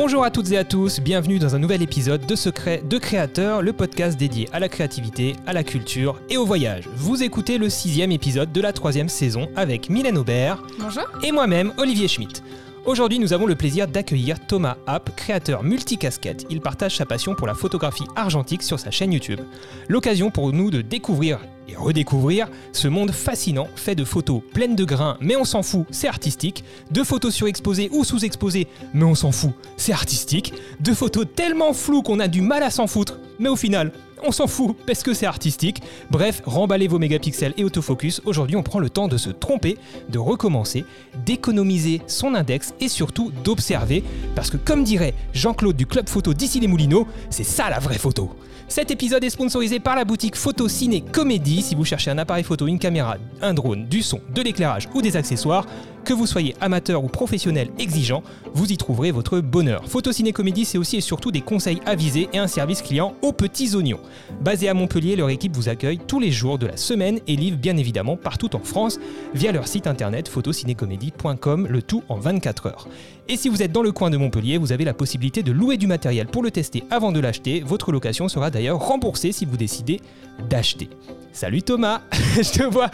Bonjour à toutes et à tous, bienvenue dans un nouvel épisode de Secret de Créateur, le podcast dédié à la créativité, à la culture et au voyage. Vous écoutez le sixième épisode de la troisième saison avec Mylène Aubert Bonjour. et moi-même, Olivier Schmitt. Aujourd'hui, nous avons le plaisir d'accueillir Thomas App, créateur multicasquette. Il partage sa passion pour la photographie argentique sur sa chaîne YouTube. L'occasion pour nous de découvrir et redécouvrir ce monde fascinant fait de photos pleines de grains, mais on s'en fout, c'est artistique, de photos surexposées ou sous-exposées, mais on s'en fout, c'est artistique, de photos tellement floues qu'on a du mal à s'en foutre, mais au final, on s'en fout parce que c'est artistique. Bref, remballez vos mégapixels et autofocus. Aujourd'hui, on prend le temps de se tromper, de recommencer, d'économiser son index et surtout d'observer. Parce que, comme dirait Jean-Claude du Club Photo d'ici les Moulineaux, c'est ça la vraie photo. Cet épisode est sponsorisé par la boutique Photo Ciné Comédie. Si vous cherchez un appareil photo, une caméra, un drone, du son, de l'éclairage ou des accessoires, que vous soyez amateur ou professionnel exigeant, vous y trouverez votre bonheur. Photo Ciné Comédie, c'est aussi et surtout des conseils avisés et un service client aux petits oignons. Basé à Montpellier, leur équipe vous accueille tous les jours de la semaine et livre bien évidemment partout en France via leur site internet photocinécomédie.com, le tout en 24 heures. Et si vous êtes dans le coin de Montpellier, vous avez la possibilité de louer du matériel pour le tester avant de l'acheter. Votre location sera d'ailleurs remboursée si vous décidez d'acheter. Salut Thomas, je te vois,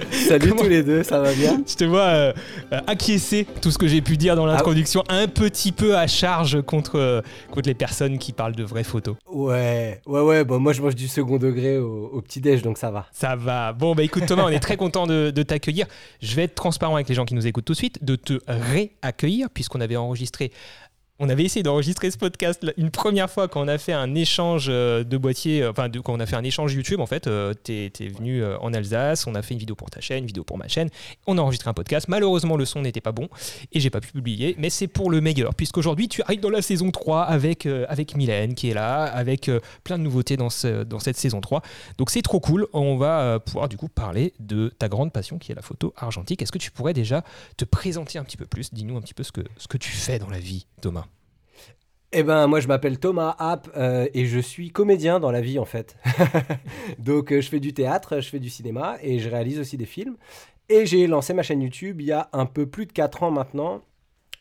Salut Comment- tous les deux, ça va bien? Je te vois euh, acquiescer tout ce que j'ai pu dire dans l'introduction, un petit peu à charge contre, euh, contre les personnes qui parlent de vraies photos. Ouais, ouais, ouais, bon, moi je mange du second degré au, au petit-déj, donc ça va. Ça va. Bon, bah écoute Thomas, on est très content de, de t'accueillir. Je vais être transparent avec les gens qui nous écoutent tout de suite, de te réaccueillir, puisqu'on avait enregistré. On avait essayé d'enregistrer ce podcast une première fois quand on a fait un échange euh, de boîtier, euh, enfin quand on a fait un échange YouTube en fait. Euh, T'es venu en Alsace, on a fait une vidéo pour ta chaîne, une vidéo pour ma chaîne. On a enregistré un podcast. Malheureusement, le son n'était pas bon et j'ai pas pu publier, mais c'est pour le meilleur, puisqu'aujourd'hui tu arrives dans la saison 3 avec, avec Mylène qui est là, avec plein de nouveautés dans, ce- dans cette saison 3. Donc c'est trop cool. On va pouvoir du coup parler de ta grande passion qui est la photo argentique. Est-ce que tu pourrais déjà te présenter un petit peu plus? Dis-nous un petit peu ce que, ce que tu fais dans la vie, Thomas. Eh ben, moi je m'appelle Thomas App euh, et je suis comédien dans la vie en fait. donc euh, je fais du théâtre, je fais du cinéma et je réalise aussi des films. Et j'ai lancé ma chaîne YouTube il y a un peu plus de 4 ans maintenant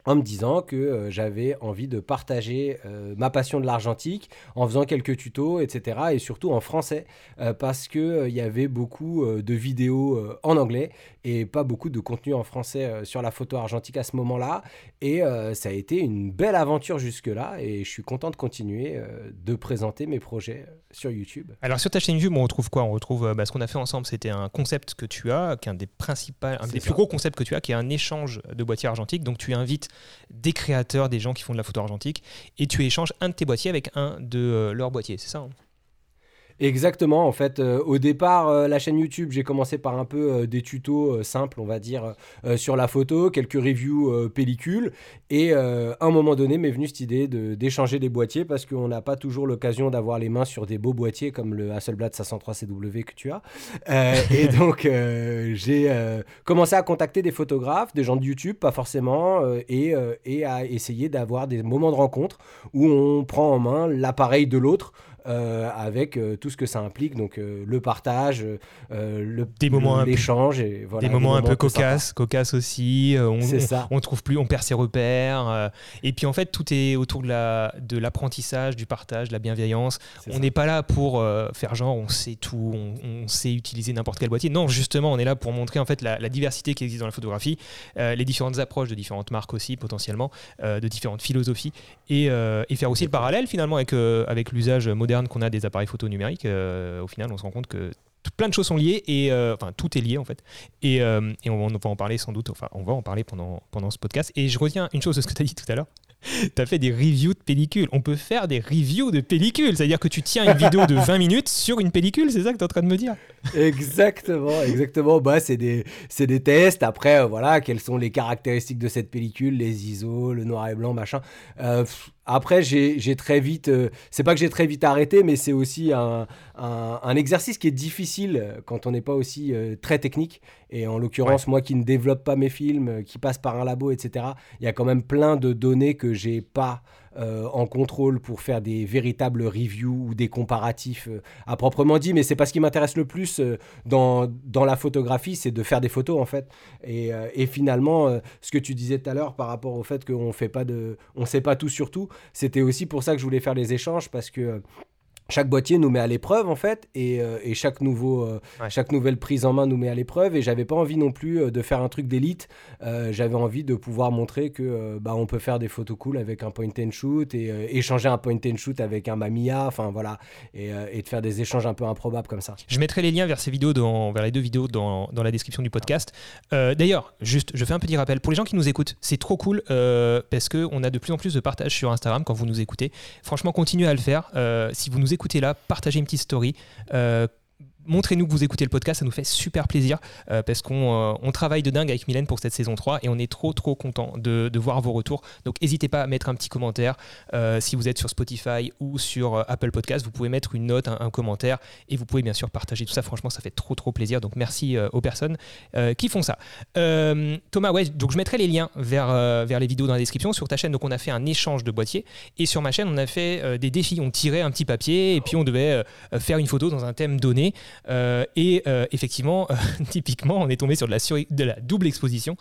en me disant que euh, j'avais envie de partager euh, ma passion de l'argentique en faisant quelques tutos, etc. Et surtout en français, euh, parce qu'il il y avait beaucoup de vidéos en anglais et pas beaucoup de contenu en français sur la photo argentique à ce moment-là. Et ça a été une belle aventure jusque-là et je suis content de continuer de présenter mes projets sur YouTube. Alors sur ta chaîne YouTube, on retrouve quoi? On retrouve bah, ce qu'on a fait ensemble, c'était un concept que tu as, qui est un des principaux, un des ça. plus gros concepts que tu as, qui est un échange de boîtiers argentiques. Donc tu invites des créateurs, des gens qui font de la photo argentique, et tu échanges un de tes boîtiers avec un de euh, leurs boîtiers, c'est ça hein? Exactement, en fait, euh, au départ, euh, la chaîne YouTube, j'ai commencé par un peu euh, des tutos simples, on va dire, sur la photo, quelques reviews pellicules, et à un moment donné m'est venue cette idée de- d'échanger des boîtiers, parce qu'on n'a pas toujours l'occasion d'avoir les mains sur des beaux boîtiers comme le Hasselblad 503 CW que tu as. Et donc, j'ai commencé à contacter des photographes, des gens de YouTube, pas forcément, et, et à essayer d'avoir des moments de rencontre où on prend en main l'appareil de l'autre avec euh, tout ce que ça implique, donc euh, le partage, euh, le Des moments l'échange et voilà, des moments un peu cocasses, cocasses aussi. euh, on, C'est on- ça. on trouve plus, on perd ses repères. euh, et puis en fait, tout est autour de la de l'apprentissage, du partage, de la bienveillance. On ça. n'est pas là pour euh, faire genre on sait tout, on, on sait utiliser n'importe quel boîtier. Non, justement, on est là pour montrer en fait la, la diversité qui existe dans la photographie, euh, les différentes approches de différentes marques aussi potentiellement, euh, de différentes philosophies, et, euh, et faire aussi le parallèle finalement avec euh, avec l'usage moderne qu'on a des appareils photo numériques. Euh, au final, on se rend compte que plein de choses sont liées et euh, enfin tout est lié en fait. Et, euh, on, va, en parler sans doute enfin on va en parler pendant pendant ce podcast. Et je retiens une chose de ce que tu as dit tout à l'heure. Tu as fait des reviews de pellicules. On peut faire des reviews de pellicules. C'est à dire que tu tiens une vidéo de 20 minutes sur une pellicule c'est ça que tu en train de me dire? Exactement, exactement. Bah, c'est des, c'est des tests. Après, euh, voilà, quelles sont les caractéristiques de cette pellicule, les ISO, le noir et blanc, machin. Euh, après, j'ai très vite. euh, c'est pas que j'ai très vite arrêté, mais c'est aussi un, un, un exercice qui est difficile quand on n'est pas aussi euh, très technique. Et en l'occurrence, moi qui ne développe pas mes films, qui passe par un labo, etc., il y a quand même plein de données que j'ai pas euh, en contrôle pour faire des véritables reviews ou des comparatifs euh, à proprement dit, mais c'est pas ce qui m'intéresse le plus euh, dans, dans la photographie, c'est de faire des photos en fait. Et, et finalement, ce que tu disais tout à l'heure par rapport au fait qu'on fait pas de, on sait pas tout sur tout, c'était aussi pour ça que je voulais faire les échanges parce que chaque boîtier nous met à l'épreuve en fait et, euh, et chaque nouveau euh, Ouais. chaque nouvelle prise en main nous met à l'épreuve et j'avais pas envie non plus euh, de faire un truc d'élite j'avais envie de pouvoir montrer que bah, on peut faire des photos cool avec un point and shoot et échanger un point and shoot avec un Mamiya enfin voilà et, et de faire des échanges un peu improbables comme ça Je mettrai les liens vers ces vidéos, dans, vers les deux vidéos dans, dans la description du podcast. D'ailleurs, juste, je fais un petit rappel pour les gens qui nous écoutent. C'est trop cool parce que on a de plus en plus de partages sur Instagram quand vous nous écoutez. Franchement, continuez à le faire. Si vous nous écoutez là, partagez une petite story. Euh, Montrez-nous que vous écoutez le podcast, ça nous fait super plaisir euh, parce qu'on euh, travaille de dingue avec Mylène pour cette saison 3 et on est trop trop content de, voir vos retours. Donc n'hésitez pas à mettre un petit commentaire. Euh, si vous êtes sur Spotify ou sur Apple Podcast, vous pouvez mettre une note, un, un commentaire et vous pouvez bien sûr partager tout ça. Franchement, ça fait trop trop plaisir. Donc merci aux personnes qui font ça. Thomas, ouais, donc je mettrai les liens vers, vers les vidéos dans la description. Sur ta chaîne, donc on a fait un échange de boîtiers et sur ma chaîne, on a fait des défis. On tirait un petit papier et puis on devait faire une photo dans un thème donné. Euh, et euh, effectivement, typiquement, on est tombé sur de la, suri- de la double exposition.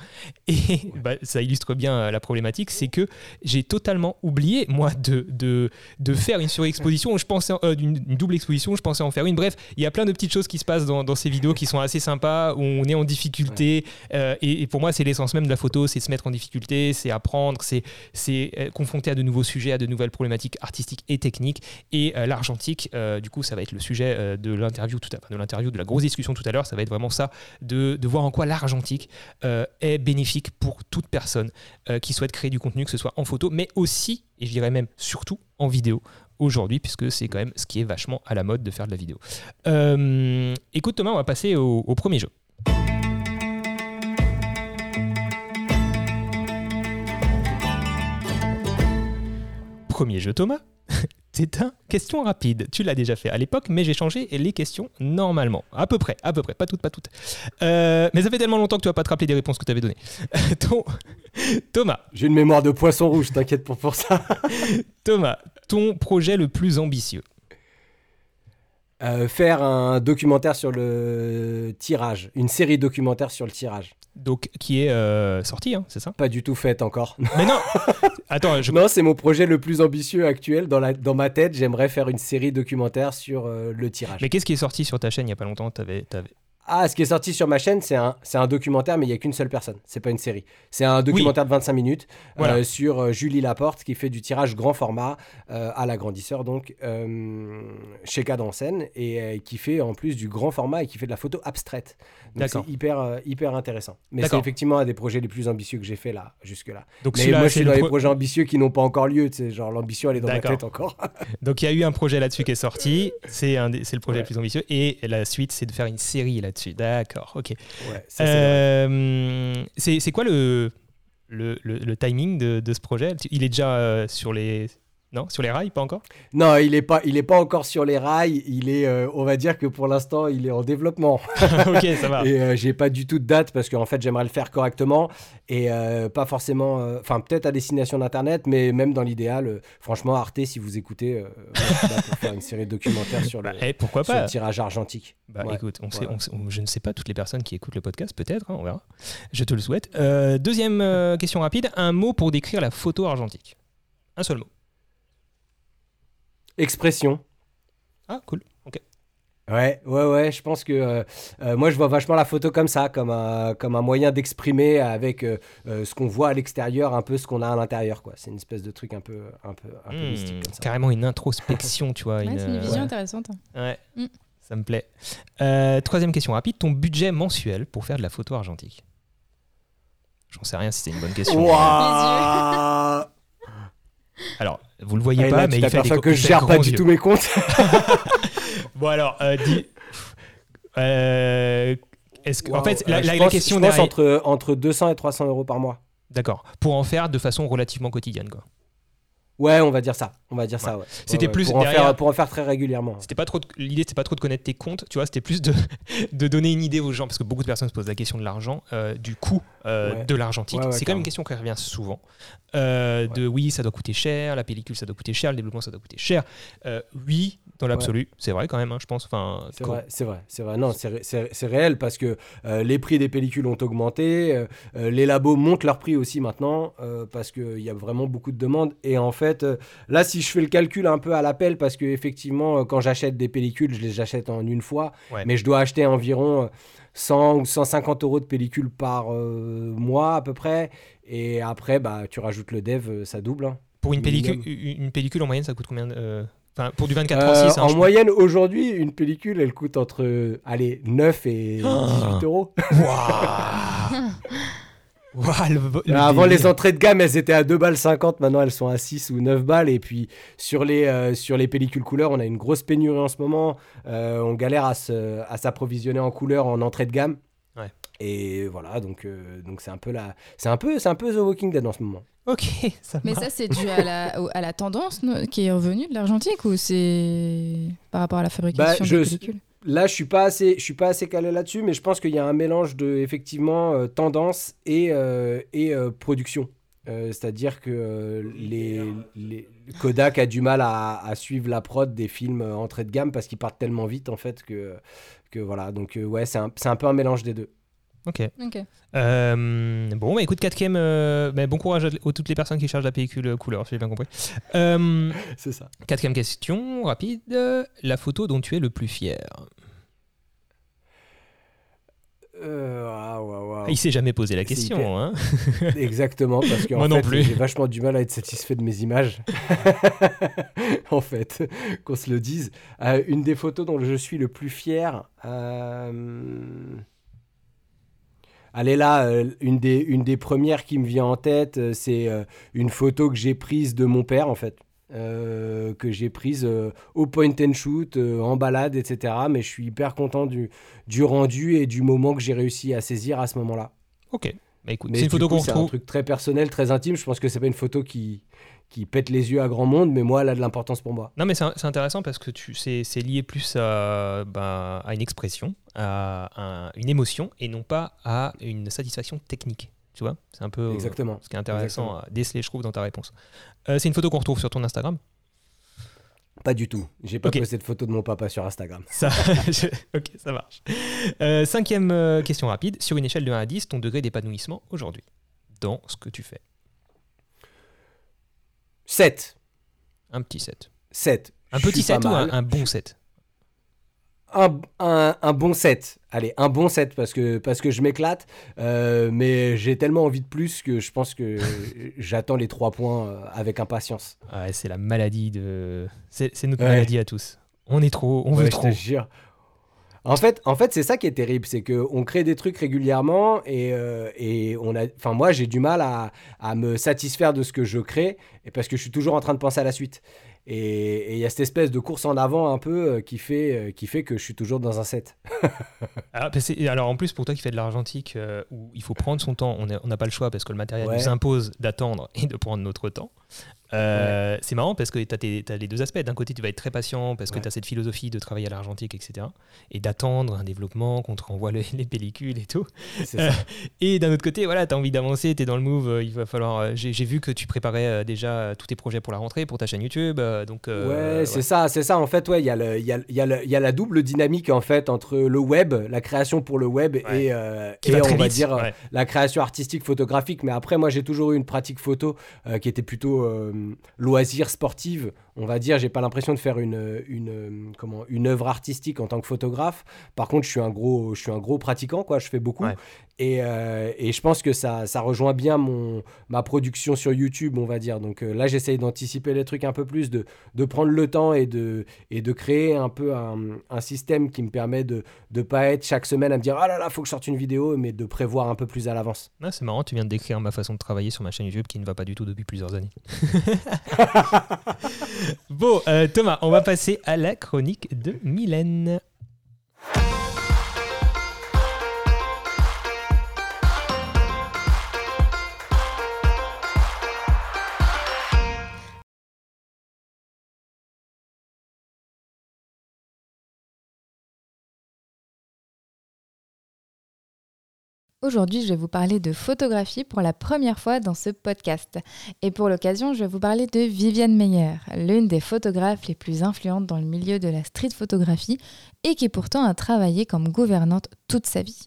Et bah, ça illustre bien euh, la problématique, c'est que j'ai totalement oublié, moi, de, de, de faire une surexposition. Je pensais, euh, d'une une double exposition, je pensais en faire une. Bref, il y a plein de petites choses qui se passent dans, dans ces vidéos qui sont assez sympas, où on est en difficulté. euh, et, et pour moi, c'est l'essence même de la photo, c'est se mettre en difficulté, c'est apprendre, c'est euh, confronter à de nouveaux sujets, à de nouvelles problématiques artistiques et techniques. Et euh, l'argentique, euh, du coup, ça va être le sujet euh, de l'interview tout à de l'interview, de la grosse discussion tout à l'heure. Ça va être vraiment ça, de, de voir en quoi l'argentique euh, est bénéfique pour toute personne euh, qui souhaite créer du contenu, que ce soit en photo, mais aussi, et je dirais même surtout, en vidéo aujourd'hui, puisque c'est quand même ce qui est vachement à la mode de faire de la vidéo. Euh, écoute Thomas, on va passer au, au premier jeu. Premier jeu Thomas, c'est un question rapide. Tu l'as déjà fait à l'époque, mais j'ai changé les questions normalement. À peu près, à peu près, pas toutes, pas toutes. Euh, mais ça fait tellement longtemps que tu vas pas te rappeler des réponses que tu avais données. Ton- Thomas, j'ai une mémoire de poisson rouge t'inquiète pas pour ça Thomas, ton projet le plus ambitieux. Euh, faire un documentaire sur le tirage une série documentaire sur le tirage Donc, qui est euh, sorti, hein, c'est ça? Pas du tout faite encore Mais non Attends, je... Non, c'est mon projet le plus ambitieux actuel. Dans, la, dans ma tête, j'aimerais faire une série documentaire sur euh, le tirage. mais qu'est-ce qui est sorti sur ta chaîne il y a pas longtemps? T'avais, t'avais... Ah, ce qui est sorti sur ma chaîne, c'est un, c'est un documentaire, mais il n'y a qu'une seule personne. C'est pas une série. C'est un documentaire de 25 minutes euh, sur euh, Julie Laporte qui fait du tirage grand format euh, à l'agrandisseur, donc chez Cadre en scène, et qui fait en plus du grand format et qui fait de la photo abstraite. Donc c'est hyper, hyper intéressant. Mais c'est effectivement un des projets les plus ambitieux que j'ai fait là, jusque-là. Donc, Mais moi, je suis dans les pro- projets ambitieux qui n'ont pas encore lieu. Genre l'ambition, elle est dans ma tête encore. Donc il y a eu un projet là-dessus qui est sorti, c'est, un des- c'est le projet Ouais. le plus ambitieux, et la suite c'est de faire une série là-dessus. D'accord, ok. Ouais. Euh, c'est, c'est quoi le, le, le- le timing de, de ce projet? Il est déjà euh, sur les... Non, sur les rails, pas encore? Non, il est pas, il est pas encore sur les rails. Il est, euh, on va dire que pour l'instant, il est en développement. Ok, ça va. Et euh, j'ai pas du tout de date parce qu'en fait, j'aimerais le faire correctement et euh, pas forcément, euh, enfin peut-être à destination d'internet, mais même dans l'idéal, franchement, Arte, si vous écoutez, là pour faire une série de documentaires sur le, Bah, eh, pourquoi sur pas? le tirage argentique. Bah Ouais, écoute, on sait, voilà. on sait- on- je ne sais pas toutes les personnes qui écoutent le podcast, peut-être, hein, on verra. Je te le souhaite. Deuxième question rapide, un mot pour décrire la photo argentique. Un seul mot. Expression. Ah, cool. Ok. Ouais, ouais, ouais. Je pense que euh, euh, moi, je vois vachement la photo comme ça, comme un, comme un moyen d'exprimer avec euh, euh, ce qu'on voit à l'extérieur, un peu ce qu'on a à l'intérieur, quoi. C'est une espèce de truc un peu, un peu, un peu Hmm, mystique comme ça. carrément une introspection, tu vois. Ouais, une, c'est une vision ouais. intéressante. Ouais, Mm. ça me plaît. Euh, troisième question rapide, ton budget mensuel pour faire de la photo argentique? J'en sais rien si c'est une bonne question. Alors, vous le voyez Et pas, là, mais il fait des que je gère pas du yeux. tout mes comptes. Bon alors, euh, dis... Euh, est-ce que, en fait, la, Euh, la- question je pense derrière... entre, entre 200 et 300 euros par mois. D'accord. Pour en faire de façon relativement quotidienne, quoi. Ouais, on va dire ça. On va dire ça, ouais. C'était Ouais, plus pour en, faire, pour en faire très régulièrement. C'était pas trop de- l'idée c'était pas trop de connaître tes comptes, tu vois, c'était plus de, de donner une idée aux gens parce que beaucoup de personnes se posent la question de l'argent, euh, du coût euh, de l'argentique. C'est quand même une question qui revient souvent. Euh, De oui, ça doit coûter cher, la pellicule ça doit coûter cher, le développement ça doit coûter cher. Euh, oui, dans l'absolu, c'est vrai quand même, hein, je pense. Enfin, C'est vrai, c'est vrai, c'est vrai. Non, c'est ré- c'est c'est réel parce que les prix des pellicules ont augmenté, les labos montent leur prix aussi maintenant parce qu'il y a vraiment beaucoup de demandes. Et en fait, euh, là, si je fais le calcul un peu à l'appel, parce que effectivement, euh, quand j'achète des pellicules, je les achète en une fois, Ouais. mais je dois acheter environ euh, 100 ou 150 euros de pellicules par euh, mois à peu près. Et après, bah, tu rajoutes le dev, euh, ça double. hein. Pour une pellicule, une pellicule en moyenne, ça coûte combien euh, Enfin, pour du 24 Euh, 36 hein, en moyenne, aujourd'hui, une pellicule, elle coûte entre euh, allez, 9 et Oh 18 euros. Waouh, le- le Avant, délire. les entrées de gamme, elles étaient à 2 balles 50. Maintenant, elles sont à 6 ou 9 balles. Et puis, sur les, euh, sur les pellicules couleur, on a une grosse pénurie en ce moment. Euh, on galère à se- à s'approvisionner en couleur en entrée de gamme. Ouais. Et voilà, donc euh, donc c'est un peu la, c'est un peu, c'est un peu The Walking Dead en ce moment. Ok, ça Mais ça, c'est dû à la, à la tendance qui est revenue de l'argentique ou c'est par rapport à la fabrication Bah, je- des pellicules? Là, je suis pas assez, je suis pas assez calé là-dessus, mais je pense qu'il y a un mélange de effectivement euh, tendance et euh, et euh, production. C'est-à-dire que les, Kodak a du mal à, suivre la prod des films entrée de gamme parce qu'ils partent tellement vite en fait que que voilà. Donc ouais, c'est un, c'est un peu un mélange des deux. Ok. Euh, bon, bah écoute, quatrième, euh, bah, bon courage à, à toutes les personnes qui chargent la pellicule couleur, si j'ai bien compris. Euh, C'est ça. quatrième question, rapide. La photo dont tu es le plus fier. Euh, ah, ouais. Il s'est jamais posé la question. Hein Exactement, parce que Moi en non fait, plus. j'ai vachement du mal à être satisfait de mes images. en fait, qu'on se le dise. Euh, une des photos dont je suis le plus fier. euh, Elle est là, euh, une, des, une des premières qui me vient en tête, euh, c'est euh, une photo que j'ai prise de mon père, en fait. Que j'ai prise au point and shoot, en balade, etc. Mais je suis hyper content du, du rendu et du moment que j'ai réussi à saisir à ce moment-là. ok. Bah écoute, Mais c'est une photo qu'on c'est un retrouve. truc très personnel, très intime. Je pense que c'est pas une photo qui, qui pète les yeux à grand monde, mais moi, elle a de l'importance pour moi. Non, mais c'est intéressant parce que c'est, lié plus à, bah, à une expression, à un- une émotion et non pas à une satisfaction technique. Tu vois C'est un peu euh, Exactement. ce qui est intéressant Exactement. à déceler, je trouve, dans ta réponse. Euh, c'est une photo qu'on retrouve sur ton Instagram? Pas du tout. J'ai pas Ok. posté de photo de mon papa sur Instagram. Ça, je- ok, ça marche. Euh, cinquième euh, question rapide. Sur une échelle de 1 à 10, ton degré d'épanouissement aujourd'hui? Dans ce que tu fais 7. Un petit 7. 7. Un Je petit suis pas 7 ou un, un bon 7 un, un- un bon 7. Allez, un bon 7 parce que, parce que je m'éclate. euh, mais j'ai tellement envie de plus que je pense que j'attends les 3 points euh, avec impatience. Ouais, c'est la maladie de. C'est notre Ouais. maladie à tous. On est trop, on Ouais, veut je trop. te jure. En fait, en fait c'est ça qui est terrible, c'est qu'on crée des trucs régulièrement et, euh, et on a, enfin moi j'ai du mal à, à me satisfaire de ce que je crée et parce que je suis toujours en train de penser à la suite. Et il y a cette espèce de course en avant un peu euh, qui fait, euh, qui fait que je suis toujours dans un set. Ah, alors en plus, pour toi qui fais de l'argentique, euh, où il faut prendre son temps, on n'a pas le choix parce que le matériel Ouais. nous impose d'attendre et de prendre notre temps. Euh, C'est marrant parce que tu as, les deux aspects. D'un côté, tu vas être très patient parce que Ouais. tu as cette philosophie de travailler à l'argentique, etc. Et d'attendre un développement, qu'on te renvoie le- les pellicules et tout. Euh. Et d'un autre côté, voilà, tu as envie d'avancer, tu es dans le move, euh, il va falloir. J'ai vu que tu préparais déjà tous tes projets pour la rentrée, pour ta chaîne YouTube. donc, euh, ouais, c'est ça, c'est ça. En fait, ouais, il y, a le- y, a, y, a le- y a la double dynamique en fait entre le web, la création pour le web et, Qui et va on va dire la création artistique photographique. Mais après, moi, j'ai toujours eu une pratique photo qui était plutôt euh, loisir sportive. On va dire, j'ai pas l'impression de faire une, une, œuvre artistique en tant que photographe. Par contre, je suis un gros, je suis un gros pratiquant, quoi. Je fais beaucoup. Et, euh, et je pense que ça, ça rejoint bien mon, ma production sur YouTube, on va dire. Donc euh, là, j'essaye d'anticiper les trucs un peu plus, de, de prendre le temps et de, et de créer un peu un, un système qui me permet de ne pas être chaque semaine à me dire Ah là là, faut que je sorte une vidéo, mais de prévoir un peu plus à l'avance. Ah, c'est marrant, tu viens de décrire ma façon de travailler sur ma chaîne YouTube qui ne va pas du tout depuis plusieurs années. bon, euh, Thomas, on va passer à la chronique de Mylène. Aujourd'hui, je vais vous parler de photographie pour la première fois dans ce podcast. Et pour l'occasion, je vais vous parler de Viviane Meyer, l'une des photographes les plus influentes dans le milieu de la street photographie et qui pourtant a travaillé comme gouvernante toute sa vie.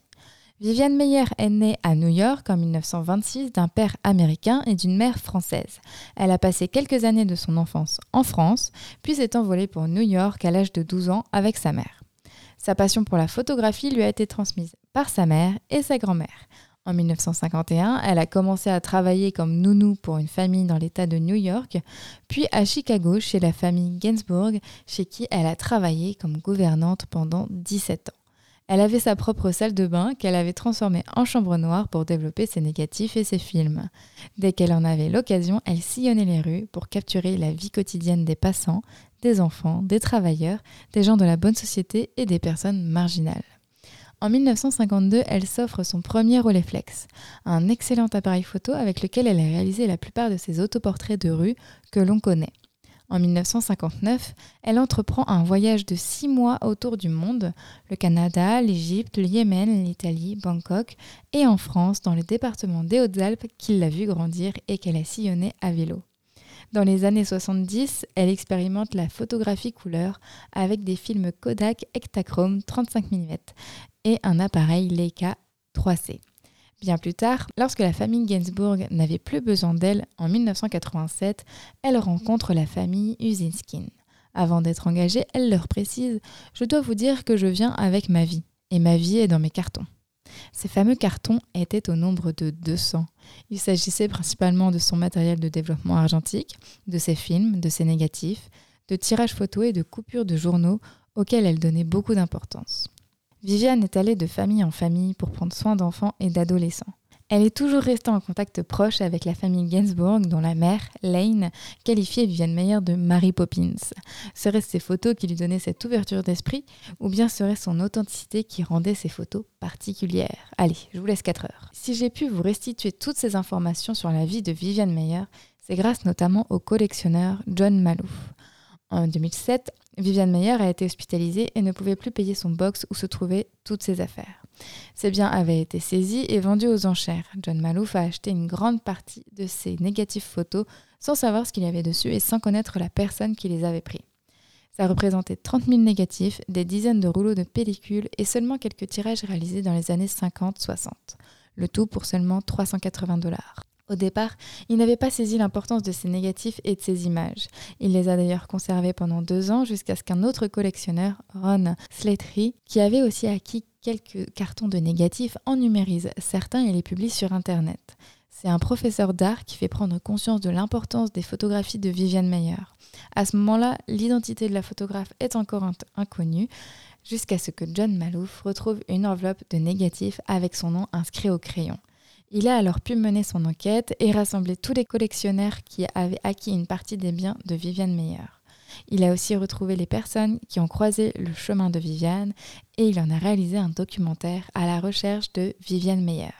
Viviane Meyer est née à New York en 1926 d'un père américain et d'une mère française. Elle a passé quelques années de son enfance en France, puis s'est envolée pour New York à l'âge de 12 ans avec sa mère. Sa passion pour la photographie lui a été transmise par sa mère et sa grand-mère. En 1951, elle a commencé à travailler comme nounou pour une famille dans l'État de New York, puis à Chicago chez la famille Gainsbourg, chez qui elle a travaillé comme gouvernante pendant 17 ans. Elle avait sa propre salle de bain qu'elle avait transformée en chambre noire pour développer ses négatifs et ses films. Dès qu'elle en avait l'occasion, elle sillonnait les rues pour capturer la vie quotidienne des passants, des enfants, des travailleurs, des gens de la bonne société et des personnes marginales. En 1952, elle s'offre son premier Rolleiflex, un excellent appareil photo avec lequel elle a réalisé la plupart de ses autoportraits de rue que l'on connaît. En 1959, elle entreprend un voyage de six mois autour du monde, le Canada, l'Égypte, le Yémen, l'Italie, Bangkok et en France, dans le département des Hautes-Alpes, qu'il l'a vu grandir et qu'elle a sillonné à vélo. Dans les années 70, elle expérimente la photographie couleur avec des films Kodak Ektachrome 35 mm et un appareil Leica 3C. Bien plus tard, lorsque la famille Gainsbourg n'avait plus besoin d'elle en 1987, elle rencontre la famille Usinskin. Avant d'être engagée, elle leur précise Je dois vous dire que je viens avec ma vie, et ma vie est dans mes cartons. Ces fameux cartons étaient au nombre de 200. Il s'agissait principalement de son matériel de développement argentique, de ses films, de ses négatifs, de tirages photos et de coupures de journaux auxquels elle donnait beaucoup d'importance. Viviane est allée de famille en famille pour prendre soin d'enfants et d'adolescents. Elle est toujours restée en contact proche avec la famille Gainsbourg, dont la mère, Lane, qualifiait Viviane Meyer de Mary Poppins. Serait-ce ses photos qui lui donnaient cette ouverture d'esprit, ou bien serait son authenticité qui rendait ses photos particulières? Allez, je vous laisse 4 heures. Si j'ai pu vous restituer toutes ces informations sur la vie de Viviane Meyer, c'est grâce notamment au collectionneur John Malouf. En 2007, Viviane Meyer a été hospitalisée et ne pouvait plus payer son box où se trouvaient toutes ses affaires. Ses biens avaient été saisis et vendus aux enchères. John Malouf a acheté une grande partie de ses négatifs photos sans savoir ce qu'il y avait dessus et sans connaître la personne qui les avait pris. Ça représentait 30 000 négatifs, des dizaines de rouleaux de pellicules et seulement quelques tirages réalisés dans les années 50-60. Le tout pour seulement 380 dollars. Au départ, il n'avait pas saisi l'importance de ces négatifs et de ces images. Il les a d'ailleurs conservés pendant deux ans jusqu'à ce qu'un autre collectionneur, Ron Slattery, qui avait aussi acquis quelques cartons de négatifs, en numérise certains et les publie sur Internet. C'est un professeur d'art qui fait prendre conscience de l'importance des photographies de Viviane Meyer. À ce moment-là, l'identité de la photographe est encore inconnue, jusqu'à ce que John Malouf retrouve une enveloppe de négatifs avec son nom inscrit au crayon. Il a alors pu mener son enquête et rassembler tous les collectionneurs qui avaient acquis une partie des biens de Viviane Meyer. Il a aussi retrouvé les personnes qui ont croisé le chemin de Viviane et il en a réalisé un documentaire à la recherche de Viviane Meyer.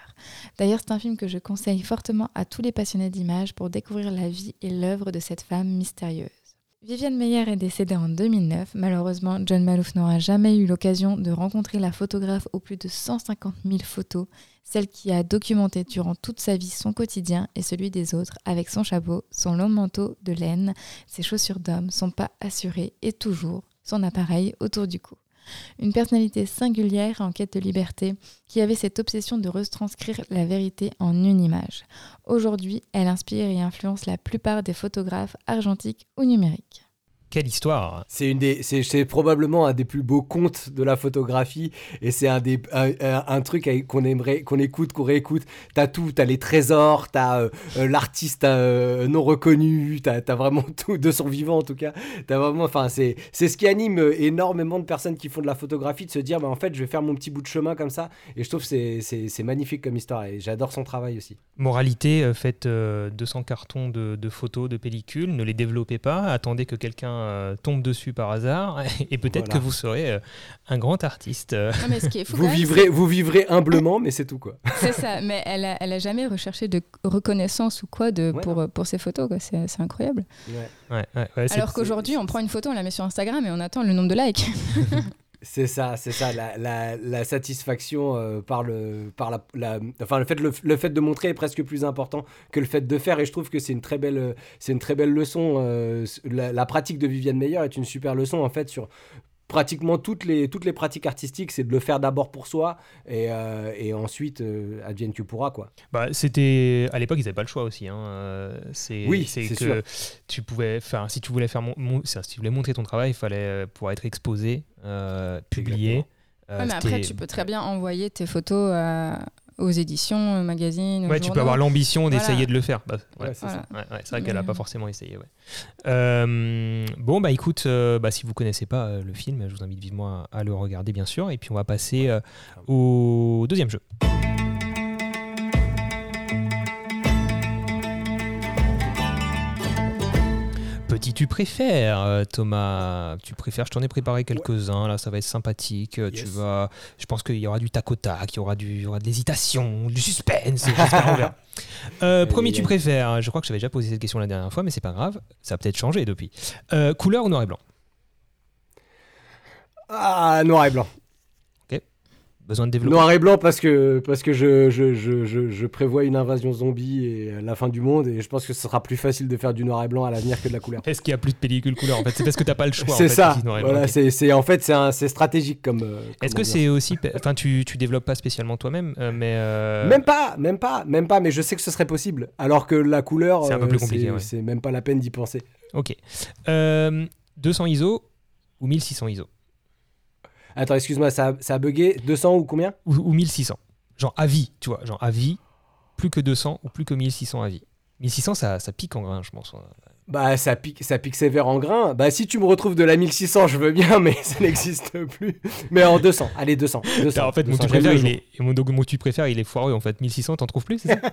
D'ailleurs, c'est un film que je conseille fortement à tous les passionnés d'images pour découvrir la vie et l'œuvre de cette femme mystérieuse. Viviane Meyer est décédée en 2009. Malheureusement, John Malouf n'aura jamais eu l'occasion de rencontrer la photographe aux plus de 150 000 photos, celle qui a documenté durant toute sa vie son quotidien et celui des autres, avec son chapeau, son long manteau de laine, ses chaussures d'homme, son pas assuré et toujours son appareil autour du cou. Une personnalité singulière en quête de liberté qui avait cette obsession de retranscrire la vérité en une image. Aujourd'hui, elle inspire et influence la plupart des photographes argentiques ou numériques. Quelle histoire C'est une des, c'est, probablement un des plus beaux contes de la photographie et c'est un des, un, truc qu'on aimerait, qu'on écoute, qu'on réécoute. T'as tout, t'as les trésors, t'as euh, euh, l'artiste euh, non reconnu, t'as, as vraiment tout de son vivant en tout cas. T'as vraiment, enfin c'est, c'est ce qui anime énormément de personnes qui font de la photographie de se dire, bah en fait je vais faire mon petit bout de chemin comme ça. Et je trouve c'est, c'est, magnifique comme histoire et j'adore son travail aussi. Moralité, faites 200 cartons de, de photos, de pellicules, ne les développez pas, attendez que quelqu'un euh, tombe dessus par hasard et peut-être que vous serez euh, un grand artiste. vous, vivrez, vous vivrez humblement, mais c'est tout quoi. C'est ça, mais elle a, elle a jamais recherché de reconnaissance ou quoi de, pour, pour ses photos, c'est incroyable. Ouais. Alors qu'aujourd'hui, on prend une photo, on la met sur Instagram et on attend le nombre de likes. C'est ça, c'est ça, la, satisfaction euh, par, le, par la, enfin, le, fait, le, fait de montrer est presque plus important que le fait de faire, et je trouve que c'est une très belle, euh, leçon. euh, la pratique de Viviane Meyer est une super leçon en fait sur pratiquement toutes les, toutes les pratiques artistiques, c'est de le faire d'abord pour soi et, euh, et ensuite euh, advienne que pourra quoi. Bah, c'était à l'époque ils n'avaient pas le choix aussi. Hein. euh, C'est Oui, c'est c'est que tu pouvais si tu voulais faire mon, mon- si tu voulais montrer ton travail, il fallait pouvoir être exposé, euh, publié. Euh, Ouais, mais après, tu peux très bien envoyer tes photos à- aux éditions, aux magazines. aux Ouais, tu peux avoir l'ambition d'essayer Voilà. de le faire. Bah, ouais. Ouais, c'est Voilà. ça. Ouais, ouais, c'est vrai qu'elle n'a pas euh, forcément essayé. Ouais. Euh, bon, bah écoute, euh, bah, si vous connaissez pas euh, le film, je vous invite vivement à, à le regarder, bien sûr. Et puis on va passer euh, au deuxième jeu. Petit, tu préfères, euh, Thomas? Tu préfères Je t'en ai préparé quelques-uns. Là, ça va être sympathique. euh, Tu vas. Je pense qu'il y aura du tac au tac, il y aura du, il y aura de l'hésitation, du suspense. Euh, premier, tu préfères Je crois que j'avais déjà posé cette question la dernière fois, mais c'est pas grave. Ça a peut-être changé depuis. Euh, couleur ou noir et blanc? Ah, noir et blanc. Besoin de développer. Noir et blanc parce que, parce que je, je, je, je, je prévois une invasion zombie et la fin du monde et je pense que ce sera plus facile de faire du noir et blanc à l'avenir que de la couleur. Est-ce qu'il y a plus de pellicule couleur En fait, c'est parce que t'as pas le choix. C'est ça. Voilà, Ok. c'est, c'est- en fait c'est, un- c'est stratégique comme. euh, Est-ce comment que c'est aussi. Enfin, tu, tu développes pas spécialement toi-même, euh, mais. euh, Même pas, même pas, même pas, mais je sais que ce serait possible. Alors que la couleur, C'est un peu plus compliqué, c'est, ouais. c'est même pas la peine d'y penser. Ok. Euh, 200 ISO ou 1600 ISO? Attends, excuse-moi, ça, a- bugué. 200 ou combien? Ou, ou 1600 Genre à vie, tu vois. Genre à vie, plus que 200 ou plus que 1600 à vie. 1600, ça, ça pique en grain, je pense. Bah, ça pique, ça pique sévère en grain. Bah, si tu me retrouves de la 1600, je veux bien, mais ça n'existe plus. Mais en 200, allez, 200. 200 en fait, mon 200, tu j'aime préfère, le il est, et mon, donc, mon tu préfère, il est foireux en fait. 1600, t'en trouves plus, c'est ça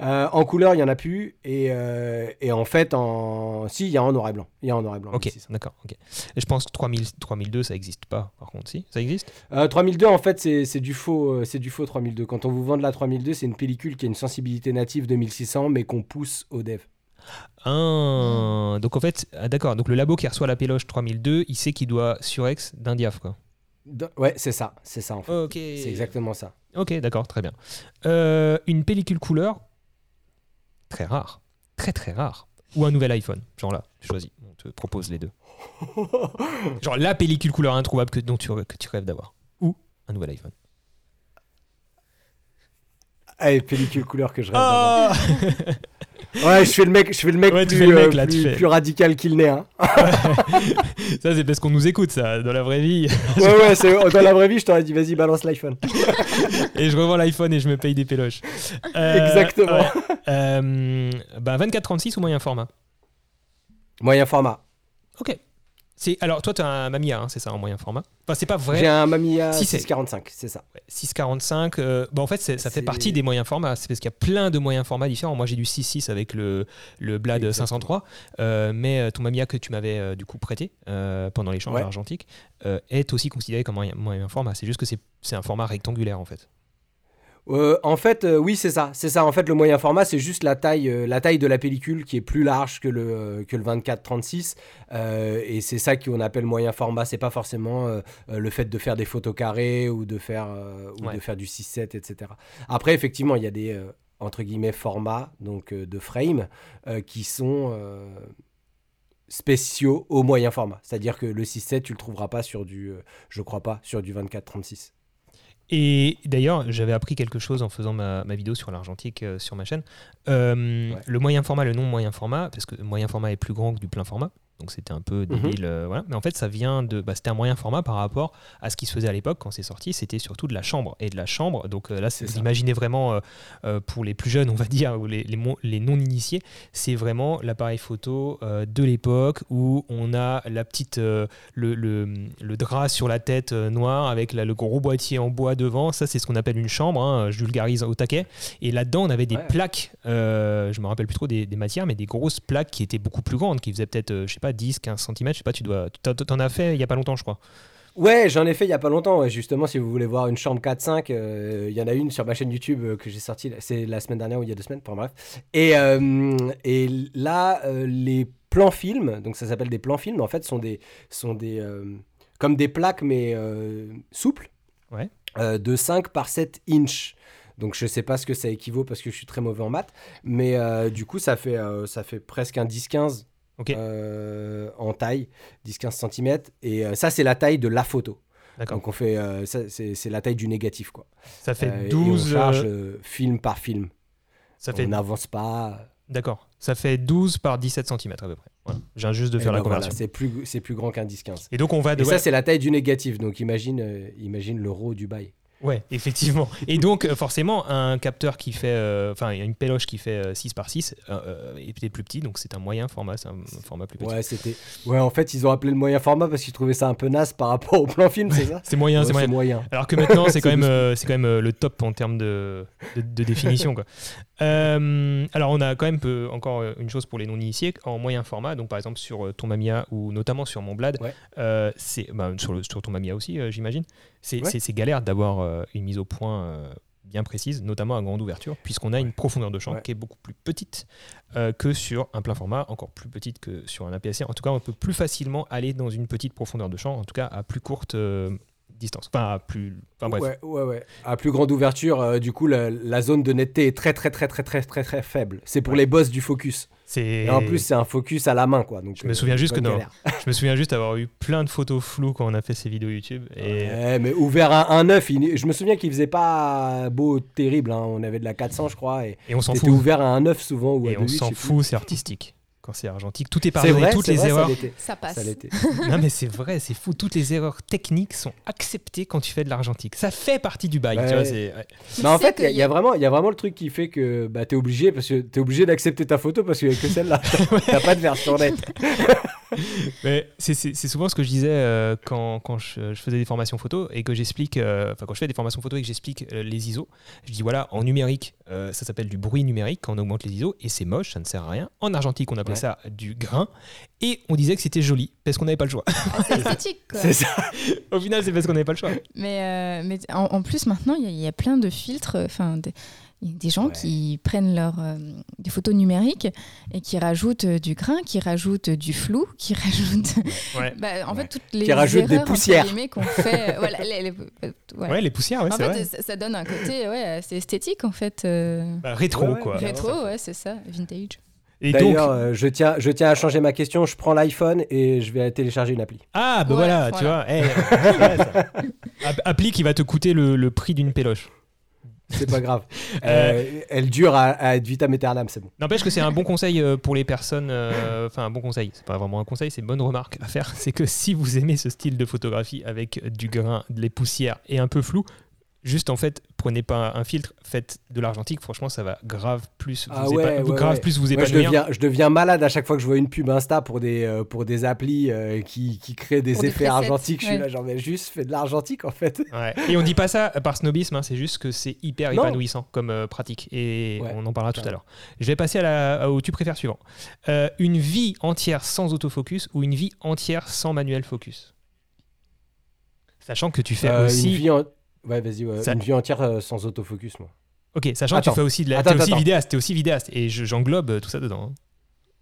Euh, en couleur, il y en a plus. Et, euh, et en fait, en... si, il y a en noir et blanc. Il y a en noir et blanc. Ok, 1600. d'accord. ok. Et je pense que 3000, 3002, ça existe pas, par contre, si Ça existe? Euh, 3002, en fait, c'est du faux, euh, c'est du faux 3002. Quand on vous vend de la 3002, c'est une pellicule qui a une sensibilité native de 1600, mais qu'on pousse au dev. Ah, donc en fait, ah, d'accord. Donc le labo qui reçoit la péloche 3002, il sait qu'il doit surex d'un diaph, quoi. De- Ouais, c'est ça, c'est ça en fait. Ok. C'est exactement ça. Ok, d'accord, très bien. Euh, une pellicule couleur, très rare. Très très rare. Ou un nouvel iPhone. Genre là, choisis. On te propose les deux. Genre la pellicule couleur introuvable que, dont tu, que tu rêves d'avoir. Ou un nouvel iPhone. Allez, pellicule couleur que je rêve Ah d'avoir. Ouais, je fais le mec, je fais le mec, Ouais, plus, le mec, euh, là, tu plus, radical qu'il n'est. Hein. Ça, c'est parce qu'on nous écoute, ça, dans la vraie vie. Ouais, ouais, c'est- dans la vraie vie, je t'aurais dit, vas-y, balance l'iPhone. et je revends l'iPhone et je me paye des péloches. Euh, Exactement. ouais. Euh, bah, 24-36 ou moyen format? Moyen format. Ok. C'est, alors, toi, tu as un Mamiya, hein, c'est ça, en moyen format Enfin, c'est pas vrai. J'ai un Mamiya Si, c'est- 645, c'est ça. Ouais, 645. euh, bah, en fait, ça fait partie des moyens formats. C'est parce qu'il y a plein de moyens formats différents. Moi, j'ai du 6.6 avec le, le Blad Exactement. 503. euh, mais euh, ton Mamiya que tu m'avais euh, du coup prêté pendant l'échange Ouais. argentique est aussi considéré comme moyen, moyen format. C'est juste que c'est un format rectangulaire en fait. Euh, en fait, euh, oui, c'est ça. C'est ça. En fait, le moyen format, c'est juste la taille, euh, la taille de la pellicule qui est plus large que le, que le 24-36. Euh, et c'est ça qu'on appelle moyen format. C'est pas forcément le fait de faire des photos carrées ou de faire, ou Ouais. de faire du 6-7, etc. Après, effectivement, il y a des entre guillemets formats donc de frame qui sont spéciaux au moyen format. C'est-à-dire que le 6-7, tu le trouveras pas sur du, je crois pas, sur du 24-36. Et d'ailleurs, j'avais appris quelque chose en faisant ma, ma vidéo sur l'argentique euh, sur ma chaîne. Euh, Ouais. Le moyen format, le non moyen format, parce que le moyen format est plus grand que du plein format. Donc c'était un peu débile, euh, voilà. Mais en fait, ça vient de, bah, c'était un moyen format par rapport à ce qui se faisait à l'époque quand c'est sorti. C'était surtout de la chambre et de la chambre. Donc euh, là, C'est vous ça. imaginez vraiment euh, pour les plus jeunes, on va dire, ou les, les, mo- les non initiés, c'est vraiment l'appareil photo euh, de l'époque où on a la petite, euh, le, le, le drap sur la tête noire avec la- le gros boîtier en bois devant. Ça, c'est ce qu'on appelle une chambre. hein, je vulgarise au taquet. Et là-dedans, on avait des Ouais. plaques. je me rappelle plus trop des, des matières, mais des grosses plaques qui étaient beaucoup plus grandes, qui faisaient peut-être, je sais pas, 10, 15 cm. Je sais pas, tu dois. t'en- T'en as fait il y a pas longtemps, je crois. Ouais, j'en ai fait il y a pas longtemps. ouais. Justement, si vous voulez voir une chambre 4-5, euh, il y en a une sur ma chaîne YouTube euh, que j'ai sortie. C'est la semaine dernière ou il y a deux semaines, enfin bref. Et, euh, et là, les plans films, donc ça s'appelle des plans films, en fait, sont des, sont des, comme des plaques, mais souples, Ouais. de 5 par 7 inches. Donc je sais pas ce que ça équivaut parce que je suis très mauvais en maths, mais du coup ça fait, ça fait presque un 10-15 Euh, en taille, 10-15 cm, et euh, ça c'est la taille de la photo. Donc on fait, euh, c'est la taille du négatif quoi. Ça fait Euh, et 12. on charge film par film. ça fait On n'avance pas. D'accord. Ça fait 12 par 17 cm à peu près. Voilà. Viens juste de Et faire la ben voilà, conversion. c'est plus, c'est plus grand qu'un 10-15. Et donc on va de Et ouais, ça, c'est la taille du négatif. Donc imagine, euh, imagine le RAW du bail. Ouais, effectivement. Et donc euh, forcément un capteur qui fait euh, enfin il y a une péloche qui fait euh, 6 par 6 euh, euh, est peut-être plus petit donc c'est un moyen format, c'est un format plus petit. Ouais, c'était. Ouais, en fait, ils ont appelé le moyen format parce qu'ils trouvaient ça un peu naze par rapport au plan film, c'est ça C'est moyen, Ouais, c'est moyen. moyen. Alors que maintenant, c'est quand même, euh, c'est quand même euh, le top en termes de, de, de définition. Quoi. Euh, alors, on a quand même peu- encore euh, une chose pour les non-initiés en moyen format. Donc, par exemple, sur euh, ton Mamia ou notamment sur mon Blad, Ouais. euh, c'est bah, sur, le, sur ton Mamia aussi, euh, j'imagine. C'est Ouais. galère d'avoir une mise au point bien précise, notamment à grande ouverture, puisqu'on a une profondeur de champ Ouais. qui est beaucoup plus petite euh, que sur un plein format, encore plus petite que sur un APS-C. En tout cas, on peut plus facilement aller dans une petite profondeur de champ, en tout cas à plus courte euh, distance. Enfin, à plus. Enfin, bref. Ouais, ouais, ouais. À plus grande ouverture, euh, du coup, la, la zone de netteté est très, très, très, très, très, très, très faible. C'est pour les boss du focus. Et en plus, c'est un focus à la main, quoi. Donc, Je me euh, souviens juste que non. je me souviens juste avoir eu plein de photos floues quand on a fait ces vidéos YouTube. Et Ouais, mais ouvert à 1.9, il- je me souviens qu'il faisait pas beau, terrible. hein. On avait de la 400, je crois, et Et on s'en fout. ouvert à 1.9 souvent ou à Et on 2.8, s'en fout, c'est artistique. Quand c'est argentique, tout est pardonné, vrai, toutes les vrai, erreurs. Ça passe. Ça non mais c'est vrai, c'est fou. Toutes les erreurs techniques sont acceptées quand tu fais de l'argentique. Ça fait partie du bail. Ouais. Tu vois. Mais en Tu fait, il y, y a vraiment, il y a vraiment le truc qui fait que bah, t'es obligé, parce que t'es obligé d'accepter ta photo parce qu'il n'y a que celle-là. T'as pas de version nette. Mais c'est- c'est c'est souvent ce que je disais euh, quand, quand je, je faisais des formations photo et que j'explique, euh, enfin quand je fais des formations photo et que j'explique euh, les ISO, je dis voilà, en numérique, euh, ça s'appelle du bruit numérique quand on augmente les ISO et c'est moche, ça ne sert à rien. En argentique, on appelait Ouais. ça du grain et on disait que c'était joli parce qu'on n'avait pas le choix. Ah, c'est esthétique, quoi. C'est ça. Au final, c'est parce qu'on n'avait pas le choix. Mais, euh, mais en, en plus, maintenant, il y, a- il y a plein de filtres. Enfin, des, il y a des gens Ouais. qui prennent leurs euh, des photos numériques et qui rajoutent euh, du grain, qui rajoutent du flou, qui rajoutent. Ouais. Bah, en Ouais. fait, toutes les Qui rajoutent des poussières. guillemets, qu'on fait. euh, voilà, les- les- ouais. Ouais, les poussières, ouais, en c'est fait, vrai. ça, ça donne un côté ouais, assez esthétique, en fait. euh, Bah, rétro, quoi. rétro, ouais, c'est ça, vintage. Et donc, D'ailleurs, euh, je, tiens, je tiens à changer ma question. Je prends l'iPhone et je vais télécharger une appli. ah, bah Ouais, voilà, tu vois. voilà. eh, Appli qui va te coûter le, le prix d'une péloche. C'est pas grave. Euh, elle dure à, à être vitam aeternam, c'est bon. N'empêche que c'est un bon conseil euh, pour les personnes. euh, Enfin, un bon conseil. C'est pas vraiment un conseil, c'est une bonne remarque à faire. C'est que si vous aimez ce style de photographie avec du grain, des poussières et un peu flou, juste en fait, prenez pas un filtre, faites de l'argentique. Franchement, ça va grave plus vous, Ah épa- ouais, vous- ouais, grave ouais. plus vous Moi, je, épanouir. deviens, je deviens malade à chaque fois que je vois une pub Insta pour des, euh, pour des applis euh, qui, qui créent des Pour effets argentiques. Je suis là, genre, mais juste fais de l'argentique en fait. Ouais. Et on dit pas ça par snobisme, hein, c'est juste que c'est hyper Non. épanouissant comme euh, pratique. Et Ouais, on en parlera tout à l'heure. Je vais passer à la, au tu préfères suivant. Euh, une vie entière sans autofocus ou une vie entière sans manuel focus? Sachant que tu fais Euh, aussi. Une vie, en- ouais, vas-y, ouais, Ça- une vie entière euh, sans autofocus, moi. Ok, sachant que tu fais aussi de la. Attends, T'es aussi attends. vidéaste, t'es aussi vidéaste. Et je- j'englobe euh, tout ça dedans. hein.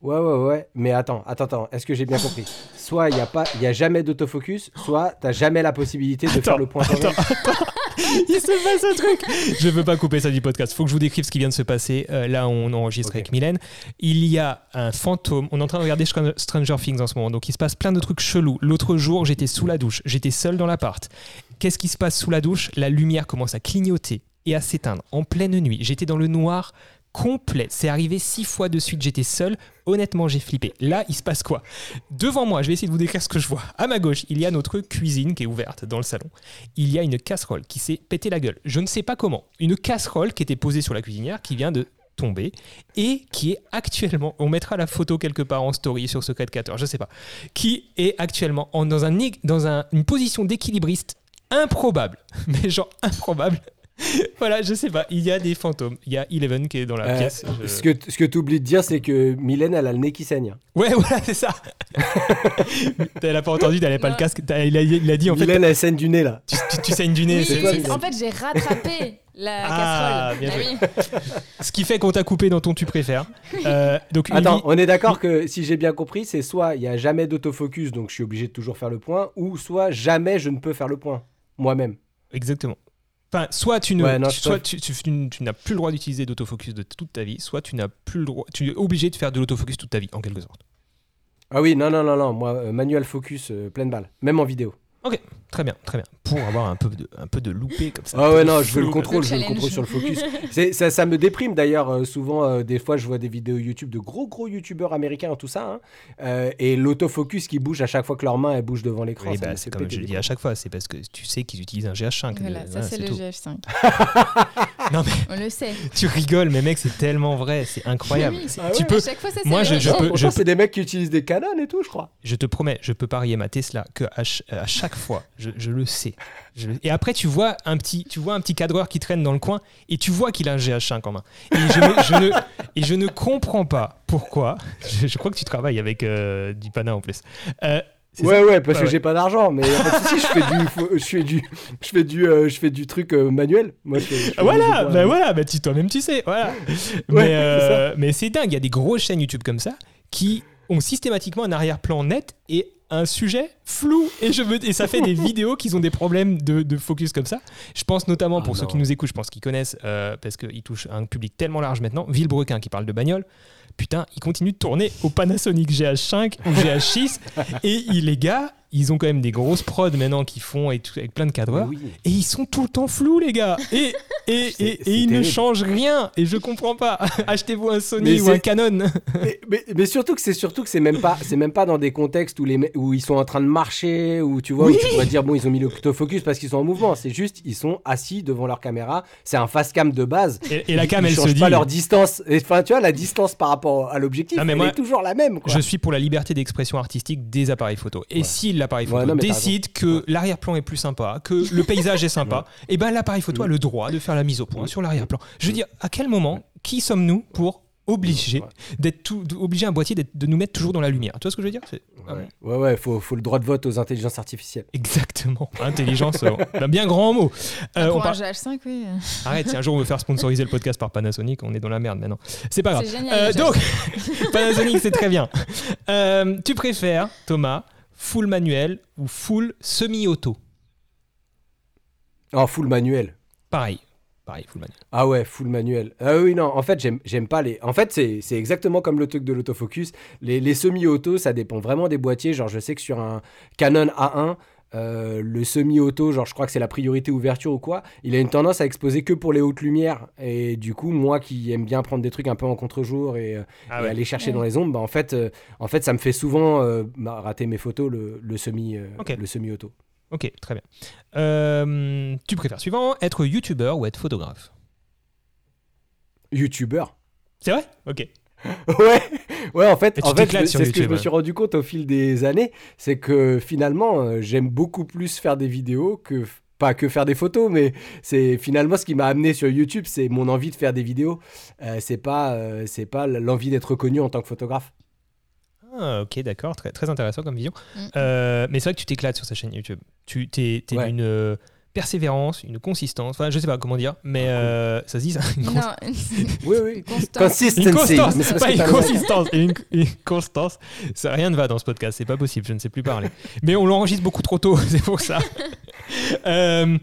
Ouais, ouais, ouais. Mais attends, attends, attends. Est-ce que j'ai bien compris? Soit il n'y a, pas- il y a jamais d'autofocus, soit tu jamais la possibilité de faire le point attends, attends. Il se passe un truc. Je veux pas couper ça du podcast. Faut que je vous décrive ce qui vient de se passer. Euh, là, on enregistre avec Mylène. Il y a un fantôme. On est en train de regarder Str- Stranger Things en ce moment. Donc, il se passe plein de trucs chelous. L'autre jour, j'étais sous la douche. J'étais seul dans l'appart. Qu'est-ce qui se passe sous la douche? La lumière commence à clignoter et à s'éteindre en pleine nuit. J'étais dans le noir complet. C'est arrivé six fois de suite. J'étais seul. Honnêtement, j'ai flippé. Là, il se passe quoi? Devant moi, je vais essayer de vous décrire ce que je vois. À ma gauche, il y a notre cuisine qui est ouverte dans le salon. Il y a une casserole qui s'est pété la gueule. Je ne sais pas comment. Une casserole qui était posée sur la cuisinière qui vient de tomber et qui est actuellement, on mettra la photo quelque part en story sur Secret 14, je sais pas, qui est actuellement en- dans, un, dans un- une position d'équilibriste improbable, mais genre improbable. voilà, je sais pas, il y a des fantômes. Il y a Eleven qui est dans la Euh, pièce. je- Ce que, ce que tu oublies de dire, c'est que Mylène, elle a le nez qui saigne. Ouais, voilà, c'est ça. Elle a pas entendu, elle avait pas le casque. Il a, il a dit en fait, Mylène, elle saigne du nez là. tu, tu- tu saignes du nez. Oui, c'est- toi, en fait, j'ai rattrapé. La Ah, casserole. bien Ah joué. Ce qui fait qu'on t'a coupé dans ton tu préfères. Euh, donc Attends, on est d'accord que si j'ai bien compris, c'est soit il y a jamais d'autofocus, donc je suis obligé de toujours faire le point, ou soit jamais je ne peux faire le point moi-même. Exactement. Enfin, soit tu ne, Ouais, non, tu- je soit préfère- tu, tu- tu- tu n'as plus le droit d'utiliser d'autofocus de toute ta vie, soit tu n'as plus le droit, tu es obligé de faire de l'autofocus toute ta vie, en quelque sorte. Ah oui, non, non, non, non, moi, euh, manual focus, euh, pleine balle, même en vidéo. Très bien, très bien. Pour avoir un peu de, un peu de loupé comme ça. Ah ouais, non, je veux le contrôle, Le je veux le contrôle sur le focus. Ça, ça me déprime d'ailleurs, euh, souvent, euh, des fois, je vois des vidéos YouTube de gros, gros YouTubeurs américains, tout ça, hein, euh, et l'autofocus qui bouge à chaque fois que leur main, elle bouge devant l'écran. Oui, bah, c'est comme je le dis à chaque fois, c'est parce que tu sais qu'ils utilisent un GH5. Voilà, ça c'est le tout. GF5. Non mais On le sait. tu rigoles, mais mec, c'est tellement vrai, c'est incroyable. Oui. C'est- Ah tu ouais. peux, À chaque fois, ça c'est Moi, je- je peux- Pourtant, c'est des mecs qui utilisent des canons et tout, je crois. je te promets, je peux parier ma Tesla que à, ch- à chaque fois, je, je le sais. Je et après, tu vois un petit, tu vois un petit cadreur qui traîne dans le coin et tu vois qu'il a un GH5 en main. Et je, ne- je ne, et je ne comprends pas pourquoi. Je, je crois que tu travailles avec euh, du pana en plus. Euh, Ouais, ouais, parce que ouais. j'ai pas d'argent, mais souci, je fais du, je fais du, je fais du, euh, je fais du truc euh, manuel. Moi, je fais- je fais Voilà, ben points. voilà, bah tu toi-même tu sais, voilà. mais euh, mais c'est dingue, il y a des grosses chaînes YouTube comme ça qui ont systématiquement un arrière-plan net et un sujet flou et je veux et ça fait des vidéos qui ont des problèmes de, de focus comme ça. Je pense notamment Ah pour ceux qui nous écoutent, je pense qu'ils connaissent euh, parce qu'ils touchent un public tellement large maintenant. Villebrequin qui parle de bagnole. Putain, il continue de tourner au Panasonic GH5 ou GH6 et il- les gars, ils ont quand même des grosses prods maintenant qui font et tout, avec plein de cadreurs. Oui. Et ils sont tout le temps flous, les gars. Et, et, et, ils ne changent rien. Et je comprends pas. Achetez-vous un Sony Mais ou un Canon. mais, mais- mais surtout que c'est surtout que c'est même pas, c'est même pas dans des contextes où les, où ils sont en train de marcher, où tu vois, Oui. où tu pourrais dire bon, ils ont mis l'autofocus parce qu'ils sont en mouvement. C'est juste, ils sont assis devant leur caméra. C'est un fast cam de base. Et, et la Ils- cam, ils elle se changent dit. pas leur distance. Et, Enfin, tu vois, la distance par rapport à l'objectif, elle moi, est toujours la même. Quoi. Je suis pour la liberté d'expression artistique des appareils photo. Et Ouais. si l'appareil Ouais, photo non, décide que l'arrière-plan est plus sympa, que le paysage est sympa, et ben l'appareil photo a le droit de faire la mise au point sur l'arrière-plan. Je veux dire, à quel moment, qui sommes-nous pour obliger Ouais. d'être tout, obliger un boîtier d'être- de nous mettre toujours dans la lumière? Tu vois ce que je veux dire? Ah bon. Ouais, ouais, faut, faut le droit de vote aux intelligences artificielles. Exactement. Intelligence, euh, un bien grand mot. Euh, Pour on un par- GH5, oui. Arrête, si un jour on veut faire sponsoriser le podcast par Panasonic, on est dans la merde maintenant. C'est pas grave. Génial. Euh, donc, GH5. Panasonic, c'est très bien. Euh, tu préfères, Thomas, full manuel ou full semi-auto En full manuel. Pareil. Pareil, full manuel. Ah ouais, full manuel. Ah oui, non, en fait, j'aime pas les. En fait, c'est c'est exactement comme le truc de l'autofocus. Les, les semi-auto, ça dépend vraiment des boîtiers. Genre, je sais que sur un Canon A1, euh, le semi-auto, genre, je crois que c'est la priorité ouverture ou quoi, il a une tendance à exposer que pour les hautes lumières. Et du coup, moi qui aime bien prendre des trucs un peu en contre-jour et, euh, Ah et aller chercher Ouais. dans les ombres, bah, en, fait, euh, en fait, ça me fait souvent euh, bah, rater mes photos, le, le semi, euh, le semi-auto. Ok, très bien. Euh, tu préfères suivant, être youtubeur ou être photographe? YouTubeur. C'est vrai? Ok. Ouais, ouais, en fait, en fait c'est ce que je me ouais. suis rendu compte au fil des années, c'est que finalement, euh, j'aime beaucoup plus faire des vidéos que pas que faire des photos, mais c'est finalement ce qui m'a amené sur YouTube, c'est mon envie de faire des vidéos. Euh, c'est pas, euh, c'est pas l'envie d'être reconnu en tant que photographe. Ah, ok, d'accord, très, très intéressant comme vision. Mm. Euh, mais c'est vrai que tu t'éclates sur sa chaîne YouTube. Tu t'es, t'es Ouais. euh, persévérance, une consistance, enfin je sais pas comment dire, mais euh, ça se dit ça? Une cons- Non, Oui, oui. Consistency. Une constance, Mais pas une consistance. Et une, une constance, ça rien ne va dans ce podcast, c'est pas possible, je ne sais plus parler. Mais on l'enregistre beaucoup trop tôt, c'est pour ça. Euh,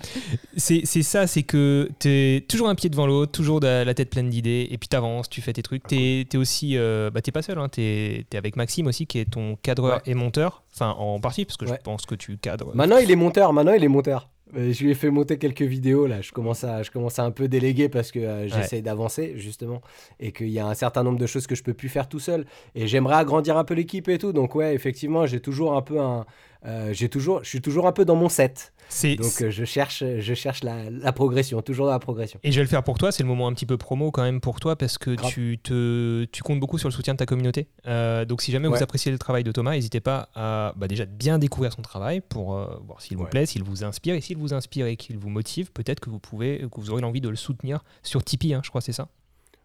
c'est ça, c'est que t'es toujours un pied devant l'autre, toujours de- la tête pleine d'idées, et puis t'avances, tu fais tes trucs. T'es es aussi, euh, bah t'es pas seul, hein, t'es es avec Maxime aussi, qui est ton cadreur Ouais. et monteur, enfin en partie, parce que Ouais. je pense que tu cadres. Maintenant, il est monteur. Maintenant, il est monteur. Euh, Je lui ai fait monter quelques vidéos là. Je commence à, je commence à un peu déléguer parce que euh, j'essaye d'avancer justement et qu'il y a un certain nombre de choses que je peux plus faire tout seul. Et j'aimerais agrandir un peu l'équipe et tout. Donc ouais, effectivement, j'ai toujours un peu un, euh, j'ai toujours, je suis toujours un peu dans mon set. Donc euh, je cherche, je cherche la, la progression, toujours la progression. Et je vais le faire pour toi, c'est le moment un petit peu promo quand même pour toi parce que Grave. tu, te, tu comptes beaucoup sur le soutien de ta communauté. Euh, donc si jamais Ouais. vous appréciez le travail de Thomas, n'hésitez pas à bah, déjà bien découvrir son travail pour voir s'il vous Ouais. plaît, s'il vous inspire. Et s'il vous inspire et qu'il vous motive, peut-être que vous pouvez, que vous aurez l'envie de le soutenir sur Tipeee, hein, je crois c'est ça.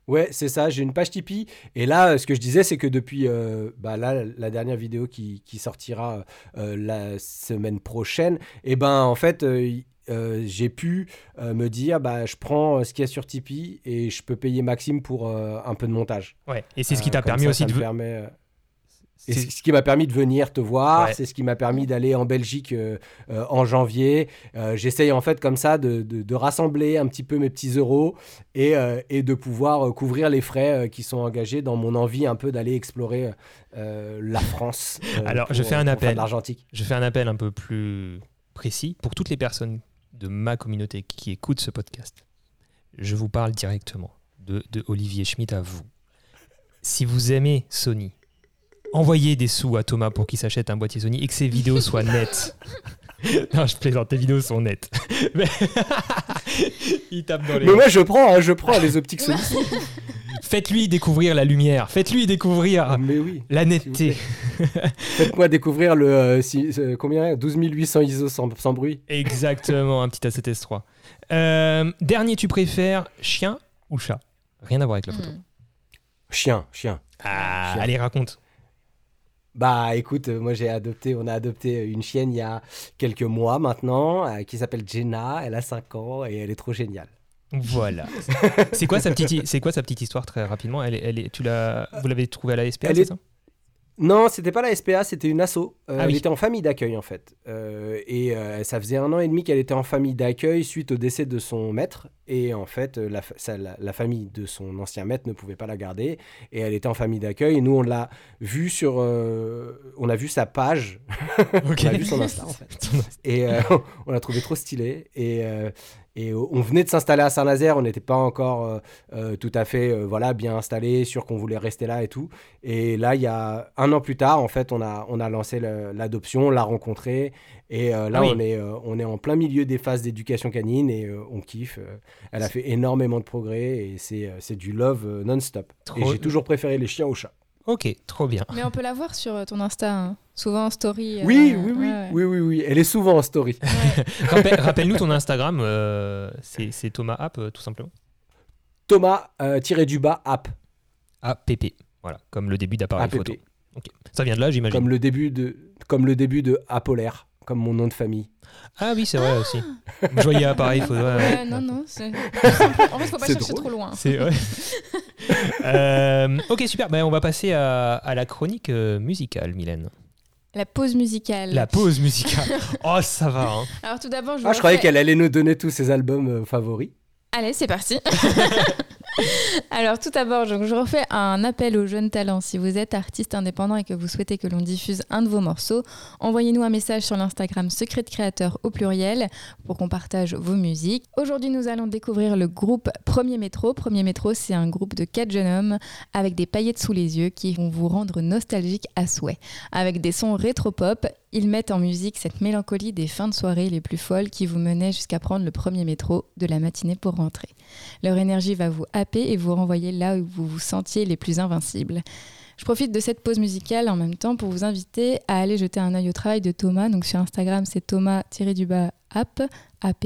Ouais, c'est ça, j'ai une page Tipeee. Et là, euh, ce que je disais, c'est que depuis euh, bah là, la dernière vidéo qui, qui sortira euh, la semaine prochaine, et ben en fait, euh, j'ai pu me dire bah, je prends ce qu'il y a sur Tipeee et je peux payer Maxime pour un peu de montage. Ouais. Et c'est ce qui t'a permis ça, aussi ça de. me permet, et c'est- ce qui m'a permis de venir te voir, Ouais. c'est ce qui m'a permis d'aller en Belgique euh, euh, en janvier. Euh, J'essaye en fait comme ça de, de- de rassembler un petit peu mes petits euros et, et de pouvoir couvrir les frais qui sont engagés dans mon envie un peu d'aller explorer la France. Alors, pour, je fais un appel. l'argentique. Je fais un appel un peu plus précis pour toutes les personnes de ma communauté qui écoutent ce podcast. Je vous parle directement de, de Olivier Schmitt à vous. Si vous aimez Sony, envoyez des sous à Thomas pour qu'il s'achète un boîtier Sony et que ses vidéos soient nettes. non, je plaisante, tes vidéos sont nettes. Mais- Il tape dans les. Mais moi je prends, hein, je prends les optiques Sony. Faites-lui découvrir la lumière, faites-lui découvrir mais oui. la netteté. Faites-moi découvrir le euh, si- euh, combien 12 800 ISO sans, sans bruit. Exactement, un petit A7S3. Euh, dernier, tu préfères chien ou chat? Rien à voir avec la photo. Hmm. Chien, chien. Ah, Chien. allez, raconte. Bah écoute, euh, moi j'ai adopté, on a adopté une chienne il y a quelques mois maintenant, euh, qui s'appelle Jenna, elle a 5 ans et elle est trop géniale. Voilà. c'est quoi sa petite, c'est quoi sa petite histoire très rapidement? Elle est, elle est, tu l'as, vous l'avez trouvée à la SPA, c'est est- ça? Non, c'était pas la SPA, c'était une asso. Euh, Ah elle était en famille d'accueil en fait. Euh, et euh, ça faisait un an et demi qu'elle était en famille d'accueil suite au décès de son maître. Et en fait, euh, la, fa- ça- la- la famille de son ancien maître ne pouvait pas la garder. Et elle était en famille d'accueil. Et nous, on l'a vu sur. euh, on a vu sa page. On a vu son Insta en fait. Et euh, on l'a trouvé trop stylé. Et, euh, et on venait de s'installer à Saint-Nazaire. On n'était pas encore euh, euh, tout à fait euh, voilà, bien installé, sûr qu'on voulait rester là et tout. Et là, il y a un an plus tard, en fait, on a, on a lancé l'adoption, on l'a rencontrée. Et euh, là, Ah oui. on, est, euh, on est en plein milieu des phases d'éducation canine et euh, on kiffe. Elle a fait énormément de progrès et c'est c'est du love euh, non-stop. Et j'ai toujours préféré les chiens aux chats. Ok, trop bien. Mais on peut la voir sur ton Insta, hein. souvent en story. euh, Oui, oui, oui, ouais, ouais. oui, oui, oui. Elle est souvent en story. Ouais. Rappel- Rappelle-nous ton Instagram. euh, c'est c'est Thomas App, tout simplement. Thomas euh, tiré du bas app. APP. Voilà, comme le début d'appareil APP. photo. Ok. Ça vient de là, j'imagine. Comme le début de, comme le début de Apolaire, comme mon nom de famille. Ah oui, c'est vrai aussi. Je voyais appareil ouais, ouais. Ouais, non, non. c'est. En fait, faut pas chercher drôle. trop loin. C'est ouais. Euh, ok, super. Ben, on va passer à, à la chronique euh, musicale, Mylène. La pause musicale. La pause musicale. Oh, ça va. hein. Alors tout d'abord, je Ah, vous je croyais qu'elle allait nous donner tous ses albums euh, favoris. Allez, c'est parti. Alors tout d'abord, je, refais un appel aux jeunes talents. Si vous êtes artiste indépendant et que vous souhaitez que l'on diffuse un de vos morceaux, envoyez-nous un message sur l'Instagram Secret Créateur au pluriel pour qu'on partage vos musiques. Aujourd'hui, nous allons découvrir le groupe Premier Métro. Premier Métro, c'est un groupe de quatre jeunes hommes avec des paillettes sous les yeux qui vont vous rendre nostalgique à souhait. Avec des sons rétro-pop, ils mettent en musique cette mélancolie des fins de soirée les plus folles qui vous menaient jusqu'à prendre le premier métro de la matinée pour rentrer. Leur énergie va vous happer et vous renvoyer là où vous vous sentiez les plus invincibles. Je profite de cette pause musicale en même temps pour vous inviter à aller jeter un œil au travail de Thomas. Donc sur Instagram, c'est Thomas-du-bas app, app.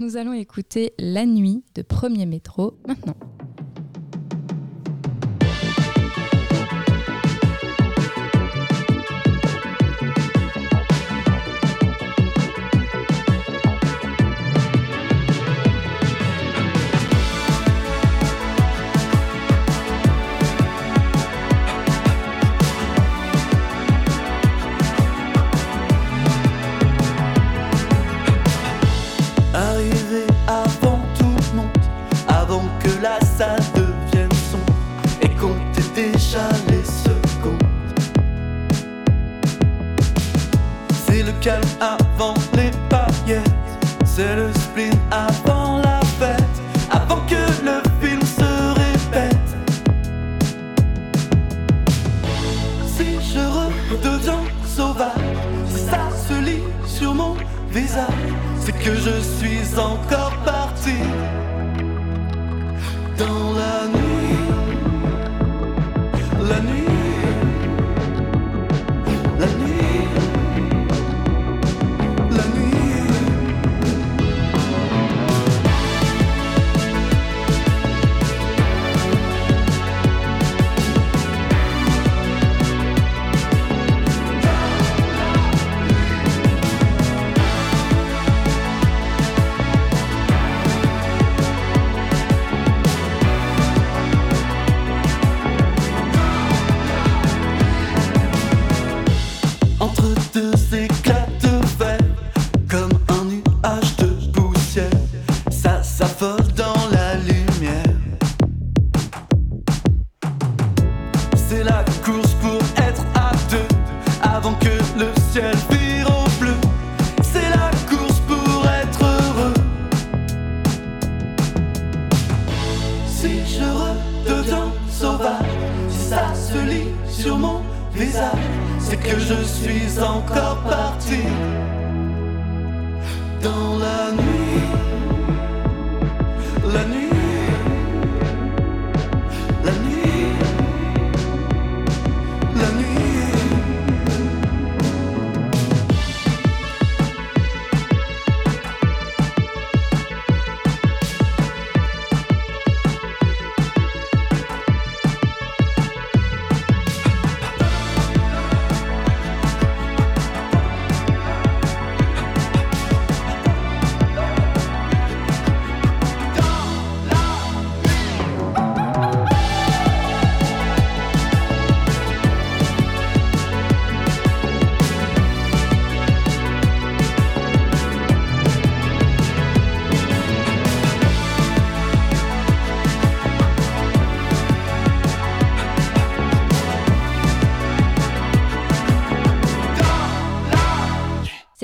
Nous allons écouter La nuit de Premier Métro maintenant.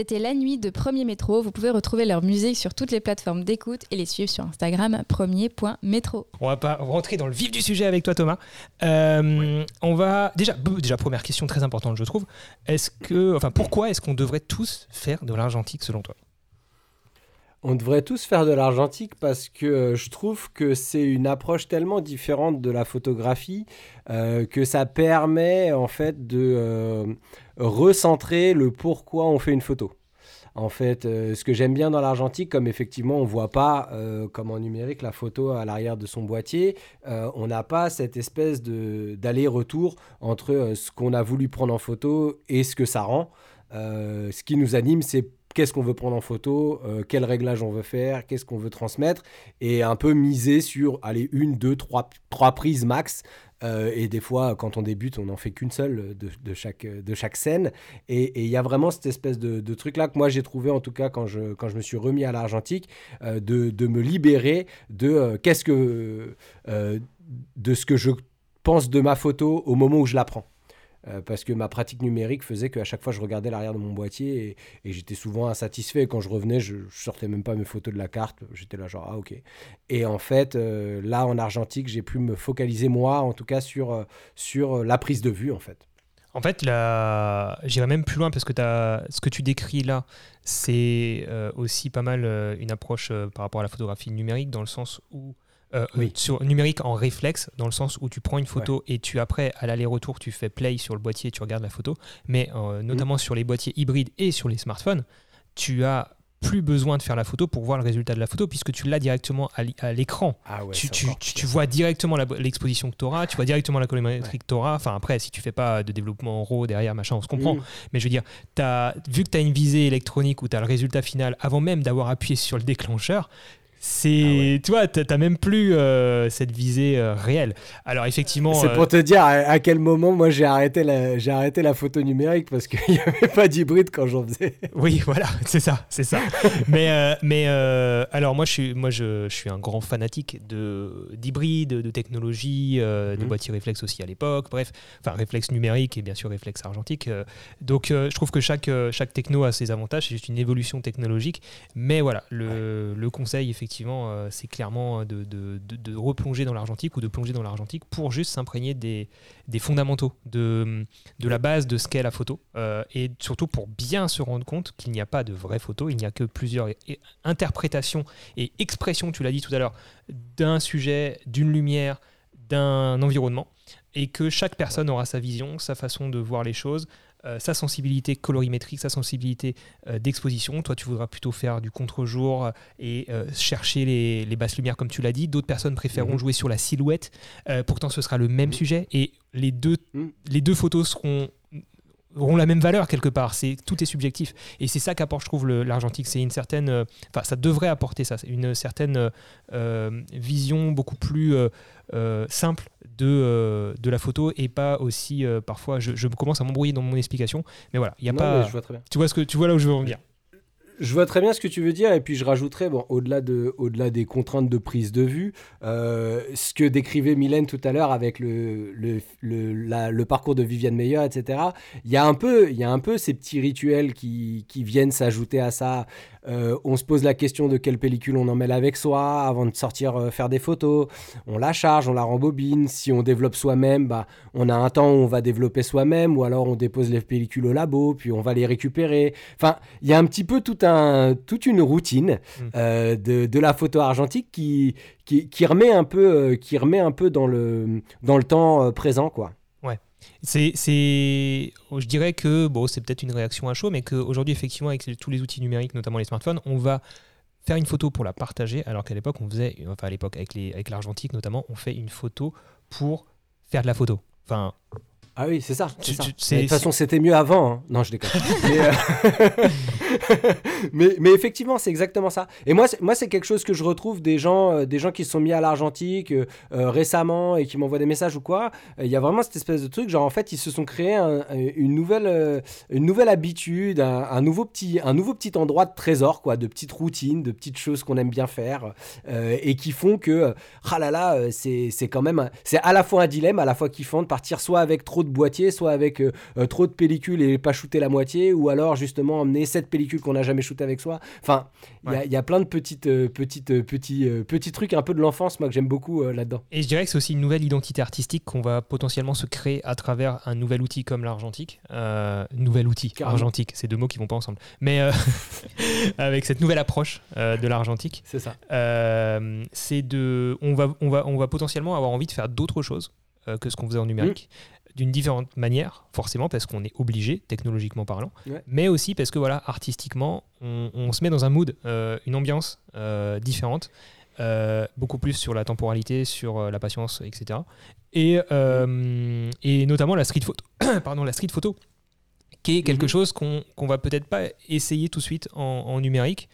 C'était la nuit de Premier Métro. Vous pouvez retrouver leur musique sur toutes les plateformes d'écoute et les suivre sur Instagram premier.métro. On va pas rentrer dans le vif du sujet avec toi, Thomas. Euh, On va déjà, déjà première question très importante, je trouve. Est-ce que, enfin, pourquoi est-ce qu'on devrait tous faire de l'argentique selon toi? On devrait tous faire de l'argentique parce que je trouve que c'est une approche tellement différente de la photographie euh, que ça permet en fait de euh, recentrer le pourquoi on fait une photo. En fait, euh, ce que j'aime bien dans l'argentique, comme effectivement on voit pas, euh, comme en numérique, la photo à l'arrière de son boîtier, euh, on n'a pas cette espèce d'aller-retour entre ce qu'on a voulu prendre en photo et ce que ça rend. Ce qui nous anime, c'est qu'est-ce qu'on veut prendre en photo, euh, quel réglage on veut faire, qu'est-ce qu'on veut transmettre, et un peu miser sur, allez, une, deux, trois, trois prises max. Euh, et des fois, quand on débute, on n'en fait qu'une seule de, chaque, de chaque scène. Et il y a vraiment cette espèce de, truc-là que moi j'ai trouvé, en tout cas, quand je, quand je me suis remis à l'argentique, euh, de, de me libérer de euh, qu'est-ce que. de ce que je pense de ma photo au moment où je la prends. Euh, parce que ma pratique numérique faisait qu'à chaque fois je regardais l'arrière de mon boîtier et, j'étais souvent insatisfait. Quand je revenais, je, je sortais même pas mes photos de la carte. J'étais là genre ah ok. Et en fait, euh, là en argentique, j'ai pu me focaliser moi, en tout cas sur euh, sur la prise de vue en fait. En fait, là, j'irai même plus loin parce que t'as- ce que tu décris là, c'est aussi pas mal une approche par rapport à la photographie numérique dans le sens où euh, Oui. sur numérique en réflexe, dans le sens où tu prends une photo et tu après à l'aller-retour tu fais play sur le boîtier et tu regardes la photo, mais euh, notamment sur les boîtiers hybrides et sur les smartphones, tu as plus besoin de faire la photo pour voir le résultat de la photo puisque tu l'as directement à l'écran Ah ouais. tu, tu- tu- vois directement l'exposition que tu auras, tu vois directement la colorimétrie que tu auras. Enfin, après, si tu fais pas de développement en RAW derrière, machin, on se comprend. Mm. Mais je veux dire, as, vu que tu as une visée électronique où tu as le résultat final avant même d'avoir appuyé sur le déclencheur, c'est. Tu vois, tu n'as même plus euh, cette visée euh, réelle. Alors, effectivement. C'est euh, pour te dire à, à quel moment moi j'ai arrêté la j'ai arrêté la photo numérique parce qu'il n'y avait pas d'hybride quand j'en faisais. Oui, voilà, c'est ça, c'est ça. mais mais alors moi je suis moi je, je suis un grand fanatique de d'hybride, de technologie, de Mhm. boîtier réflexe aussi à l'époque. Bref, enfin réflexe numérique et bien sûr réflexe argentique. donc je trouve que chaque chaque techno a ses avantages. C'est juste une évolution technologique. Mais voilà, le, le conseil effectivement, euh, c'est clairement de, de, replonger dans l'argentique ou de plonger dans l'argentique pour juste s'imprégner des fondamentaux de la base de ce qu'est la photo euh, et surtout pour bien se rendre compte qu'il n'y a pas de vraie photo, il n'y a que plusieurs interprétations et expressions, tu l'as dit tout à l'heure, d'un sujet, d'une lumière, d'un environnement et que chaque personne aura sa vision, sa façon de voir les choses. Euh, sa sensibilité colorimétrique, sa sensibilité euh, d'exposition. Toi, tu voudras plutôt faire du contre-jour euh, et euh, chercher les, les basses lumières, comme tu l'as dit. D'autres personnes préféreront Mhm. jouer sur la silhouette. Pourtant, ce sera le même sujet et les deux, Mhm. les deux photos seront auront la même valeur quelque part. C'est tout est subjectif et c'est ça qu'apporte, je trouve, l'argentique. C'est une certaine, euh, enfin, ça devrait apporter ça, c'est une certaine euh, vision beaucoup plus euh, simple de euh, de la photo et pas aussi euh, parfois. Je, je commence à m'embrouiller dans mon explication, mais voilà, il y a Non, pas. mais je vois très bien. Tu vois ce que tu vois là où je veux en venir. Je vois très bien ce que tu veux dire, et puis je rajouterais, bon, au-delà de, au-delà des contraintes de prise de vue, euh, ce que décrivait Mylène tout à l'heure avec le, le, le, parcours de Viviane Meyer, etc. Il y a un peu, y a un peu ces petits rituels qui, qui viennent s'ajouter à ça. Euh, on se pose la question de quelle pellicule on emmène avec soi avant de sortir euh, faire des photos. On la charge, on la rembobine. Si on développe soi-même, bah, on a un temps où on va développer soi-même, ou alors on dépose les pellicules au labo, puis on va les récupérer. Enfin, il y a un petit peu tout un, toute une routine Mm. euh, de, de la photo argentique qui, qui, qui remet un peu, euh, qui remet un peu dans le, dans le temps euh, présent, quoi. C'est, c'est, je dirais que bon, c'est peut-être une réaction à chaud, mais qu'aujourd'hui, effectivement, avec tous les outils numériques, notamment les smartphones, on va faire une photo pour la partager, alors qu'à l'époque, on faisait, enfin à l'époque avec, les, avec l'argentique notamment, on fait une photo pour faire de la photo. Enfin, Ah oui, c'est ça. Tu- tu- De toute façon, c'était mieux avant. hein. Non, je déconne. mais, euh, mais, mais effectivement, c'est exactement ça. Et moi, c'est- moi, c'est quelque chose que je retrouve des gens, euh, des gens qui se sont mis à l'argentique euh, euh, récemment et qui m'envoient des messages ou quoi. Il y a vraiment cette espèce de truc, genre en fait, ils se sont créés un- un- une nouvelle, une nouvelle habitude, un, un nouveau petit, un nouveau petit endroit de trésor, quoi, de petites routines, de petites choses qu'on aime bien faire et qui font que, ah là là, c'est quand même, c'est à la fois un dilemme, à la fois kiffant de partir soit avec trop de boîtiers, soit avec euh, euh, trop de pellicules et pas shooter la moitié, ou alors justement emmener cette pellicule qu'on n'a jamais shooté avec soi. Enfin, il y a- Ouais. il y, a plein de petites, euh, petites, petits, petits trucs un peu de l'enfance, moi que j'aime beaucoup là-dedans. Et je dirais que c'est aussi une nouvelle identité artistique qu'on va potentiellement se créer à travers un nouvel outil comme l'argentique. Euh, nouvel outil, Carrément. argentique, c'est deux mots qui vont pas ensemble. Mais euh, avec cette nouvelle approche euh, de l'argentique, C'est ça. c'est de, on va, on va, on va potentiellement avoir envie de faire d'autres choses que ce qu'on faisait en numérique. D'une différente manière, forcément, parce qu'on est obligé, technologiquement parlant, Ouais. mais aussi parce que, voilà, artistiquement, on, on se met dans un mood, euh, une ambiance euh, différente, euh, beaucoup plus sur la temporalité, sur la patience, etc. Et, et notamment la street photo, pardon, la street photo, qui est quelque Mhm. chose qu'on qu'on va peut-être pas essayer tout de suite en, en numérique,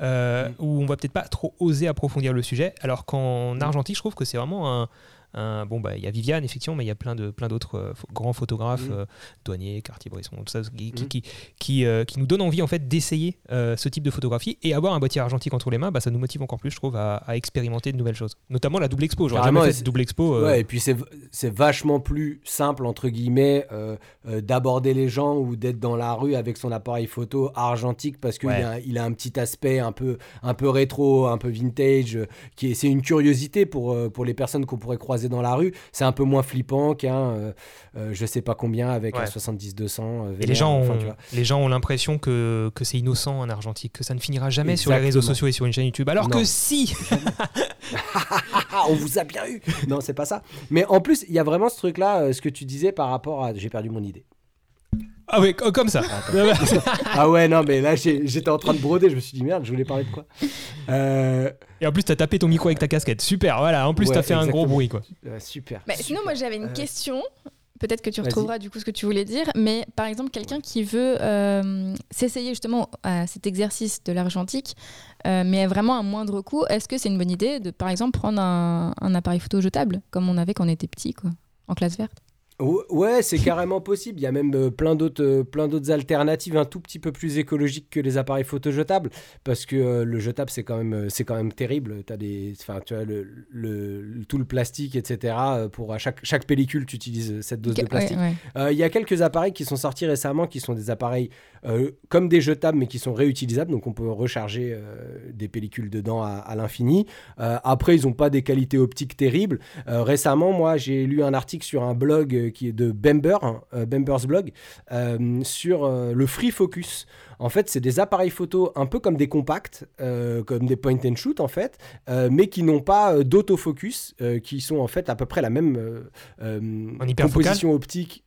euh, Mhm. où on va peut-être pas trop oser approfondir le sujet, alors qu'en Mhm. argentique, je trouve que c'est vraiment un, un- bon bah il y a Viviane effectivement, mais il y a plein de plein d'autres euh, grands photographes, euh, Douanier, Cartier-Bresson, tout ça, qui, qui, Mhm. qui, qui, euh, qui nous donnent envie en fait d'essayer euh, ce type de photographie et avoir un boîtier argentique entre les mains, bah, ça nous motive encore plus, je trouve, à, à expérimenter de nouvelles choses, notamment la double expo. Jamais fait de double expo. euh, Ouais, et puis c'est c'est vachement plus simple, entre guillemets, euh, euh, d'aborder les gens ou d'être dans la rue avec son appareil photo argentique parce qu'il Ouais. a, il a un petit aspect un peu, un peu rétro, un peu vintage, euh, qui est, c'est une curiosité pour, euh, pour les personnes qu'on pourrait croiser dans la rue. C'est un peu moins flippant qu'un, euh, euh, je sais pas combien, avec Ouais. un 70-200. euh, Et les gens ont, enfin, tu vois. les gens ont l'impression que, que c'est innocent en argentique, que ça ne finira jamais sur les réseaux sociaux et sur une chaîne YouTube. Alors Non. que si on vous a bien eu Non, c'est pas ça. Mais en plus, il y a vraiment ce truc-là, ce que tu disais par rapport à... J'ai perdu mon idée. Ah oui, co- comme ça. Ah ouais, non, mais là, j'étais en train de broder, je me suis dit, merde, je voulais parler de quoi? Euh, et en plus, t'as tapé ton micro avec ta casquette. Super, voilà. En plus, Ouais, t'as fait un gros bruit, quoi. euh, Super. Bah, sinon, moi j'avais une Euh, question. Peut-être que tu retrouveras du coup ce que tu voulais dire, mais par exemple quelqu'un qui veut euh, s'essayer justement à cet exercice de l'argentique, euh, mais vraiment à moindre coût, est-ce que c'est une bonne idée de par exemple prendre un, un appareil photo jetable comme on avait quand on était petit, quoi, en classe verte? Ouais, c'est carrément possible. Il y a même euh, plein d'autres, euh, plein d'autres alternatives un tout petit peu plus écologiques que les appareils photo jetables, parce que euh, le jetable c'est quand même, c'est quand même terrible. T'as des, enfin, tu vois le, tout le plastique, etc. Pour à chaque chaque pellicule, tu utilises cette dose de plastique. ouais. Euh, Il y a quelques appareils qui sont sortis récemment, qui sont des appareils euh, comme des jetables, mais qui sont réutilisables, donc on peut recharger des pellicules dedans à, à l'infini. Après, ils n'ont pas des qualités optiques terribles. Récemment, moi, j'ai lu un article sur un blog qui est de Bember, hein, euh, Bember's blog, euh, sur euh, le free focus. En fait, c'est des appareils photo un peu comme des compacts, comme des point and shoot en fait, mais qui n'ont pas d'autofocus, qui sont en fait à peu près la même composition optique.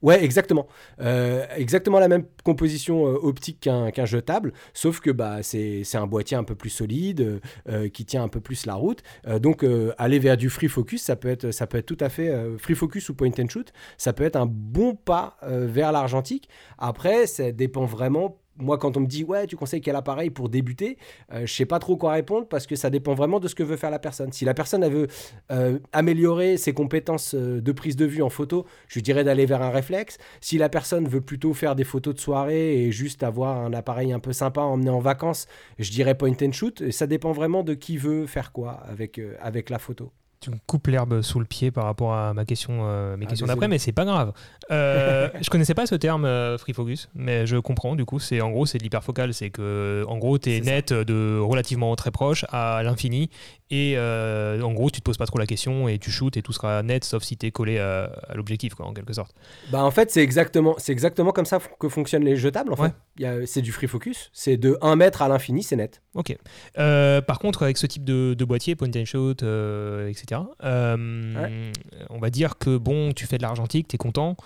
Ouais, exactement. Euh, exactement la même composition euh, optique qu'un jetable, sauf que bah, c'est un boîtier un peu plus solide, euh, qui tient un peu plus la route. Donc, aller vers du free focus, ça peut être, ça peut être tout à fait free focus ou point and shoot, ça peut être un bon pas vers l'argentique. Après, ça dépend vraiment moi, quand on me dit ouais, tu conseilles quel appareil pour débuter, euh, je sais pas trop quoi répondre parce que ça dépend vraiment de ce que veut faire la personne. Si la personne veut euh, améliorer ses compétences euh, de prise de vue en photo, je dirais d'aller vers un réflexe. Si la personne veut plutôt faire des photos de soirée et juste avoir un appareil un peu sympa à emmener en vacances, je dirais point and shoot. Ça dépend vraiment de qui veut faire quoi avec, euh, avec la photo. Tu me coupes l'herbe sous le pied par rapport à ma question, euh, mes Ah, questions d'après, mais c'est pas grave. Euh, je connaissais pas ce terme euh, free focus, mais je comprends. Du coup, c'est en gros c'est de l'hyperfocal, c'est que en gros t'es ça. net de relativement très proche à l'infini, et euh, en gros tu te poses pas trop la question et tu shootes et tout sera net, sauf si t'es collé à, à l'objectif, quoi, en quelque sorte. Bah en fait c'est exactement c'est exactement comme ça que fonctionnent les jetables en fait. Ouais. C'est du free focus, c'est de 1 mètre à l'infini, c'est net. Ok. Euh, par contre, avec ce type de, de boîtier, point and shoot, euh, etc., euh, on va dire que bon, tu fais de l'argentique, t'es content,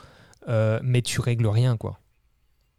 euh, mais tu règles rien, quoi.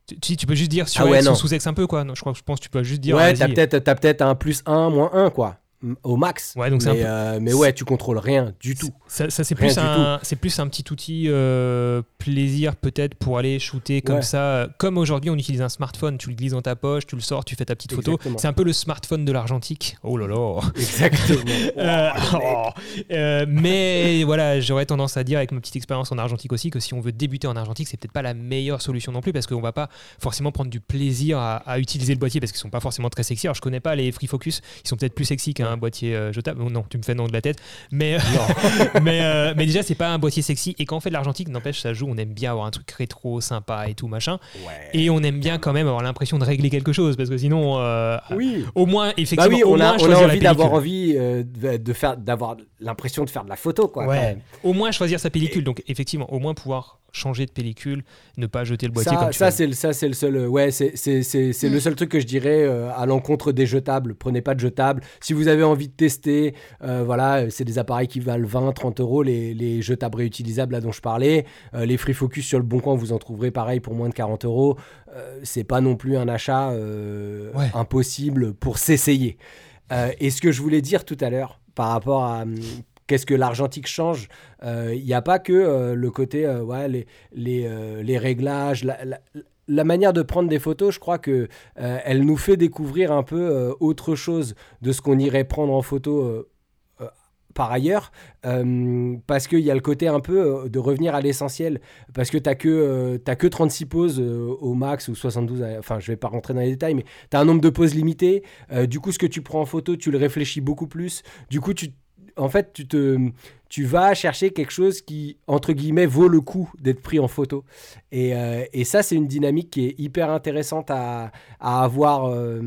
Tu, tu, tu peux juste dire sur Ah ouais, X non. ou sous X un peu, quoi. Non, je crois je pense que tu peux juste dire. ouais, t'as peut-être peut-être un plus 1, moins 1 quoi, au max. Ouais, donc mais, peu- euh, mais ouais, tu contrôles rien du tout. Ça, ça, c'est plus un, c'est plus un petit outil euh, plaisir peut-être pour aller shooter comme Ouais. ça. Comme aujourd'hui, on utilise un smartphone, tu le glisses dans ta poche, tu le sors, tu fais ta petite photo. C'est un peu le smartphone de l'argentique. Oh là là. Exactement. Euh, Oh, oh. Euh, mais voilà, j'aurais tendance à dire avec ma petite expérience en argentique aussi que si on veut débuter en argentique, c'est peut-être pas la meilleure solution non plus parce qu'on va pas forcément prendre du plaisir à, à utiliser le boîtier parce qu'ils sont pas forcément très sexy. Alors je connais pas les free focus, ils sont peut-être plus sexy qu'un boîtier euh, jetable. Oh non, tu me fais non de la tête. Mais mais, euh, mais déjà c'est pas un boîtier sexy et quand on fait de l'argentique, n'empêche ça joue. On aime bien avoir un truc rétro, sympa et tout machin. Ouais. Et on aime bien quand même avoir l'impression de régler quelque chose parce que sinon, euh, Oui. au moins Bah effectivement, au on moins a, on a envie d'avoir envie euh, de, faire, d'avoir l'impression de faire de la photo, quoi. Ouais, au moins choisir sa pellicule. Donc effectivement, au moins pouvoir changer de pellicule, ne pas jeter le boîtier Ça, comme tu ça c'est le, ça c'est le seul, euh, ouais, c'est, c'est, c'est, c'est le seul truc que je dirais euh, à l'encontre des jetables. Prenez pas de jetables. Si vous avez envie de tester, euh, voilà, c'est des appareils qui valent 20, 30 euros, les, les jetables réutilisables là dont je parlais. Euh, les Free Focus sur le Bon Coin, vous en trouverez pareil pour moins de 40 euros. Euh, c'est pas non plus un achat Ouais. impossible pour s'essayer. Et ce que je voulais dire tout à l'heure par rapport à hum, qu'est-ce que l'argentique change, il n'y a pas que le côté, ouais, les, les, les réglages, la, la- la manière de prendre des photos, je crois que euh, elle nous fait découvrir un peu euh, autre chose de ce qu'on irait prendre en photo euh, par ailleurs, parce qu'il y a le côté un peu de revenir à l'essentiel, parce que tu n'as que, euh, t'as que 36 poses au max ou 72, euh, enfin je vais pas rentrer dans les détails, mais tu as un nombre de poses limité, du coup ce que tu prends en photo, tu le réfléchis beaucoup plus, du coup tu en fait, tu, te, tu vas chercher quelque chose qui, entre guillemets, vaut le coup d'être pris en photo. Et, euh, et ça, c'est une dynamique qui est hyper intéressante à, à avoir euh,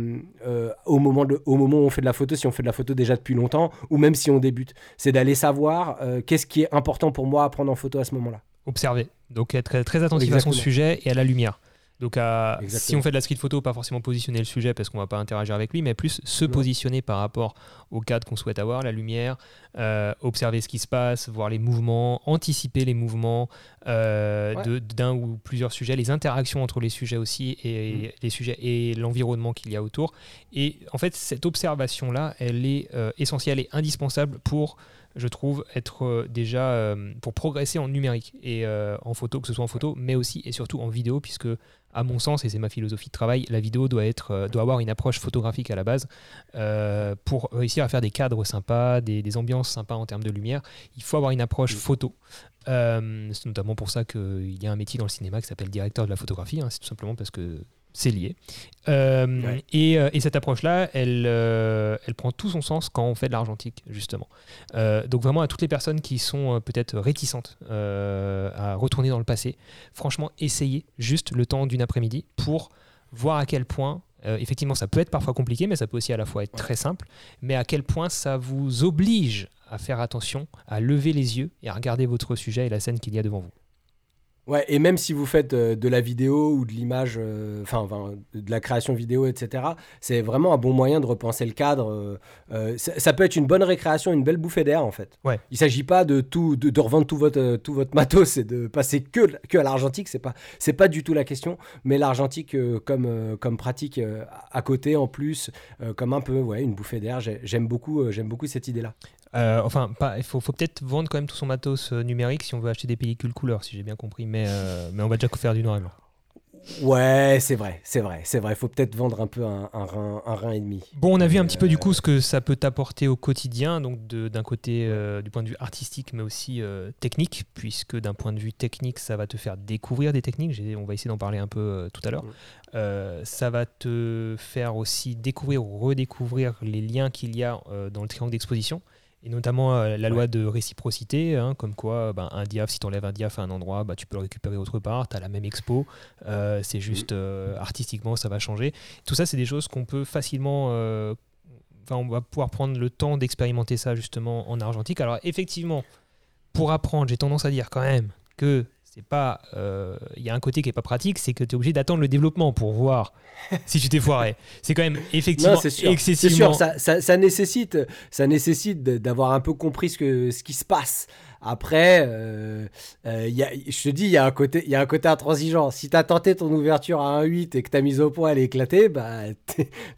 euh, au, moment de- au moment où on fait de la photo, si on fait de la photo déjà depuis longtemps, ou même si on débute. C'est d'aller savoir qu'est-ce qui est important pour moi à prendre en photo à ce moment-là. Observer. Donc être très attentif à son sujet et à la lumière. Donc à- si on fait de la street photo, pas forcément positionner le sujet parce qu'on va pas interagir avec lui, mais plus se Non. positionner par rapport au cadre qu'on souhaite avoir, la lumière, euh, observer ce qui se passe, voir les mouvements, anticiper les mouvements euh, Ouais. d'un ou plusieurs sujets, les interactions entre les sujets aussi et Mm. les sujets et l'environnement qu'il y a autour. Et en fait, cette observation-là, elle est euh, essentielle et indispensable pour je trouve, être déjà euh, pour progresser en numérique et euh, en photo, que ce soit en photo, mais aussi et surtout en vidéo, puisque à mon sens, et c'est ma philosophie de travail, la vidéo doit, être, euh, doit avoir une approche photographique à la base euh, pour réussir à faire des cadres sympas, des, des ambiances sympas en termes de lumière. Il faut avoir une approche Mm. photo. Euh, c'est notamment pour ça qu'il y a un métier dans le cinéma qui s'appelle directeur de la photographie. hein, c'est tout simplement parce que c'est lié. Euh, Ouais. et, euh, et cette approche-là, elle, euh, elle prend tout son sens quand on fait de l'argentique, justement. Euh, donc vraiment à toutes les personnes qui sont peut-être réticentes à retourner dans le passé, franchement, essayez juste le temps d'une après-midi pour voir à quel point, effectivement, ça peut être parfois compliqué, mais ça peut aussi à la fois être très simple, mais à quel point ça vous oblige à faire attention, à lever les yeux et à regarder votre sujet et la scène qu'il y a devant vous. Ouais, et même si vous faites euh, de la vidéo ou de l'image, euh, enfin, enfin, de la création vidéo, etc., c'est vraiment un bon moyen de repenser le cadre. euh, ça, ça peut être une bonne récréation, une belle bouffée d'air, en fait. Ouais. Il s'agit pas de tout, de, de revendre tout votre, tout votre matos et de passer que, que à l'argentique. C'est pas, c'est pas du tout la question. Mais l'argentique euh, comme, comme pratique à côté, en plus, comme un peu, ouais, une bouffée d'air. J'ai- J'aime beaucoup, j'aime beaucoup cette idée-là. Euh, enfin, pas, il faut, faut peut-être vendre quand même tout son matos euh, numérique si on veut acheter des pellicules couleurs, si j'ai bien compris, mais, euh, mais on va déjà faire du noir et blanc. Ouais, c'est vrai, c'est vrai, c'est vrai. Il faut peut-être vendre un peu un, un rein, un rein et demi. Bon, on a vu un petit peu du coup ce que ça peut t'apporter au quotidien, donc d'un côté euh, du point de vue artistique, mais aussi euh, technique, puisque d'un point de vue technique, ça va te faire découvrir des techniques. On va essayer d'en parler un peu euh, tout à l'heure. Mm. Ça va te faire aussi découvrir ou redécouvrir les liens qu'il y a dans le triangle d'exposition. Et notamment euh, la loi de réciprocité, hein, comme quoi ben, un diaph, si tu enlèves un diaph à un endroit, bah, tu peux le récupérer autre part, tu as la même expo, euh, c'est juste euh, artistiquement ça va changer. Tout ça, c'est des choses qu'on peut facilement. Enfin, on va pouvoir prendre le temps d'expérimenter ça justement en argentique. Alors, effectivement, pour apprendre, j'ai tendance à dire quand même que c'est pas. euh, Il y a un côté qui est pas pratique, c'est que tu es obligé d'attendre le développement pour voir si tu t'es foiré. C'est quand même effectivement Non. C'est excessivement. sûr, ça, ça- ça nécessite, ça nécessite d'avoir un peu compris ce, que, ce qui se passe. Après, euh, euh, y a- je te dis, il y, a un côté- il y a un côté intransigeant. Si tu as tenté ton ouverture à 1,8 et que ta mise au point elle est éclatée, bah,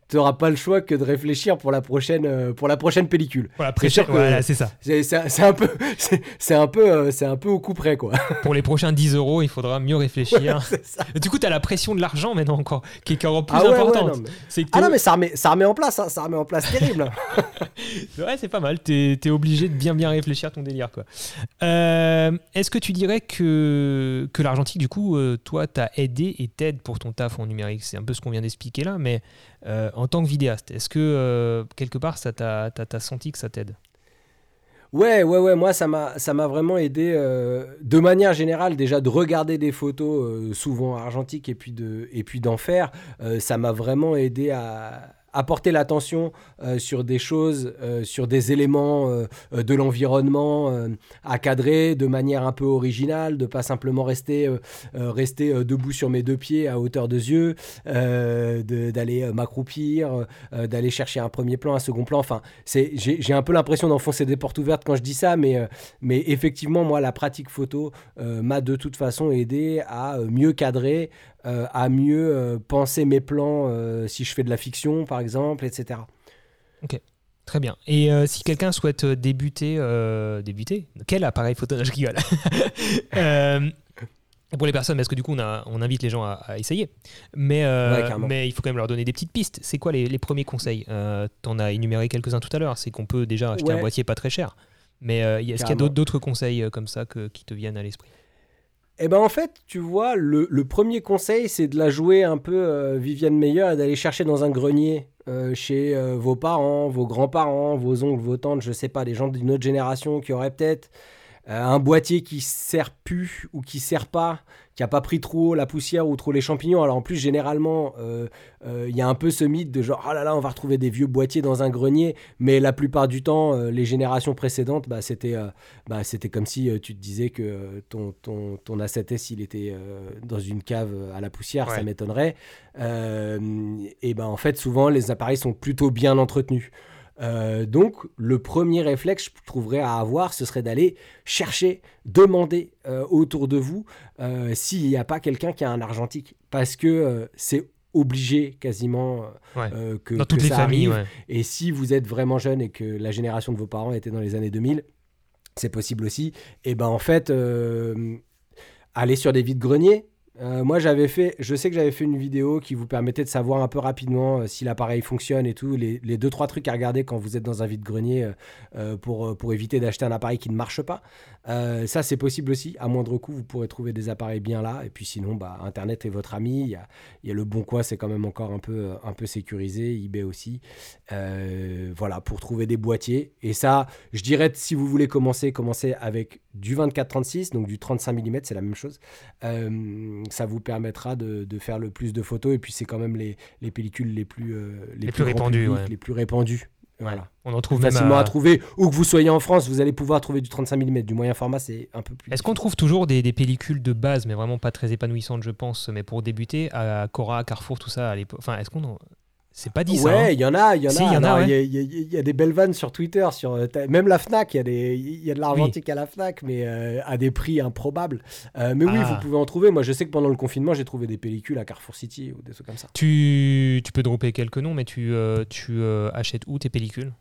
tu n'auras pas le choix que de réfléchir pour la prochaine, euh, pour la prochaine pellicule. Voilà, C'est sûr prêcher- que- voilà, c'est ça. C'est un peu, c'est un peu, euh, c'est un peu au coup près quoi. Pour les prochains 10 euros, il faudra mieux réfléchir. Du coup, tu as la pression de l'argent maintenant encore, qui est encore plus Ah ouais, ouais, importante. non, mais- C'est que Ah non mais ça remet, ça remet en place, hein, ça remet en place terrible. Ouais, c'est pas mal. T'es es obligé de bien bien réfléchir à ton délire, quoi. Euh, Est-ce que tu dirais que, que l'argentique, du coup, euh, toi, t'as aidé et t'aide pour ton taf en numérique? C'est un peu ce qu'on vient d'expliquer là, mais euh, en tant que vidéaste, est-ce que quelque part, ça t'a t'as- senti que ça t'aide? Ouais, ouais, ouais, moi ça m'a vraiment aidé de manière générale déjà de regarder des photos souvent argentiques et puis d'en faire, ça m'a vraiment aidé à apporter l'attention euh, sur des choses, euh, sur des éléments euh, de l'environnement à cadrer de manière un peu originale, de pas simplement rester debout sur mes deux pieds à hauteur de yeux, d'aller m'accroupir, d'aller chercher un premier plan, un second plan, enfin j'ai un peu l'impression d'enfoncer des portes ouvertes quand je dis ça, mais, effectivement, moi, la pratique photo m'a de toute façon aidé à mieux cadrer, euh, à mieux euh, penser mes plans euh, si je fais de la fiction, par exemple, etc. Très bien. Et euh, si quelqu'un souhaite débuter, euh, débuter, quel appareil photo Je rigole. Euh, pour les personnes, parce que du coup, on, a- on invite les gens à, à essayer. Mais, Ouais, carrément. mais il faut quand même leur donner des petites pistes. C'est quoi les, les premiers conseils? Euh, T'en as énuméré quelques-uns tout à l'heure. C'est qu'on peut déjà acheter un boîtier pas très cher. Mais est-ce qu'il y a d'autres- conseils comme ça que- qui te viennent à l'esprit? Eh ben en fait, tu vois, le, premier conseil, c'est de la jouer un peu euh, Viviane Meyer d'aller chercher dans un grenier euh, chez euh, vos parents, vos grands-parents, vos oncles, vos tantes, je sais pas, des gens d'une autre génération qui auraient peut-être euh, un boîtier qui sert plus ou qui sert pas, qui a pas pris trop la poussière ou trop les champignons. Alors en plus, généralement, euh, euh, il y a un peu ce mythe de genre, ah là là, on va retrouver des vieux boîtiers dans un grenier, mais la plupart du temps, les générations précédentes, bah, c'était bah, c'était comme si tu te disais que ton, ton, ton A7S, il était dans une cave à la poussière, ça m'étonnerait. Et ben en fait, souvent, les appareils sont plutôt bien entretenus. Euh, donc, le premier réflexe, je trouverais à avoir, ce serait d'aller chercher, demander euh, autour de vous euh, s'il n'y a pas quelqu'un qui a un argentique. Parce que c'est obligé quasiment Ouais. que, Dans que toutes les ça familles, arrive. ouais. Et si vous êtes vraiment jeune et que la génération de vos parents était dans les années 2000, c'est possible aussi. Et ben en fait, aller sur des vides-greniers. Euh, moi, j'avais fait, je sais que j'avais fait une vidéo qui vous permettait de savoir un peu rapidement euh, si l'appareil fonctionne et tout, les, les deux trois trucs à regarder quand vous êtes dans un vide-grenier euh, euh, pour, pour éviter d'acheter un appareil qui ne marche pas. Ça, c'est possible aussi. À moindre coût, vous pourrez trouver des appareils bien là. Et puis sinon, bah, Internet est votre ami. Il y a, le Bon Coin, c'est quand même encore un peu, un peu sécurisé. eBay aussi. Voilà, pour trouver des boîtiers. Et ça, je dirais, si vous voulez commencer, commencez avec du 24-36, donc du 35 mm, c'est la même chose. Euh, ça vous permettra de, de faire le plus de photos. Et puis, c'est quand même les, les pellicules les plus, euh, Les plus répandues, public, ouais. les plus répandues. Voilà. On en trouve même Facilement à- à trouver. Où que vous soyez en France, vous allez pouvoir trouver du 35 mm. Du moyen format, c'est un peu plus. Est-ce qu'on trouve toujours des, des pellicules de base, mais vraiment pas très épanouissantes, je pense, mais pour débuter, à Cora, Carrefour, tout ça à l'époque Enfin, est-ce qu'on en- C'est pas dit ça. hein. Ouais, il y en a, il y en Si, a. il y en a, ouais. Y, a- il y a- il y a des belles vannes sur Twitter, sur euh, même la Fnac. Il y a des, il y a de l'argentique à la Fnac, mais euh, à des prix improbables. Euh, mais oui, Ah. vous pouvez en trouver. Moi, je sais que pendant le confinement, j'ai trouvé des pellicules à Carrefour City ou des trucs comme ça. Tu, tu peux dropper quelques noms, mais tu, euh, tu achètes où tes pellicules?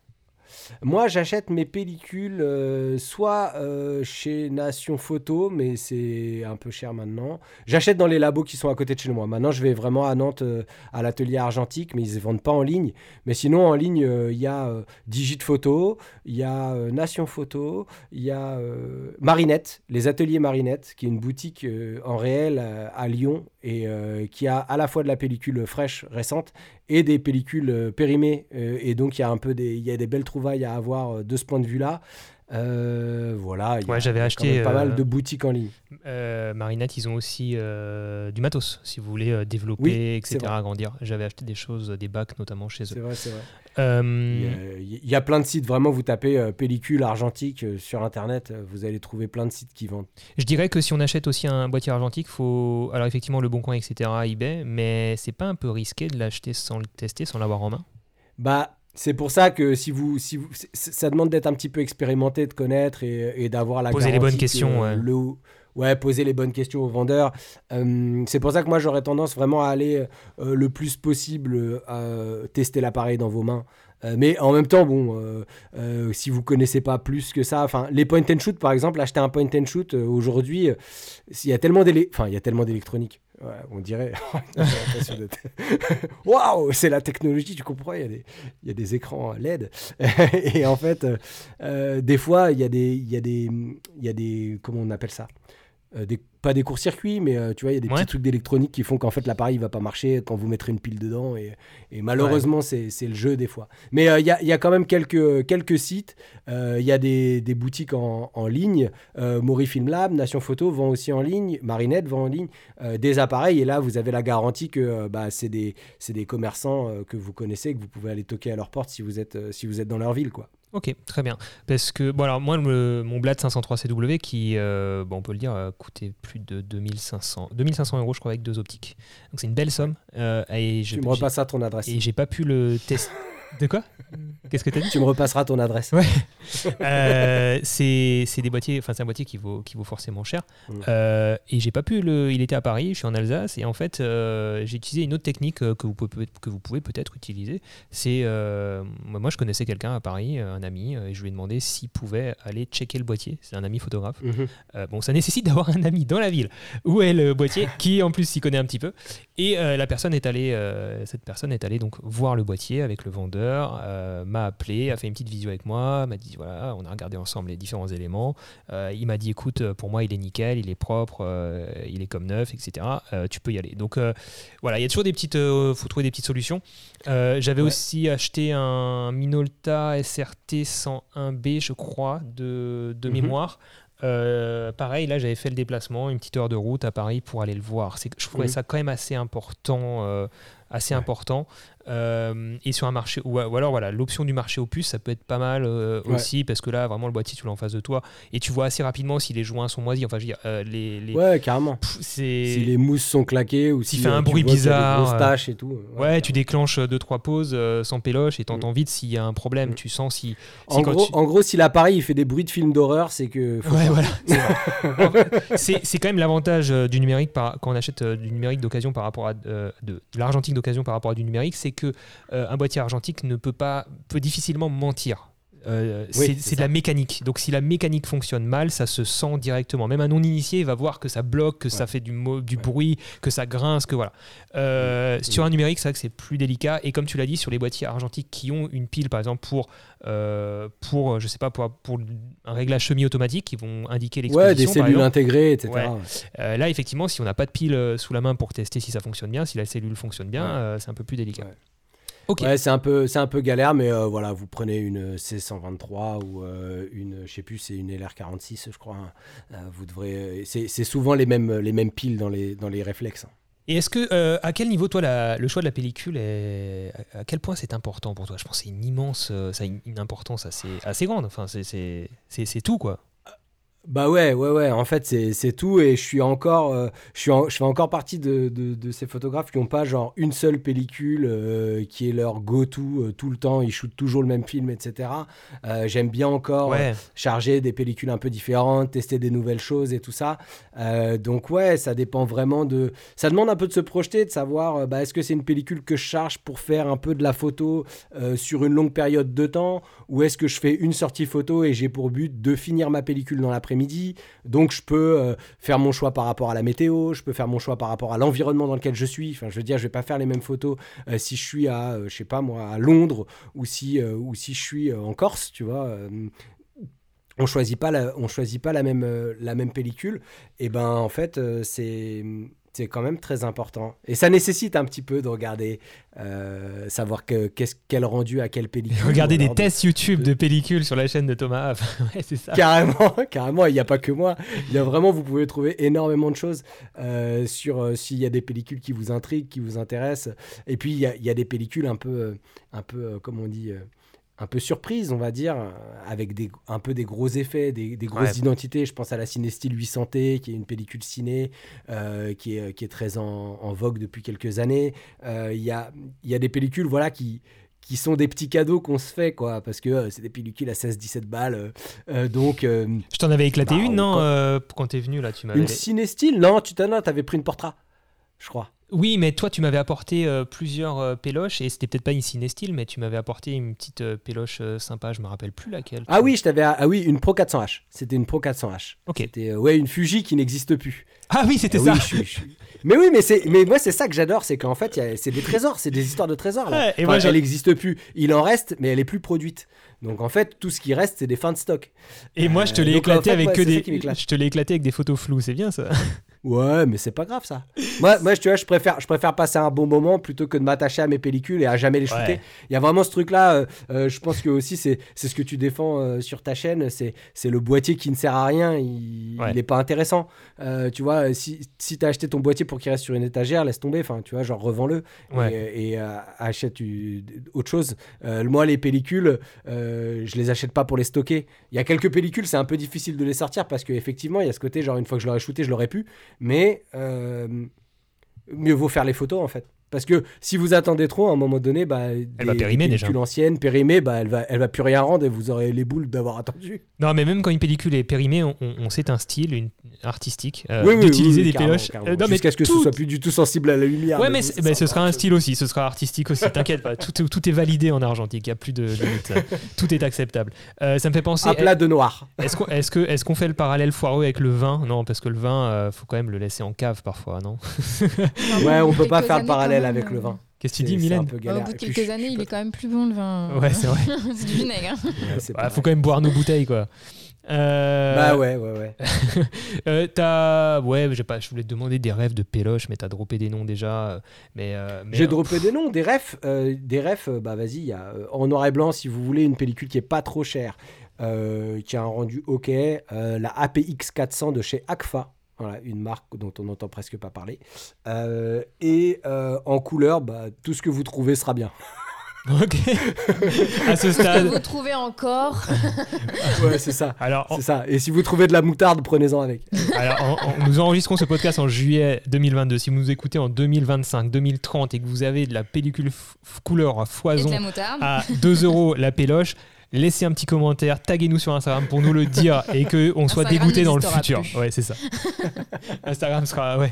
Moi, j'achète mes pellicules euh, soit euh, chez Nation Photo, mais c'est un peu cher maintenant. J'achète dans les labos qui sont à côté de chez moi. Maintenant, je vais vraiment à Nantes euh, à l'atelier argentique, mais ils ne vendent pas en ligne. Mais sinon, en ligne, il y a Digit Photo, il y a Nation Photo, il y a Marinette, les ateliers Marinette, qui est une boutique en réel à Lyon et euh, qui a à la fois de la pellicule fraîche récente et des pellicules euh, périmées. Euh, et donc, il y a un peu des, il y a des belles trouvailles à avoir de ce point de vue-là. Euh, voilà, il y a Ouais, j'avais acheté, pas mal euh, de boutiques en ligne. Euh, Marinette, ils ont aussi euh, du matos, si vous voulez euh, développer, Oui, etc., c'est agrandir. J'avais acheté des choses, des bacs notamment chez C'est eux. vrai, c'est vrai. Euh, Il y, a, il y a plein de sites, vraiment, vous tapez euh, pellicule argentique euh, sur Internet, euh, vous allez trouver plein de sites qui vendent. Je dirais que si on achète aussi un boîtier argentique, faut. Alors, effectivement, le bon coin, etc., eBay, mais c'est pas un peu risqué de l'acheter sans le tester, sans l'avoir en main? Bah, c'est pour ça que si vous, si vous, ça demande d'être un petit peu expérimenté, de connaître et, et d'avoir la Poser les bonnes questions, que ouais. le, ouais, poser les bonnes questions aux vendeurs. Euh, c'est pour ça que moi j'aurais tendance vraiment à aller euh, le plus possible à tester l'appareil dans vos mains. Euh, mais en même temps, bon, euh, euh, si vous connaissez pas plus que ça, enfin, les point and shoot par exemple, acheter un point and shoot euh, aujourd'hui, euh, il y a tellement d'élé- enfin, il y a tellement d'électronique. Ouais, on dirait. Waouh, c'est la technologie, tu comprends Il y a des, il y a des écrans LED. et en fait, euh, euh, des fois, il y a des, il y y a des, comment on appelle ça? Euh, des, Pas des courts-circuits, mais euh, tu vois, il y a des Ouais. petits trucs d'électronique qui font qu'en fait l'appareil va pas marcher quand vous mettrez une pile dedans. Et, et malheureusement, c'est c'est le jeu des fois. Mais euh, il y, a, y a quand même quelques, quelques sites. Euh, Il y a des, des boutiques en, en ligne. Mori Film Lab, Nation Photo vend aussi en ligne. Marinette vend en ligne des appareils. Et là, vous avez la garantie que bah, c'est des, des commerçants que vous connaissez, que vous pouvez aller toquer à leur porte si vous êtes, si vous êtes dans leur ville. Quoi. Ok, très bien. Parce que, bon, alors, moi, le- mon Blad 503 CW, qui, euh, bon, on peut le dire, a coûté plus de 2500, 2500 euros, je crois, avec deux optiques. Donc, c'est une belle somme. euh, et je- tu me j'ai- repasseras ton adresse. Et j'ai pas pu le tester. De quoi? Qu'est-ce que t'as dit? Tu me repasseras ton adresse. Ouais. Euh, c'est des boîtiers, enfin c'est un boîtier qui vaut, qui vaut forcément cher. Mm. Euh, et j'ai pas pu le. Il était à Paris, je suis en Alsace, et en fait euh, j'ai utilisé une autre technique que vous pouvez, que vous pouvez peut-être utiliser. C'est moi je connaissais quelqu'un à Paris, un ami, et je lui ai demandé s'il pouvait aller checker le boîtier. C'est un ami photographe. Mhm. Euh, bon, ça nécessite d'avoir un ami dans la ville où est le boîtier, qui en plus s'y connaît un petit peu. Et la personne est allée, cette personne est allée donc voir le boîtier avec le vendeur, euh, m'a appelé, a fait une petite visio avec moi, m'a dit voilà, on a regardé ensemble les différents éléments. Euh, il m'a dit écoute, euh, pour moi il est nickel, il est propre, euh, il est comme neuf, etc. Tu peux y aller. Donc voilà, il y a toujours des petites, faut trouver des petites solutions. J'avais Ouais. aussi acheté un Minolta SRT 101B, je crois, de, de Mhm. mémoire. Euh, pareil, là j'avais fait le déplacement, une petite heure de route à Paris pour aller le voir. Je trouvais Mhm. ça quand même assez important, euh, assez Ouais. important. Euh, et sur un marché, ou, ou alors voilà, l'option du marché opus, ça peut être pas mal euh, Ouais. aussi parce que là vraiment le boîtier tu l'as en face de toi et tu vois assez rapidement si les joints sont moisis. Enfin, je veux dire, euh, les, les- Ouais, carrément. Pff, Si les mousses sont claquées ou S'il si fait un bruit des bizarre, taches et tout. Ouais, tu déclenches deux trois pauses sans péloche et t'entends vite s'il y a un problème. Mm. Tu sens si. En si gros, tu- en gros, si l'appareil il fait des bruits de films d'horreur, c'est que. faut Ouais, voilà. c'est quand même l'avantage du numérique par, quand on achète du numérique d'occasion par rapport à de, de l'argentique d'occasion par rapport à du numérique, c'est que euh, un boîtier argentique ne peut pas peut difficilement mentir. Euh, Oui, c'est de la mécanique. Donc si la mécanique fonctionne mal, ça se sent directement. Même un non-initié va voir que ça bloque, que ça fait du, mo- du Ouais. bruit, que ça grince, que voilà. Euh. Sur un numérique, c'est vrai que c'est plus délicat. Et comme tu l'as dit, sur les boîtiers argentiques qui ont une pile, par exemple, pour, euh, pour je sais pas, pour, pour un réglage semi-automatique, qui vont indiquer l'exposition. Ouais, des cellules intégrées, etc. Ouais. Là, effectivement, si on n'a pas de pile sous la main pour tester si ça fonctionne bien, si la cellule fonctionne bien, c'est un peu plus délicat. Ouais. Ok. Ouais, c'est un peu, c'est un peu galère, mais euh, voilà, vous prenez une C123 ou euh, une, je sais plus, c'est une LR46, je crois. hein. Euh, vous devrez, c'est souvent les mêmes, les mêmes piles dans les, dans les réflexes. hein. Et est-ce que, euh, à quel niveau, toi, la- le choix de la pellicule, est, à, à quel point c'est important pour toi? Je pense que c'est une immense, ça a une, une importance assez, assez grande. Enfin, c'est tout, quoi. Bah ouais, ouais, ouais. En fait, c'est tout. Et je suis encore, euh, je, suis en- je fais encore partie de, de- de ces photographes qui n'ont pas genre une seule pellicule euh, qui est leur go-to euh, tout le temps. Ils shootent toujours le même film, etc. J'aime bien encore Ouais. charger des pellicules un peu différentes, tester des nouvelles choses et tout ça. Donc ouais, ça dépend vraiment de... Ça demande un peu de se projeter, de savoir bah, est-ce que c'est une pellicule que je charge pour faire un peu de la photo sur une longue période de temps ou est-ce que je fais une sortie photo et j'ai pour but de finir ma pellicule dans l'après-midi donc je peux euh, faire mon choix par rapport à la météo, je peux faire mon choix par rapport à l'environnement dans lequel je suis. Enfin, je veux dire, je vais pas faire les mêmes photos euh, si je suis à, euh, je sais pas moi, à Londres ou si, ou si je suis en Corse, tu vois. on choisit pas la, on choisit pas la même, la même pellicule. Et ben en fait, c'est c'est quand même très important. Et ça nécessite un petit peu de regarder, euh, savoir que, qu'est-ce, quel rendu à quelle pellicule. Regardez ou des de- tests YouTube de pellicules sur la chaîne de Thomas ouais, c'est ça. Carrément, carrément, il n'y a pas que moi. Il y a vraiment, vous pouvez trouver énormément de choses euh, sur euh, s'il y a des pellicules qui vous intriguent, qui vous intéressent. Et puis, il y a, il y a des pellicules un peu, un peu comment on dit, un peu surprises, on va dire, avec des, un peu des gros effets, des, des grosses Ouais. identités. Je pense à la Cinestyle 800T, qui est une pellicule ciné, euh, qui, est, qui est très en, en vogue depuis quelques années. Euh, Il y, a, y a des pellicules, voilà, qui qui sont des petits cadeaux qu'on se fait, quoi, parce que euh, c'est des pellicules à 16-17 balles. euh, donc, euh, Je t'en avais éclaté Bah, une, on- non quand- Quand t'es venu là, tu m'avais. une cinestyle Non, tu t'en as, t'avais pris une Portra, je crois. Oui, mais toi, tu m'avais apporté euh, plusieurs euh, péloches et c'était peut-être pas une Cinestyle, mais tu m'avais apporté une petite euh, péloche euh, sympa. Je me rappelle plus laquelle. Ah oui, je t'avais. Ah oui, une Pro 400H. C'était une Pro 400H. Ok. C'était euh, ouais une Fuji qui n'existe plus. Ah oui, c'était Ah ça. oui, je suis- je suis- Mais oui, mais c'est, mais moi c'est ça que j'adore, c'est qu'en fait a- c'est des trésors, c'est des histoires de trésors. Là. Ouais, et Enfin, moi, elle n'existe plus. Il en reste, mais elle est plus produite. Donc en fait, tout ce qui reste, c'est des fins de stock. Et moi, je te l'ai en éclaté fait, avec ouais, que des. Je te l'ai éclaté avec des photos floues. C'est bien ça. Ouais, mais c'est pas grave ça. moi, moi, tu vois, je préfère, je préfère passer un bon moment plutôt que de m'attacher à mes pellicules et à jamais les shooter. Ouais. Il y a vraiment ce truc-là. euh, euh, je pense que aussi c'est, ce que tu défends euh, sur ta chaîne. C'est, le boîtier qui ne sert à rien. Il, Ouais. il est pas intéressant. Tu vois, si, si t'as acheté ton boîtier pour qu'il reste sur une étagère, laisse tomber. Enfin, tu vois, genre revends-le Ouais. et, et, achète tu- autre chose. Moi, les pellicules, je les achète pas pour les stocker. Il y a quelques pellicules, c'est un peu difficile de les sortir parce qu'effectivement, il y a ce côté, genre, une fois que je l'aurais shooté, je l'aurais pu. Mais euh, mieux vaut faire les photos en fait. Parce que si vous attendez trop, à un moment donné, bah, des, va périmer, des déjà. pellicules anciennes, périmées, bah, elle va, elle va plus rien rendre et vous aurez les boules d'avoir attendu. Non, mais même quand une pellicule est périmée, on, on- sait un style une, artistique euh, oui, oui, d'utiliser oui, oui, des péloches. Euh, non, mais Jusqu'à ce que tout- ce soit plus du tout sensible à la lumière. Ouais, mais, ce sera un style aussi, ce sera artistique aussi. T'inquiète pas, tout, est- tout est validé en argentique, il n'y a plus de limite. tout est acceptable. Euh, ça me fait penser. Un plat de noir. Est-ce qu'on est que, est qu'on fait le parallèle foireux avec le vin? Non, parce que le vin, euh, faut quand même le laisser en cave parfois, non? Ouais, on peut pas faire le années, parallèle avec le vin. Qu'est-ce que tu dis, Mylène peu galère. au bout de puis, quelques années, il est quand même plus bon le vin. Ouais, c'est vrai. c'est du vinaigre. hein. Ouais, Bah, faut quand même boire nos bouteilles, quoi. Euh, Bah ouais, ouais, ouais. euh, t'as, ouais, j'ai pas, je voulais te demander des rêves de péloche, mais t'as droppé des noms déjà. euh, Mais, euh, mais- J'ai droppé des noms, des refs. euh, des refs, euh, bah vas-y, il y a euh, en noir et blanc, si vous voulez, une pellicule qui est pas trop chère, euh, qui a un rendu ok. euh, la APX 400 de chez Agfa. Voilà, une marque dont on n'entend presque pas parler. Euh, et euh, en couleur, bah, tout ce que vous trouvez sera bien. Ok. à ce Que stade. vous trouvez encore. Ouais, c'est ça. Alors, C'est ça. Et si vous trouvez de la moutarde, prenez-en avec. Alors, en- en- nous enregistrons ce podcast en juillet 2022. Si vous nous écoutez en 2025, 2030 et que vous avez de la pellicule couleur à Et de foison à 2 euros la péloche, laissez un petit commentaire, taguez-nous sur Instagram pour nous le dire et que on soit dégoûté dans le futur. plus. Ouais, c'est ça. Instagram sera ouais.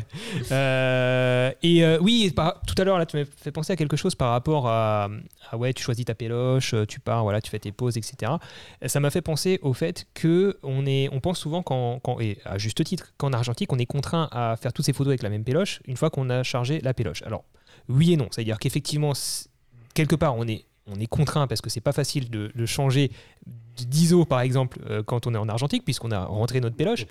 Euh, et euh, oui, par- tout à l'heure là, tu m'as fait penser à quelque chose par rapport à, à, ouais, tu choisis ta péloche, euh, tu pars, voilà, tu fais tes pauses, etc. Ça m'a fait penser au fait que on est, on pense souvent quand, quand et à juste titre, qu'en argentique, on est contraint à faire toutes ces photos avec la même péloche une fois qu'on a chargé la péloche. Alors oui et non, c'est-à-dire qu'effectivement, quelque part, on est on est contraint parce que c'est pas facile de, de changer d'ISO par exemple euh, quand on est en argentique puisqu'on a rentré notre péloche.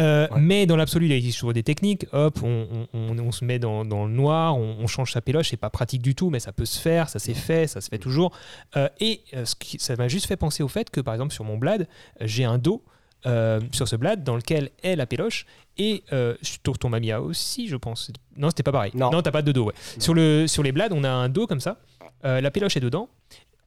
Euh, Ouais. Mais dans l'absolu, il existe toujours des techniques. Hop, on, on- on- on se met dans, dans le noir, on, on change sa péloche. C'est pas pratique du tout, mais ça peut se faire, ça s'est fait, ça se fait toujours. Euh, et ce qui- ça m'a juste fait penser au fait que, par exemple, sur mon blad, j'ai un dos euh, sur ce blad dans lequel est la péloche. Et euh, sur ton Mamiya aussi, je pense. Non, c'était pas pareil. Non. t'as pas de dos. Ouais. Non. Sur, le, sur les blads, on a un dos comme ça. Euh, la péloche est dedans.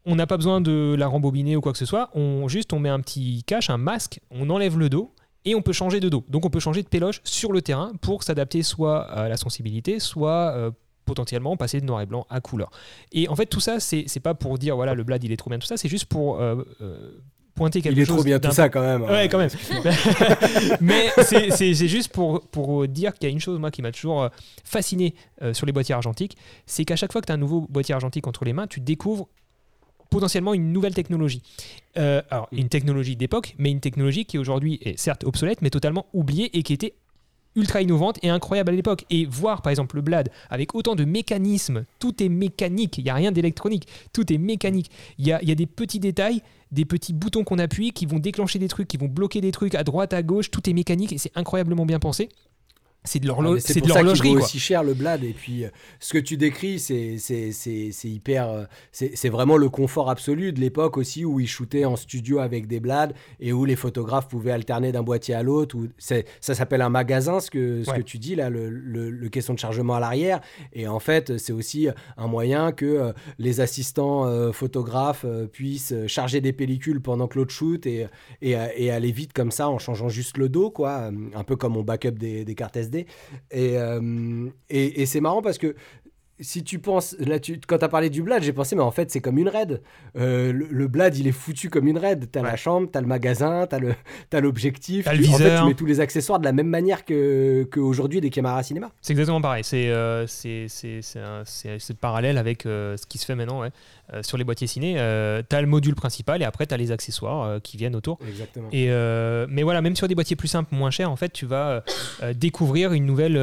On n'a pas besoin de la rembobiner ou quoi que ce soit. On juste on met un petit cache, un masque. On enlève le dos et on peut changer de dos. Donc on peut changer de péloche sur le terrain pour s'adapter soit à la sensibilité, soit euh, potentiellement passer de noir et blanc à couleur. Et en fait tout ça, c'est pas pour dire voilà le blad il est trop bien tout ça, c'est juste pour euh, pointer quelque Il est chose. trop bien tout ça quand même. hein. Ouais, quand même. Mais c'est- juste pour, pour dire qu'il y a une chose, moi, qui m'a toujours euh, fasciné euh, sur les boîtiers argentiques, c'est qu'à chaque fois que tu as un nouveau boîtier argentique entre les mains, tu découvres potentiellement une nouvelle technologie. Euh, alors, une technologie d'époque, mais une technologie qui aujourd'hui est certes obsolète, mais totalement oubliée et qui était ultra innovante et incroyable à l'époque. Et voir par exemple le Blad avec autant de mécanismes, tout est mécanique, il n'y a rien d'électronique, tout est mécanique. Il y a, il y a des petits détails, des petits boutons qu'on appuie qui vont déclencher des trucs, qui vont bloquer des trucs à droite, à gauche, tout est mécanique et c'est incroyablement bien pensé. C'est de Ah, l'horlo- mais c'est pour ça qu'il l'horlogerie. aussi cher le blad et puis euh, ce que tu décris c'est hyper euh, c'est vraiment le confort absolu de l'époque aussi où ils shootaient en studio avec des blads et où les photographes pouvaient alterner d'un boîtier à l'autre ça s'appelle un magasin ce que ce Ouais. que tu dis là le, le, le caisson de chargement à l'arrière et en fait c'est aussi un moyen que euh, les assistants photographes puissent charger des pellicules pendant que l'autre shoot et, et, et aller vite comme ça en changeant juste le dos quoi un peu comme on backup des, des cartes SD et, euh, et c'est marrant parce que si tu penses, là, tu, quand tu as parlé du blad, j'ai pensé, mais en fait, c'est comme une raid. Euh, le, le blad, il est foutu comme une raid. Tu as Ouais. la chambre, tu as le magasin, tu as l'objectif. T'as le Tu- En fait, viseur. tu mets tous les accessoires de la même manière que qu'aujourd'hui des caméras cinéma. C'est exactement pareil. C'est euh, c'est parallèle avec euh, ce qui se fait maintenant ouais. Euh, sur les boîtiers ciné. Euh, tu as le module principal et après tu as les accessoires qui viennent autour. Exactement. Et mais voilà, même sur des boîtiers plus simples, moins chers, en fait, tu vas découvrir une nouvelle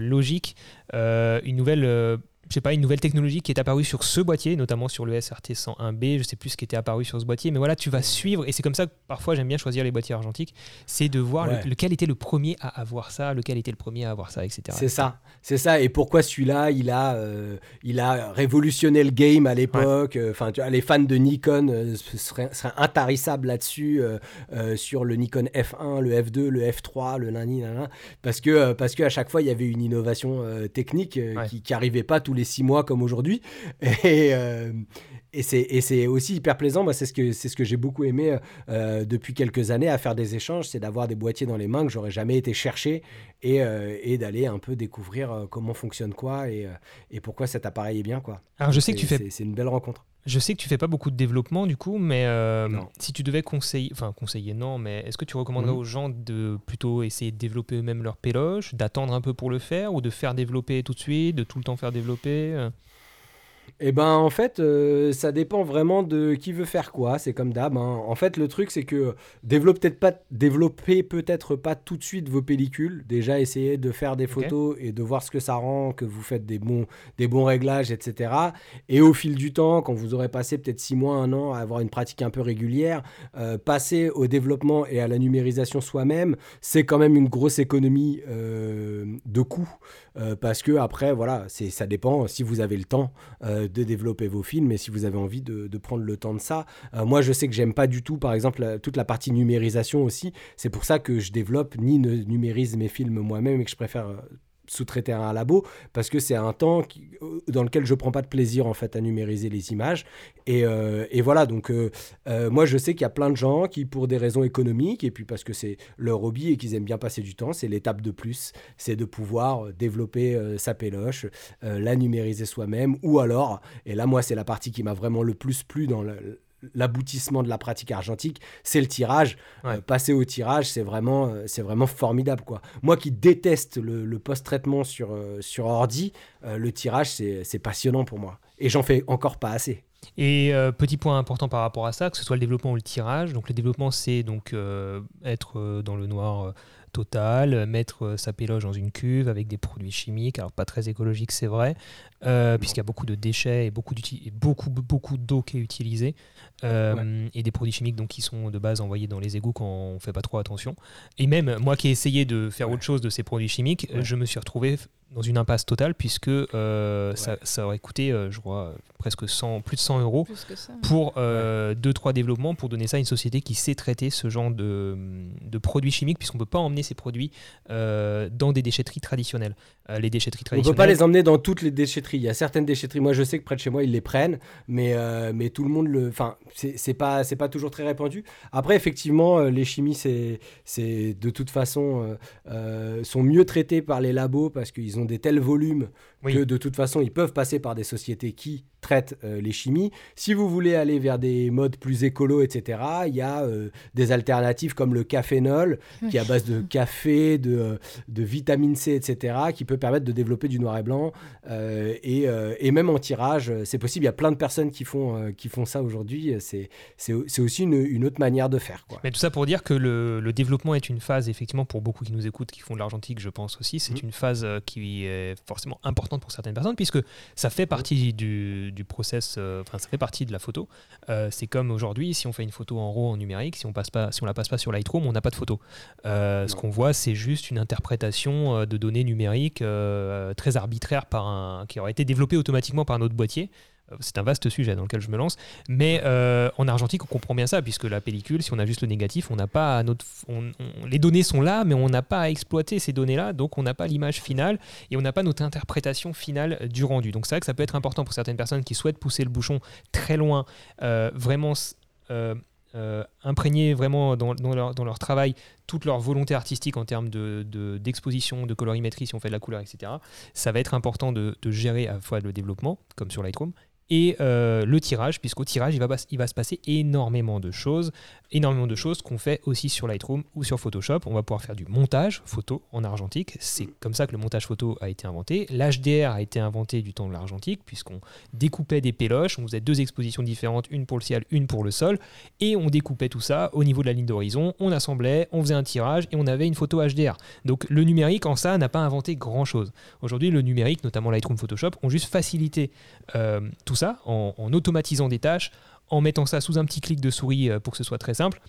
logique, une nouvelle, euh, je sais pas, une nouvelle technologie qui est apparue sur ce boîtier, notamment sur le SRT 101B. Je sais plus ce qui était apparu sur ce boîtier, mais voilà, tu vas suivre. Et c'est comme ça que parfois j'aime bien choisir les boîtiers argentiques, c'est de voir le- lequel était le premier à avoir ça, lequel était le premier à avoir ça, etc. C'est ça, c'est ça. Et pourquoi celui-là, il a, euh, il a révolutionné le game à l'époque. Enfin, tu vois, les fans de Nikon euh, seraient, seraient intarissables là-dessus euh, euh, sur le Nikon F1, le F2, le F3, le nani, nana, parce que parce qu'à chaque fois il y avait une innovation technique Ouais. qui, qui arrivait pas tous les six mois comme aujourd'hui. Et euh, et c'est aussi hyper plaisant. Moi, c'est ce que ce que j'ai beaucoup aimé euh, depuis quelques années à faire des échanges, c'est d'avoir des boîtiers dans les mains que j'aurais jamais été chercher et, euh, et d'aller un peu découvrir euh, comment fonctionne quoi et, euh, et pourquoi cet appareil est bien quoi. Alors je sais que tu fais C'est une belle rencontre. Je sais que tu fais pas beaucoup de développement du coup, mais euh, si tu devais conseiller, enfin conseiller non, mais est-ce que tu recommanderais Mhm. aux gens de plutôt essayer de développer eux-mêmes leur péloche, d'attendre un peu pour le faire, ou de faire développer tout de suite, de tout le temps faire développer euh? Eh ben en fait, euh, ça dépend vraiment de qui veut faire quoi. C'est comme d'hab. hein. En fait, le truc c'est que développez peut-être pas, développez peut-être pas tout de suite vos pellicules. Déjà, essayez de faire des photos et de voir ce que ça rend, que vous faites des bons, des bons réglages, etc. Et au fil du temps, quand vous aurez passé peut-être six mois, un an à avoir une pratique un peu régulière, euh, passer au développement et à la numérisation soi-même, c'est quand même une grosse économie euh, de coûts. Euh, parce que après, voilà, c'est ça dépend si vous avez le temps euh, de développer vos films et si vous avez envie de, prendre le temps de ça. Euh, moi, je sais que j'aime pas du tout, par exemple, toute la partie numérisation aussi. C'est pour ça que je développe ni ne numérise mes films moi-même et que je préfère sous-traiter un labo parce que c'est un temps euh, dans lequel je prends pas de plaisir en fait à numériser les images. Et, euh, et voilà donc euh, moi je sais qu'il y a plein de gens qui pour des raisons économiques et puis parce que c'est leur hobby et qu'ils aiment bien passer du temps c'est l'étape de plus c'est de pouvoir développer sa péloche la numériser soi-même ou alors et là moi c'est la partie qui m'a vraiment le plus plu dans le- l'aboutissement de la pratique argentique, c'est le tirage. Ouais. Euh, passer au tirage, c'est vraiment, euh, c'est vraiment formidable. Quoi. Moi qui déteste le, le post-traitement sur, euh, sur ordi, le tirage, c'est passionnant pour moi. Et j'en fais encore pas assez. Et petit point important par rapport à ça, que ce soit le développement ou le tirage. Donc le développement, c'est donc être dans le noir total, euh, mettre euh, sa péloge dans une cuve avec des produits chimiques, alors pas très écologique, c'est vrai, euh, puisqu'il y a beaucoup de déchets et beaucoup, et beaucoup, beaucoup d'eau qui est utilisée, euh, et des produits chimiques donc qui sont de base envoyés dans les égouts quand on fait pas trop attention. Et même moi qui ai essayé de faire Ouais. autre chose de ces produits chimiques, Ouais. je me suis retrouvé dans une impasse totale puisque euh, ça, ça aurait coûté, euh, je crois, presque 100, plus de 100 euros ça. pour 2-3 développements pour donner ça à une société qui sait traiter ce genre de, de produits chimiques puisqu'on ne peut pas emmener ces produits euh, dans des déchetteries traditionnelles. Euh, les déchetteries On traditionnelles. peut pas les emmener dans toutes les déchetteries. Il y a certaines déchetteries. Moi, je sais que près de chez moi, ils les prennent, mais, euh, mais tout le monde le. Enfin, c'est pas, c'est pas toujours très répandu. Après, effectivement, euh, les chimies, c'est, c'est de toute façon, euh, sont mieux traités par les labos parce qu'ils ont des tels volumes Oui. que de toute façon, ils peuvent passer par des sociétés qui traitent euh, les chimies. Si vous voulez aller vers des modes plus écolos, etc., il y a euh, des alternatives comme le cafénol, qui est à base de café, de, euh, de vitamine C, etc., qui peut permettre de développer du noir et blanc. Euh, et, et même en tirage, c'est possible. Il y a plein de personnes qui font, qui font ça aujourd'hui. C'est c'est c'est aussi une, une autre manière de faire. Quoi. Mais tout ça pour dire que le, le développement est une phase, effectivement, pour beaucoup qui nous écoutent, qui font de l'argentique, je pense aussi, c'est Mhm. une phase qui est forcément importante pour certaines personnes, puisque ça fait partie du, du process, euh, enfin, ça fait partie de la photo. Euh, c'est comme aujourd'hui, si on fait une photo en RAW en numérique, si on passe pas, si on la passe pas sur Lightroom, on n'a pas de photo. Euh, ce qu'on voit, c'est juste une interprétation de données numériques très arbitraire par un, qui aurait été développée automatiquement par un autre boîtier. Euh, C'est un vaste sujet dans lequel je me lance. Mais euh, en argentique, on comprend bien ça, puisque la pellicule, si on a juste le négatif, on n'a pas notre, les données sont là, mais on n'a pas à exploiter ces données-là, donc on n'a pas l'image finale et on n'a pas notre interprétation finale du rendu. Donc c'est vrai que ça peut être important pour certaines personnes qui souhaitent pousser le bouchon très loin, euh, vraiment imprégner vraiment dans, leur, travail toute leur volonté artistique en termes de- de- d'exposition, de, colorimétrie, si on fait de la couleur, etc. Ça va être important de, de gérer à la fois le développement, comme sur Lightroom, et euh, le tirage, puisqu'au tirage, il va, pas- il va se passer énormément de choses, énormément de choses qu'on fait aussi sur Lightroom ou sur Photoshop. On va pouvoir faire du montage photo en argentique. C'est comme ça que le montage photo a été inventé. L'HDR a été inventé du temps de l'argentique, puisqu'on découpait des péloches, on faisait deux expositions différentes, une pour le ciel, une pour le sol, et on découpait tout ça au niveau de la ligne d'horizon, on assemblait, on faisait un tirage, et on avait une photo HDR. Donc le numérique, en ça, n'a pas inventé grand-chose. Aujourd'hui, le numérique, notamment Lightroom, Photoshop, ont juste facilité euh, tout ça en, en automatisant des tâches, en mettant ça sous un petit clic de souris euh, pour que ce soit très simple,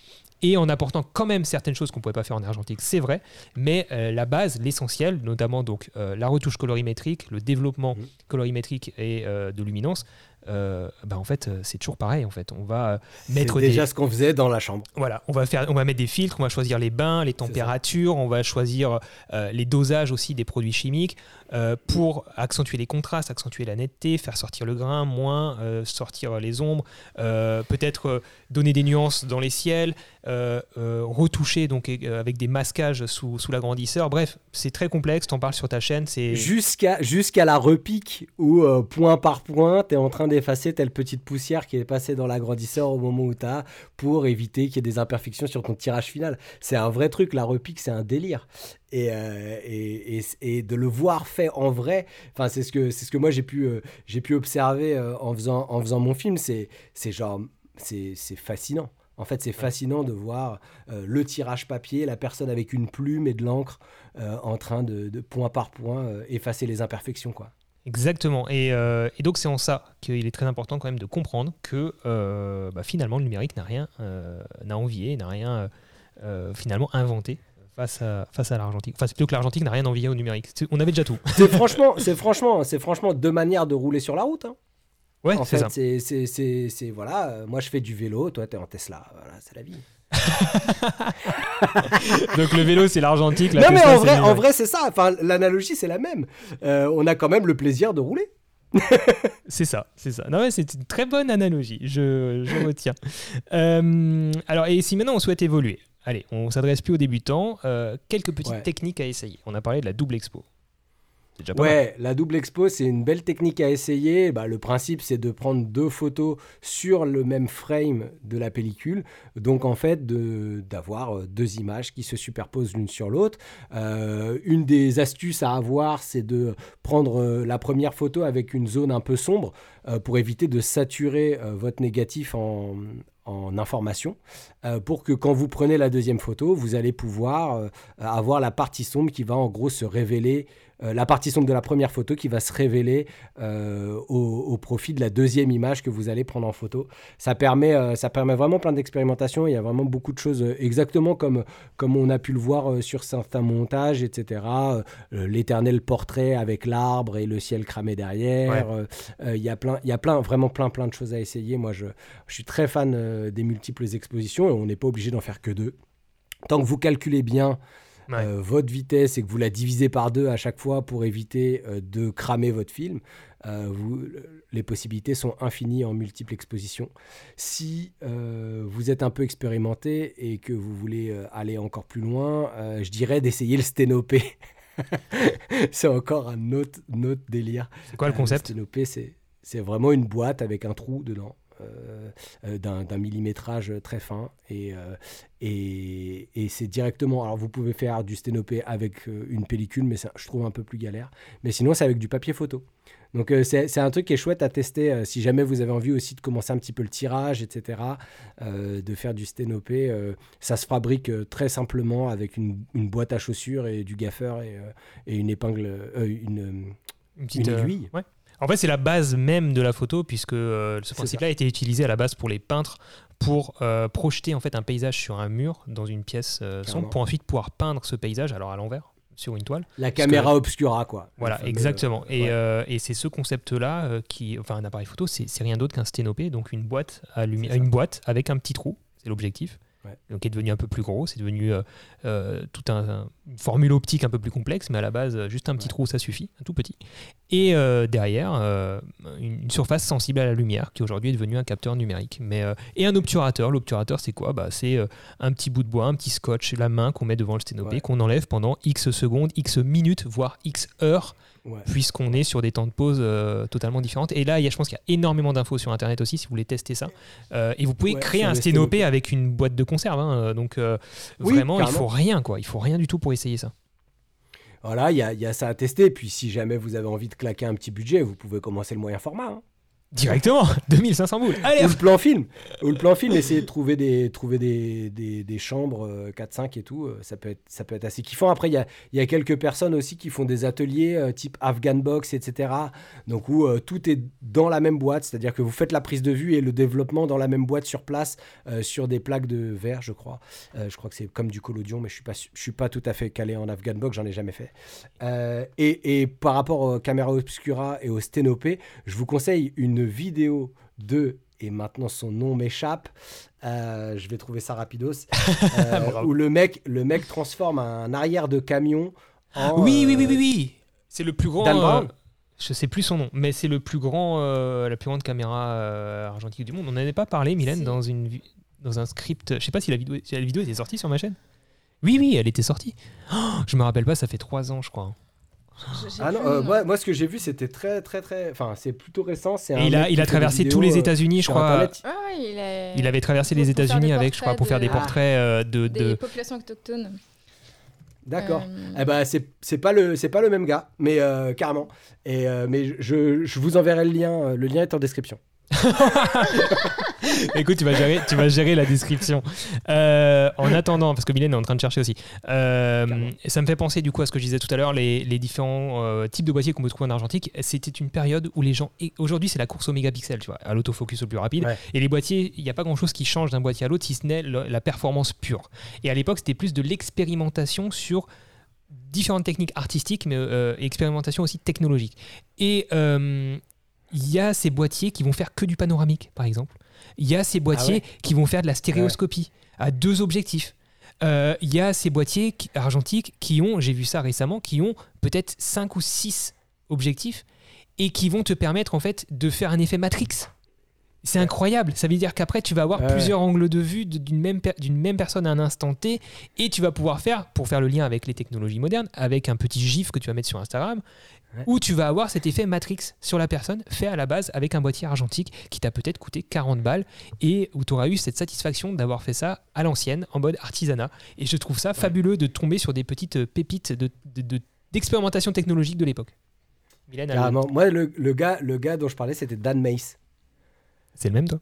et en apportant quand même certaines choses qu'on ne pouvait pas faire en argentique, c'est vrai, mais euh, la base, l'essentiel, notamment donc euh, la retouche colorimétrique, le développement Mhm. colorimétrique et euh, de luminance, bah en fait c'est toujours pareil en fait. On va mettre déjà des, ce qu'on faisait dans la chambre. voilà, on va faire, on va mettre des filtres, on va choisir les bains, les températures, on va choisir les dosages aussi des produits chimiques euh, pour accentuer les contrastes, accentuer la netteté, faire sortir le grain, moins euh, sortir les ombres, euh, peut-être donner des nuances dans les ciels, retoucher donc avec des masquages sous, sous l'agrandisseur. Bref, c'est très complexe. T'en parles sur ta chaîne, c'est Jusqu'à jusqu'à la repique où, point par point, tu es en train d'effacer telle petite poussière qui est passée dans l'agrandisseur au moment où tu as pour éviter qu'il y ait des imperfections sur ton tirage final. C'est un vrai truc, la repique, c'est un délire. Et, euh, et, et- et de le voir fait en vrai, enfin, c'est ce que, c'est ce que moi j'ai pu, euh, j'ai pu observer euh, en, faisant, en faisant mon film. C'est c'est genre, c'est c'est fascinant. En fait, c'est fascinant de voir le tirage papier, la personne avec une plume et de l'encre en train de, de point par point effacer les imperfections. Quoi. Exactement. Et, euh, et donc c'est en ça qu'il est très important quand même de comprendre que euh, bah, finalement le numérique n'a rien, euh, n'a envié, n'a rien finalement inventé face à, face à l'argentique. Enfin c'est plutôt que l'argentique n'a rien envié au numérique. C'est- On avait déjà tout. C'est franchement, c'est franchement, c'est franchement deux manières de rouler sur la route. hein. Ouais, en c'est fait, ça. c'est, c'est, c'est, c'est- voilà. euh, moi, je fais du vélo, toi, t'es en Tesla. Voilà, c'est la vie. Donc le vélo c'est l'argentique. la non, mais Tesla, en c'est vrai, en vrai, c'est ça. Enfin, l'analogie, c'est la même. Euh, on a quand même le plaisir de rouler. C'est ça, c'est ça. Non, ouais, c'est une très bonne analogie, je, je retiens. Euh, alors, et si maintenant on souhaite évoluer, allez, on s'adresse plus aux débutants, euh, quelques petites Ouais. techniques à essayer. On a parlé de la double expo. Déjà pas mal. Ouais, la double expo, c'est une belle technique à essayer. Bah, le principe, c'est de prendre deux photos sur le même frame de la pellicule. Donc, en fait, d'avoir euh, deux images qui se superposent l'une sur l'autre. Euh, une des astuces à avoir, c'est de prendre la première photo avec une zone un peu sombre euh, pour éviter de saturer euh, votre négatif en, en information, euh, pour que quand vous prenez la deuxième photo, vous allez pouvoir euh, avoir la partie sombre qui va en gros se révéler euh, la partie sombre de la première photo qui va se révéler euh, au, au profit de la deuxième image que vous allez prendre en photo. Ça permet, euh, ça permet vraiment plein d'expérimentations. Il y a vraiment beaucoup de choses, exactement comme, comme on a pu le voir sur certains montages, etc. L'éternel portrait avec l'arbre et le ciel cramé derrière. Il y a plein, il y a plein, vraiment plein, plein de choses à essayer. Moi, je, je suis très fan des multiples expositions et on n'est pas obligé d'en faire que deux. Tant que vous calculez bien Ouais. euh, votre vitesse et que vous la divisez par deux à chaque fois pour éviter euh, de cramer votre film, euh, vous, les possibilités sont infinies en multiples expositions. Si vous êtes un peu expérimenté et que vous voulez aller encore plus loin, je dirais d'essayer le sténopé. c'est encore un autre, autre délire. C'est quoi le concept? sténopé, c'est c'est vraiment une boîte avec un trou dedans. Euh, euh, d'un millimétrage très fin et, euh, et, et c'est directement alors vous pouvez faire du sténopé avec euh, une pellicule mais ça, je trouve un peu plus galère mais sinon c'est avec du papier photo donc euh, c'est c'est un truc qui est chouette à tester si jamais vous avez envie aussi de commencer un petit peu le tirage etc de faire du sténopé ça se fabrique très simplement avec une, une boîte à chaussures et du gaffeur et, et une épingle une, Une petite une aiguille. ouais. En fait, c'est la base même de la photo, puisque euh, ce principe-là a été utilisé à la base pour les peintres pour euh, projeter en fait un paysage sur un mur dans une pièce euh, sombre, pour ensuite pouvoir peindre ce paysage, alors à l'envers, sur une toile. la caméra obscura quoi Voilà, fameux, exactement. euh, Et, ouais. euh, et c'est ce concept-là euh, qui, enfin, un appareil photo, c'est rien d'autre qu'un sténopé, donc une boîte à lumi- une boîte avec un petit trou, c'est l'objectif. Ouais. Donc, qui est devenu un peu plus gros, c'est devenu euh, euh, tout un, un- une formule optique un peu plus complexe, mais à la base, euh, juste un petit Ouais. trou, ça suffit, un tout petit. Et euh, derrière, euh, une, une surface sensible à la lumière, qui aujourd'hui est devenue un capteur numérique. Mais, et un obturateur. L'obturateur, c'est quoi? Bah, C'est un petit bout de bois, un petit scotch, la main qu'on met devant le sténopé, Ouais. qu'on enlève pendant X secondes, X minutes, voire X heures Ouais. puisqu'on est sur des temps de pause euh, totalement différentes. Et là, il y a, je pense qu'il y a énormément d'infos sur Internet aussi, si vous voulez tester ça. Euh, et vous pouvez Ouais, créer un sténopé sténopé. avec une boîte de conserve. hein. Donc, euh, Oui, vraiment, il faut rien, quoi. Il faut rien du tout pour essayer ça. Voilà, il y, a- il y a ça à tester. Puis si jamais vous avez envie de claquer un petit budget, vous pouvez commencer le moyen format. hein. Directement 2500 boules Allez Ou le plan film. Ou le plan film, essayer de trouver des, trouver des, des, des chambres euh, 4-5 et tout. euh, Ça peut, être, ça peut être assez kiffant. Après, il y a, y a quelques personnes aussi qui font des ateliers euh, type Afghan Box, etc. Donc où euh, tout est dans la même boîte. C'est-à-dire que vous faites la prise de vue et le développement dans la même boîte sur place, euh, sur des plaques de verre, je crois. Euh, je crois que c'est comme du collodion, mais je suis pas, su- je suis pas tout à fait calé en Afghan Box, j'en ai jamais fait. Euh, et, et par rapport aux caméras obscura et au sténopé, je vous conseille une vidéo de, et maintenant son nom m'échappe, euh, je vais trouver ça rapidos, euh, où le mec, le mec transforme un arrière de camion en... Oui, oui, oui, euh, oui, oui C'est le plus grand... Dan euh, Brown je sais plus son nom, mais c'est le plus grand, la plus grande caméra argentique du monde. On n'en avait pas parlé, Mylène, Si. dans, une, dans un script. Je sais pas si la vidéo, si la vidéo était sortie sur ma chaîne. Oui, oui, elle était sortie. Oh, je me rappelle pas, ça fait trois ans, je crois. Ah non, euh, moi, moi, ce que j'ai vu, c'était très, très, très... Enfin, c'est plutôt récent. c'est il a, il traversé tous les euh, États-Unis, je crois. Internet. Ah ouais, il, est... Il avait traversé les Pour États-Unis avec, je crois, pour faire des portraits euh, de. des de- populations autochtones. D'accord. Euh, Eh ben, c'est pas le c'est pas le même gars, mais euh, carrément. Et euh, mais je, je vous enverrai le lien. euh, Le lien est en description. Écoute, tu vas gérer, tu vas gérer la description. Euh, en attendant, parce que Mylène est en train de chercher aussi, euh, ça me fait penser du coup à ce que je disais tout à l'heure, les, les différents euh, types de boîtiers qu'on peut trouver en argentique. C'était une période où les gens. Aujourd'hui, c'est la course au mégapixel, tu vois, à l'autofocus au plus rapide. Ouais. Et les boîtiers, il n'y a pas grand chose qui change d'un boîtier à l'autre, si ce n'est la performance pure. Et à l'époque, c'était plus de l'expérimentation sur différentes techniques artistiques, mais expérimentation aussi technologique. Et il y a ces boîtiers qui vont faire que du panoramique, par exemple. Il y a ces boîtiers ouais qui vont faire de la stéréoscopie à deux objectifs. Euh, Il y a ces boîtiers qui- argentiques qui ont, j'ai vu ça récemment, qui ont peut-être 5 ou 6 objectifs et qui vont te permettre en fait de faire un effet Matrix. C'est incroyable. Ça veut dire qu'après, tu vas avoir Ouais. plusieurs angles de vue d'une même, per- même personne à un instant T et tu vas pouvoir faire, pour faire le lien avec les technologies modernes, avec un petit gif que tu vas mettre sur Instagram, Ouais. où tu vas avoir cet effet Matrix sur la personne fait à la base avec un boîtier argentique qui t'a peut-être coûté 40 balles et où tu auras eu cette satisfaction d'avoir fait ça à l'ancienne en mode artisanat. Et je trouve ça fabuleux de tomber sur des petites euh, pépites de- de- de- d'expérimentation technologique de l'époque. Moi, le, le gars, le gars dont je parlais, c'était Dan Mace. c'est le même toi?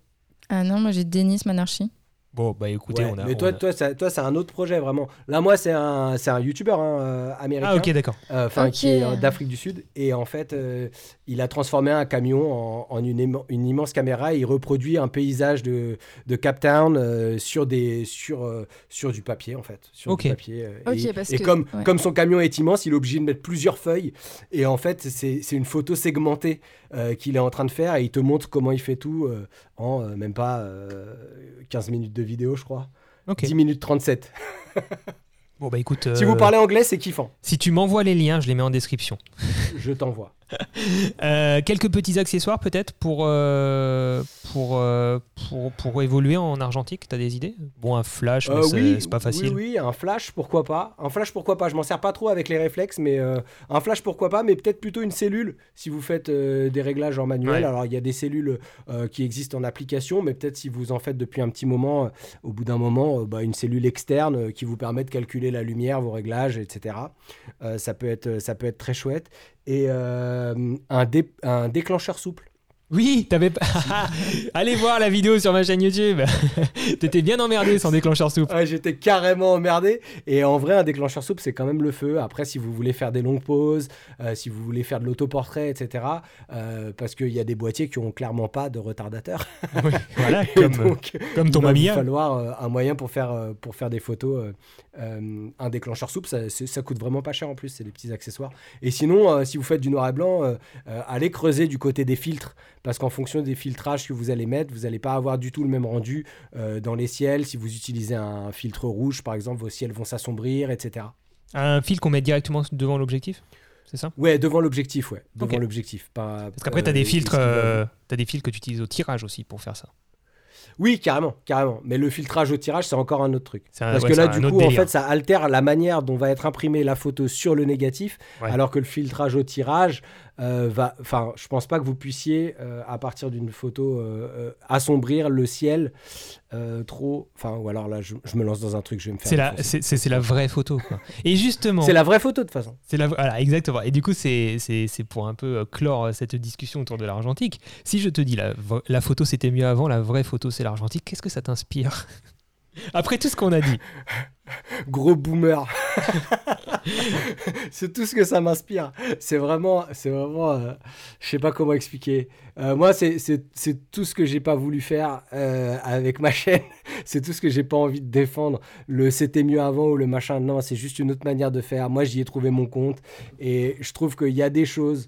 Ah non, moi j'ai Denis Manarchy. Bon, bah écoutez, Ouais, on a. mais toi, a- toi, ça- toi, c'est un autre projet vraiment. Là, moi, c'est un, c'est un YouTuber hein, euh, américain. Ah, ok, d'accord. euh, qui est euh, d'Afrique du Sud et en fait euh, il a transformé un camion en, en une, immense caméra et il reproduit un paysage de, de Cap Town euh, sur des sur euh, sur du papier en fait sur du papier euh, Ok, et, parce et que- comme ouais. comme son camion est immense il est obligé de mettre plusieurs feuilles et en fait c'est c'est une photo segmentée euh, qu'il est en train de faire et il te montre comment il fait tout euh, en euh, même pas euh, 15 minutes de vidéo je crois Ok. 10 minutes 37 Bon, bah écoute. si vous parlez anglais c'est kiffant Si tu m'envoies les liens, je les mets en description. je t'envoie Euh, quelques petits accessoires peut-être pour, euh, pour, euh, pour, pour évoluer en argentique T'as des idées? Bon, un flash, mais c'est oui, c'est pas facile. Oui, oui, un flash, pourquoi pas. Un flash, pourquoi pas. Je m'en sers pas trop avec les réflexes, mais un flash, pourquoi pas. Mais peut-être plutôt une cellule si vous faites des réglages en manuel. Ouais. Alors, il y a des cellules qui existent en application, mais peut-être si vous en faites depuis un petit moment, au bout d'un moment, bah, une cellule externe qui vous permet de calculer la lumière, vos réglages, etc. Ça, peut être, ça peut être très chouette. Et euh, un, dé- un déclencheur souple. Oui, t'avais pas. Allez voir la vidéo sur ma chaîne YouTube. T'étais bien emmerdé sans déclencheur souple. Ouais, J'étais carrément emmerdé. Et en vrai, un déclencheur souple, c'est quand même le feu. Après, si vous voulez faire des longues pauses, euh, si vous voulez faire de l'autoportrait, etc., euh, parce qu'il y a des boîtiers qui ont clairement pas de retardateur. Oui, voilà, Et comme, donc, comme il ton va mamia. falloir euh, un moyen pour faire, euh, pour faire des photos. euh, euh, un déclencheur souple, ça, ça coûte vraiment pas cher en plus. C'est des petits accessoires. Et sinon, euh, si vous faites du noir et blanc, euh, euh, allez creuser du côté des filtres. Parce qu'en fonction des filtrages que vous allez mettre, vous n'allez pas avoir du tout le même rendu euh, dans les ciels. Si vous utilisez un filtre rouge, par exemple, vos ciels vont s'assombrir, etc. Un fil qu'on met directement devant l'objectif C'est ça? Ouais, devant l'objectif, ouais. Devant l'objectif. Pas, Parce qu'après, euh, des filtres, qui va- euh, t'as des filtres que tu utilises au tirage aussi pour faire ça. Oui, carrément, carrément. Mais le filtrage au tirage, c'est encore un autre truc. Un- Parce ouais, que là, du coup, en fait, ça altère la manière dont va être imprimée la photo sur le négatif, Ouais. alors que le filtrage au tirage euh, va. Enfin, je pense pas que vous puissiez, euh, à partir d'une photo, euh, euh, assombrir le ciel euh, trop. Enfin, ou alors là, je, je me lance dans un truc, je vais me faire. C'est la, c'est, la vraie photo. quoi. Et justement, C'est la vraie photo de toute façon. c'est la, voilà, exactement. Et du coup, c'est, c'est, c'est pour un peu euh, clore euh, cette discussion autour de l'argentique. Si je te dis la, la photo c'était mieux avant, la vraie photo c'est l'argentique, qu'est-ce que ça t'inspire? Après tout ce qu'on a dit. Gros boomer. c'est tout ce que ça m'inspire. C'est vraiment, c'est vraiment, euh, je sais pas comment expliquer. Euh, moi, c'est, tout ce que j'ai pas voulu faire euh, avec ma chaîne. c'est tout ce que j'ai pas envie de défendre. Le c'était mieux avant ou le machin. Non, c'est juste une autre manière de faire. Moi, j'y ai trouvé mon compte et je trouve qu'il y a des choses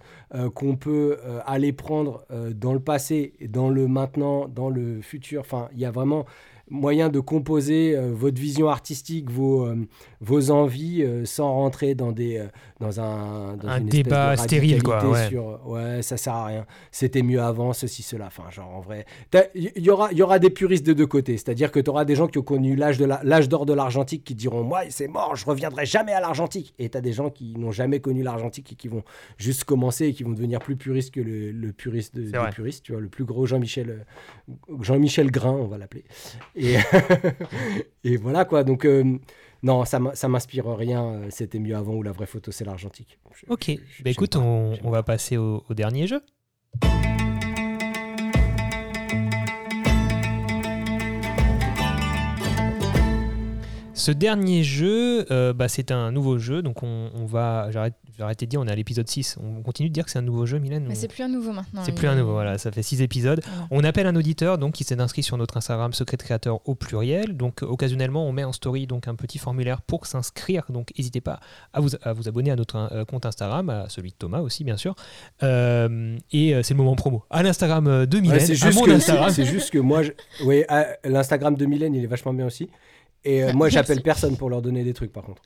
qu'on peut aller prendre dans le passé, dans le maintenant, dans le futur. Enfin, il y a vraiment moyen de composer euh, votre vision artistique, vos, euh, vos envies, euh, sans rentrer dans, des, dans un, dans Un une espèce de débat stérile, quoi, ouais. Sur, ouais, ça sert à rien. C'était mieux avant, ceci, cela. Enfin, genre, en vrai. Il y, aura, y aura des puristes de deux côtés. C'est-à-dire que tu auras des gens qui ont connu l'âge d'or de l'argentique qui diront Moi, c'est mort, je reviendrai jamais à l'argentique. Et tu as des gens qui n'ont jamais connu l'argentique et qui vont juste commencer et qui vont devenir plus puristes que le, le puriste de, des puristes. Tu vois, le plus gros Jean-Michel Jean-Michel Grain, on va l'appeler. Et, et voilà quoi. Donc, euh, non, ça m'inspire rien. C'était mieux avant ou la vraie photo, c'est l'argentique. Ok, je- bah écoute, on, va passer au, au dernier jeu. Ce dernier jeu, euh, bah, c'est un nouveau jeu, donc on, on va. J'arrête j'ai arrêté de dire, on est à l'épisode 6. On continue de dire que c'est un nouveau jeu, Mylène Mais c'est plus un nouveau maintenant. C'est il- plus un nouveau, voilà, ça fait 6 épisodes. On appelle un auditeur donc qui s'est inscrit sur notre Instagram Secret Créateur au pluriel. Donc occasionnellement, on met en story donc un petit formulaire pour s'inscrire. Donc n'hésitez pas à vous, à vous abonner à notre euh, compte Instagram, à celui de Thomas aussi bien sûr. Euh, et euh, c'est le moment promo. À l'Instagram de Ouais, Mylène, c'est juste, que- Instagram. juste que moi, je- oui, l'Instagram de Mylène, il est vachement bien aussi. Et euh, moi, j'appelle personne pour leur donner des trucs, par contre.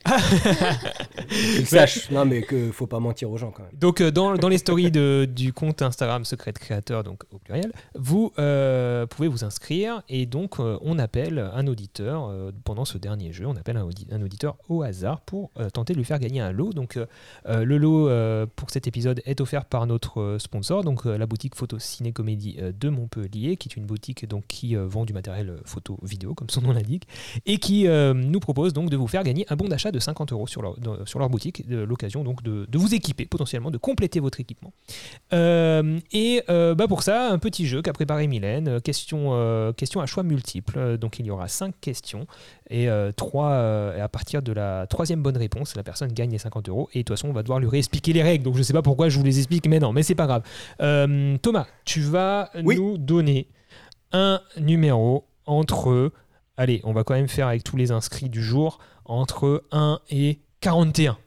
Qu'ils sachent. Non, mais que faut pas mentir aux gens quand même. Donc euh, dans, dans les stories de- du compte Instagram Secret Créateur, donc au pluriel, vous euh, pouvez vous inscrire et donc euh, on appelle un auditeur pendant ce dernier jeu, on appelle un, audi- un auditeur au hasard pour tenter de lui faire gagner un lot. Donc le lot pour cet épisode est offert par notre sponsor, donc la boutique Photo Ciné Comédie de Montpellier, qui est une boutique donc qui vend du matériel photo vidéo comme son nom l'indique et qui qui euh, nous propose donc de vous faire gagner un bon d'achat de 50 euros sur leur, sur leur boutique, de l'occasion donc de, de vous équiper potentiellement, de compléter votre équipement. Euh, et euh, bah pour ça, un petit jeu qu'a préparé Mylène, question, question à choix multiples. Donc il y aura 5 questions et, euh, trois, euh, et à partir de la troisième bonne réponse, la personne gagne les 50 euros. Et de toute façon, on va devoir lui réexpliquer les règles. Donc je sais pas pourquoi je vous les explique maintenant, mais c'est pas grave. Thomas, tu vas Oui. nous donner un numéro entre. Allez, on va quand même faire avec tous les inscrits du jour entre 1 et 41.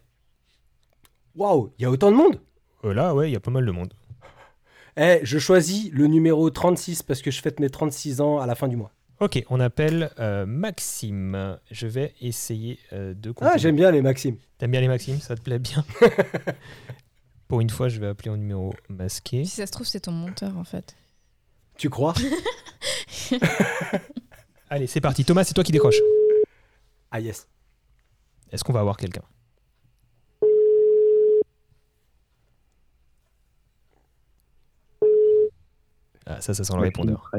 Waouh, il y a autant de monde? Euh, là, ouais, il y a pas mal de monde. Eh, je choisis le numéro 36 parce que je fête mes 36 ans à la fin du mois. Ok, on appelle euh, Maxime. Je vais essayer euh, de Ah, j'aime bien les Maximes. T'aimes bien les Maximes Ça te plaît bien? Pour une fois, je vais appeler en numéro masqué. Si ça se trouve, c'est ton monteur en fait. Tu crois? Allez, c'est parti. Thomas, c'est toi qui décroche. Ah yes. Est-ce qu'on va avoir quelqu'un? Ah, ça, ça sent le répondeur.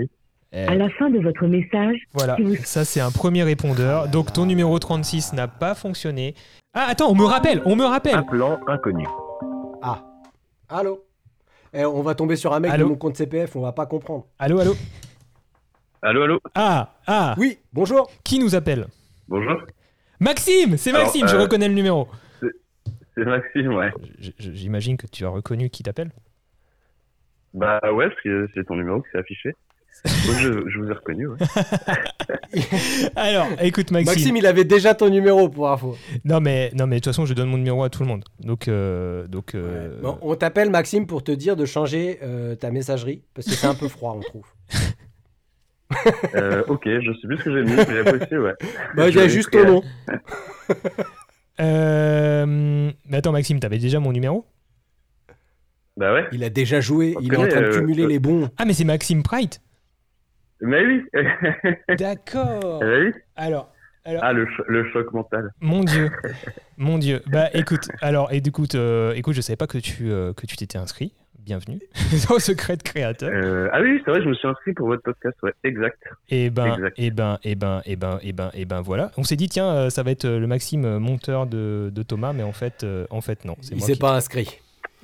Eh, À la fin de votre message, Voilà, si vous- ça c'est un premier répondeur. Donc ton numéro 36 n'a pas fonctionné. Ah, attends, on me rappelle, on me rappelle. Appelant inconnu. Ah. Allô Eh, on va tomber sur un mec Allô de mon compte CPF, on va pas comprendre. Allô, allô Allô, allô Ah, ah, Oui, bonjour. qui nous appelle Bonjour, Maxime, c'est Alors, Maxime, je euh, reconnais le numéro. c'est Maxime, ouais. J'imagine que tu as reconnu qui t'appelle. Bah ouais, parce que c'est ton numéro qui s'est affiché. Donc, je, je vous ai reconnu, ouais. Alors, écoute Maxime. Maxime, il avait déjà ton numéro pour info. Non mais non mais de toute façon, je donne mon numéro à tout le monde. Donc euh, donc euh, Bon, on t'appelle Maxime pour te dire de changer euh, ta messagerie parce que c'est un peu froid, on trouve. Euh, ok, je sais plus ce que j'ai mis, mais j'ai pas essayé, ouais. Bah, il y a juste ton nom. euh, mais attends Maxime, t'avais déjà mon numéro? Bah ouais. Il a déjà joué, il est en Après, train de euh, cumuler euh, les bons. Ah mais c'est Maxime Pride. Mais oui D'accord. Eh oui Alors alors Ah, le, cho- le choc mental. mon dieu. Mon dieu. Bah écoute, alors et écoute euh, écoute, je savais pas que tu euh, que tu t'étais inscrit. Bienvenue au secret de créateur. Euh, ah oui, c'est vrai, je me suis inscrit pour votre podcast, ouais, exact. Et ben, Exact. et ben, et ben, et ben, et ben, et ben, voilà. On s'est dit tiens, euh, ça va être euh, le Maxime euh, monteur de, de Thomas, mais en fait, en fait non. C'est Il s'est pas inscrit.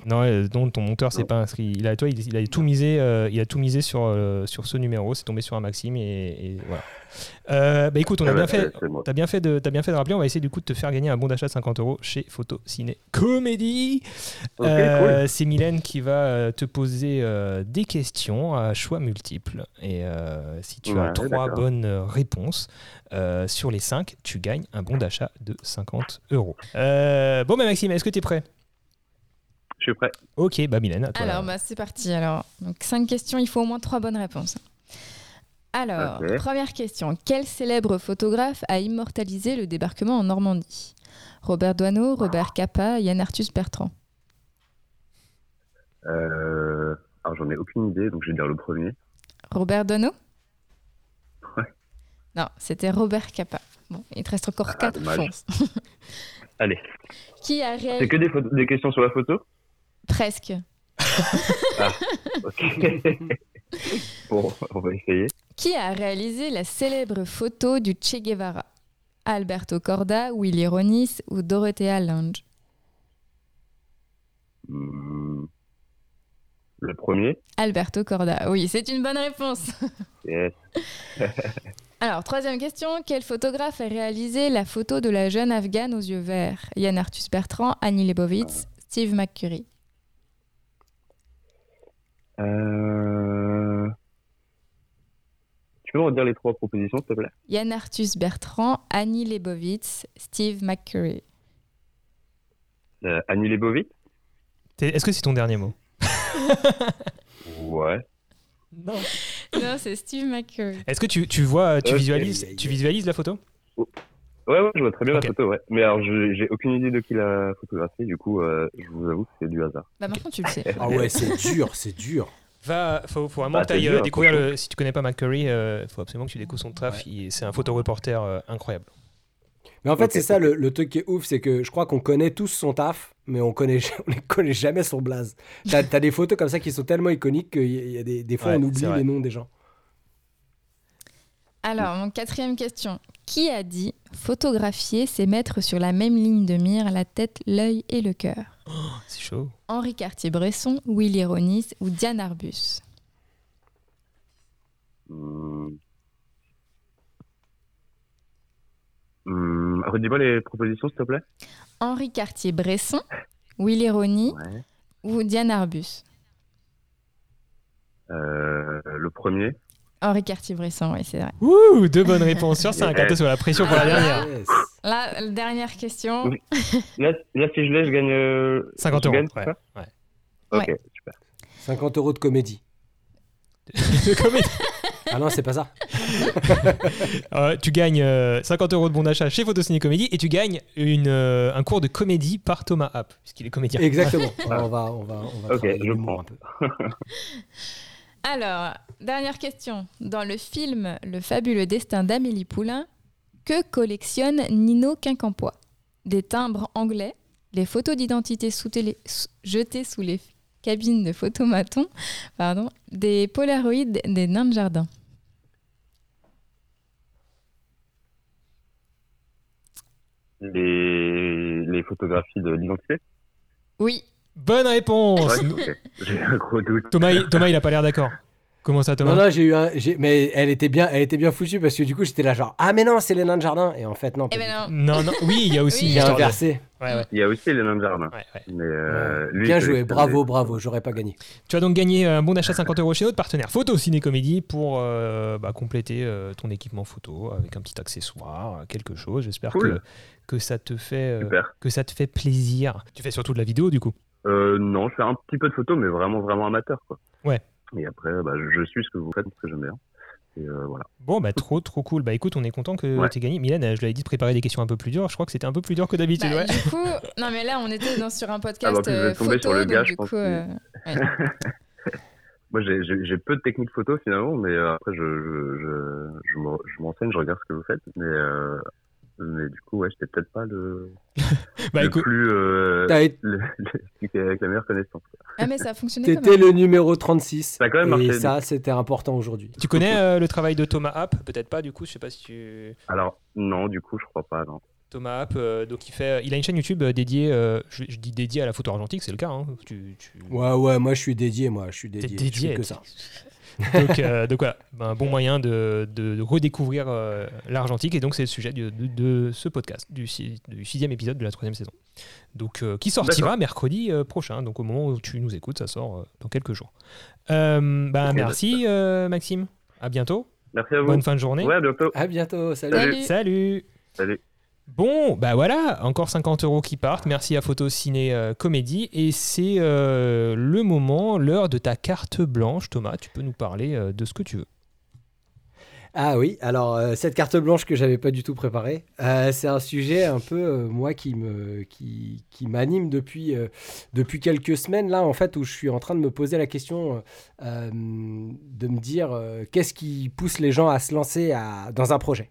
Non, euh, non, ton monteur s'est pas inscrit. Il a, toi, il, il a tout misé, euh, il a tout misé sur euh, sur ce numéro. C'est tombé sur un Maxime et, et voilà. Euh, bah écoute, on a Ah bien bah, fait. euh. T'as bien fait de, t'as bien fait de rappeler. On va essayer du coup de te faire gagner un bon d'achat de 50 euros chez Photo Ciné Comédie. Euh, C'est Mylène qui va euh, te poser euh, des questions à choix multiples. Et euh, si tu as trois bonnes euh, réponses euh, sur les cinq, tu gagnes un bon d'achat de 50 euros. Euh, bon, bah Maxime, est-ce que tu es prêt? Je suis prêt. Ok, bah Mylène, à toi. Alors, bah, c'est parti. Alors, donc, cinq questions, il faut au moins trois bonnes réponses. Alors, première question. Quel célèbre photographe a immortalisé le débarquement en Normandie? Robert Doisneau, Robert Capa, Yann Arthus Bertrand. Euh... Alors, j'en ai aucune idée, donc je vais dire le premier. Robert Doisneau? Ouais. Non, c'était Robert Capa. Bon, il te reste encore Ah, quatre réponses. Allez. Qui a C'est réalisé... que des, photos- des questions sur la photo? Presque. Ok. bon, on va essayer. Qui a réalisé la célèbre photo du Che Guevara? Alberto Corda, Willy Ronis ou Dorothea Lange? Hmm. Le premier? Alberto Corda. Oui, c'est une bonne réponse. Yes. Alors, troisième question. Quel photographe a réalisé la photo de la jeune afghane aux yeux verts? Yann Arthus Bertrand, Annie Leibovitz, Steve McCurry. Euh... Tu peux me redire les trois propositions, s'il te plaît? Yann Arthus Bertrand, Annie Leibovitz, Steve McCurry. euh, Annie Leibovitz Est-ce que c'est ton dernier mot? Ouais. Non. Non, c'est Steve McCurry. Est-ce que tu, tu vois, tu Ok. visualises, tu visualises la photo? Ouais, ouais, je vois très bien la photo, ouais. Mais alors, je- j'ai aucune idée de qui l'a photographié, du coup, euh, je vous avoue que c'est du hasard. Bah maintenant, tu le sais. Ah ouais, c'est dur, c'est dur. Va, faut, faut vraiment Bah, que t'ailles, c'est euh, découvrir le. Si tu connais pas McCurry, il faut absolument que tu découvres son taf. C'est un photoreporter euh, incroyable. Mais en fait, c'est ça le, le truc qui est ouf, c'est que je crois qu'on connaît tous son taf, mais on connaît, on ne connaît jamais son blaze. T'as as des photos comme ça qui sont tellement iconiques qu'il y a- il y a des, des fois Ouais, on oublie les noms des gens. Alors, mon quatrième question. Qui a dit photographier, c'est mettre sur la même ligne de mire la tête, l'œil et le cœur C'est chaud. Henri Cartier-Bresson, Willy Ronis ou Diane Arbus? Hmm. Hmm, Redis-moi les propositions, s'il te plaît. Henri Cartier-Bresson, Willy Ronis Ouais. ou Diane Arbus? Euh, le premier. Henri Cartier-Bresson, oui, c'est vrai. Ouh, deux bonnes réponses sur 5. Attends, sur la pression pour la dernière. Yes. Là, la dernière question. Oui. Là, là, si je l'ai, je gagne. euh, 50 je euros. gagne, ouais, ouais. Ok, Ouais. super. 50 euros de comédie. Comédie. Ah non, c'est pas ça. Euh, tu gagnes euh, 50 euros de bon d'achat chez Photociné Comédie et tu gagnes une, euh, un cours de comédie par Thomas App, puisqu'il est comédien. Exactement. on va, on va, on va Ok, travailler je prends. un peu. Alors, dernière question. Dans le film Le fabuleux destin d'Amélie Poulain, que collectionne Nino Quincampoix Des timbres anglais, les photos d'identité sous télé- sous- jetées sous les cabines de photomatons, pardon, des polaroïdes des nains de jardin. Les, les photographies de l'identité? Oui, Bonne réponse. J'ai un gros doute. Thomas, il- Thomas, il a pas l'air d'accord. Comment ça, Thomas? Non, non, j'ai eu un. Mais elle était bien, elle était bien foutue parce que du coup, j'étais là genre ah mais non, c'est les nains de jardin et en fait non. eh ben non. Non, non, oui, il y a aussi Oui. J'ai histoire de- inversé. Ouais, ouais, Il y a aussi les nains de jardin. ouais, ouais. Mais euh, lui, Bien joué, bravo, bravo. J'aurais pas gagné. Tu as donc gagné un bon d'achat 50 euros chez notre partenaire Photo Ciné Comédie pour euh, bah, compléter euh, ton équipement photo avec un petit accessoire, quelque chose. J'espère Cool. que, que ça te fait euh, que ça te fait plaisir. Tu fais surtout de la vidéo du coup? Euh, non, je fais un petit peu de photos, mais vraiment, vraiment amateur. Quoi. Ouais. Et après, bah, je, je suis ce que vous faites parce que j'aime bien. Et euh, voilà. Bon, bah trop, trop cool. Bah écoute, on est content que Ouais. tu aies gagné. Mylène, je l'avais dit de préparer des questions un peu plus dures. Je crois que c'était un peu plus dur que d'habitude. Bah, ouais. Du coup, non mais là on était dans, sur un podcast Ah bah, euh, photo, sur le gars, donc je du pense coup, que- euh, ouais. Moi, j'ai- peu de techniques photo finalement, mais après, je, je, je, je me- je m'enseigne, je regarde ce que vous faites. Mais, euh, mais du coup, ouais, j'étais peut-être pas le, Bah le écoute, plus. Euh, T'as été- le- le- avec la meilleure connaissance. Ah mais ça a fonctionné T'étais même. le numéro 36. Ça a quand même et marché. ça, c'était important aujourd'hui. tu connais euh, le travail de Thomas App Peut-être pas du coup. Je sais pas si tu. Alors, non, du coup, je crois pas. Non. Thomas App, euh, donc il fait, il a une chaîne YouTube euh, dédiée, euh, je, je dis dédiée à la photo argentique, c'est le cas. hein. Tu, tu- Ouais, ouais, moi je suis dédié, moi je suis dédié. Je dédié. fais que ça. donc, euh, donc voilà, Ben, un bon moyen de, de- de redécouvrir euh, l'argentique et donc c'est le sujet de, de- de ce podcast, du, si- du sixième épisode de la troisième saison. Donc euh, qui sortira mercredi euh, prochain, donc au moment où tu nous écoutes, ça sort euh, dans quelques jours. Euh, ben, Ok, merci euh, Maxime, à bientôt, Merci à vous. bonne fin de journée. Ouais, à bientôt. À bientôt, salut. Salut. Salut Salut. Bon, bah voilà, encore 50 euros qui partent. Merci à Photo Ciné euh, Comédie. Et c'est euh, le moment, l'heure de ta carte blanche. Thomas, tu peux nous parler euh, de ce que tu veux. Ah oui, alors cette carte blanche que j'avais pas du tout préparée, c'est un sujet un peu moi qui me qui, qui m'anime depuis quelques semaines là en fait où je suis en train de me poser la question de me dire qu'est-ce qui pousse les gens à se lancer dans un projet,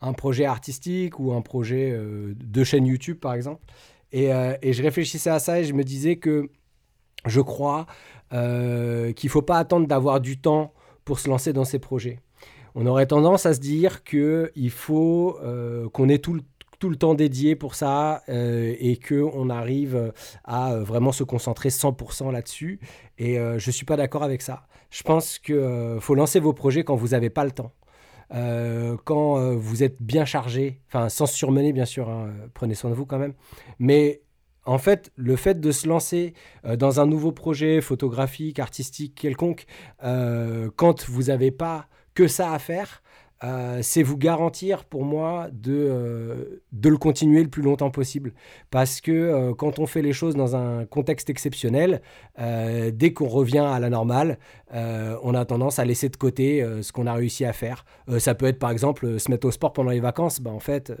un projet artistique ou un projet euh, de chaîne YouTube par exemple. Et, euh, et je réfléchissais à ça et je me disais que je crois euh, qu'il faut pas attendre d'avoir du temps pour se lancer dans ces projets on aurait tendance à se dire qu'il faut qu'on ait tout le, temps dédié pour ça et qu'on arrive à vraiment se concentrer 100% là-dessus. Et euh, je ne suis pas d'accord avec ça. Je pense qu'il faut lancer vos projets quand vous n'avez pas le temps. Euh, quand euh, vous êtes bien chargé, enfin sans surmener bien sûr, hein, prenez soin de vous quand même, mais en fait, le fait de se lancer euh, dans un nouveau projet photographique, artistique, quelconque, euh, quand vous n'avez pas que ça à faire, euh, c'est vous garantir pour moi de, euh, de le continuer le plus longtemps possible. Parce que euh, quand on fait les choses dans un contexte exceptionnel, dès qu'on revient à la normale, on a tendance à laisser de côté ce qu'on a réussi à faire. Ça peut être par exemple se mettre au sport pendant les vacances. Bah, en fait,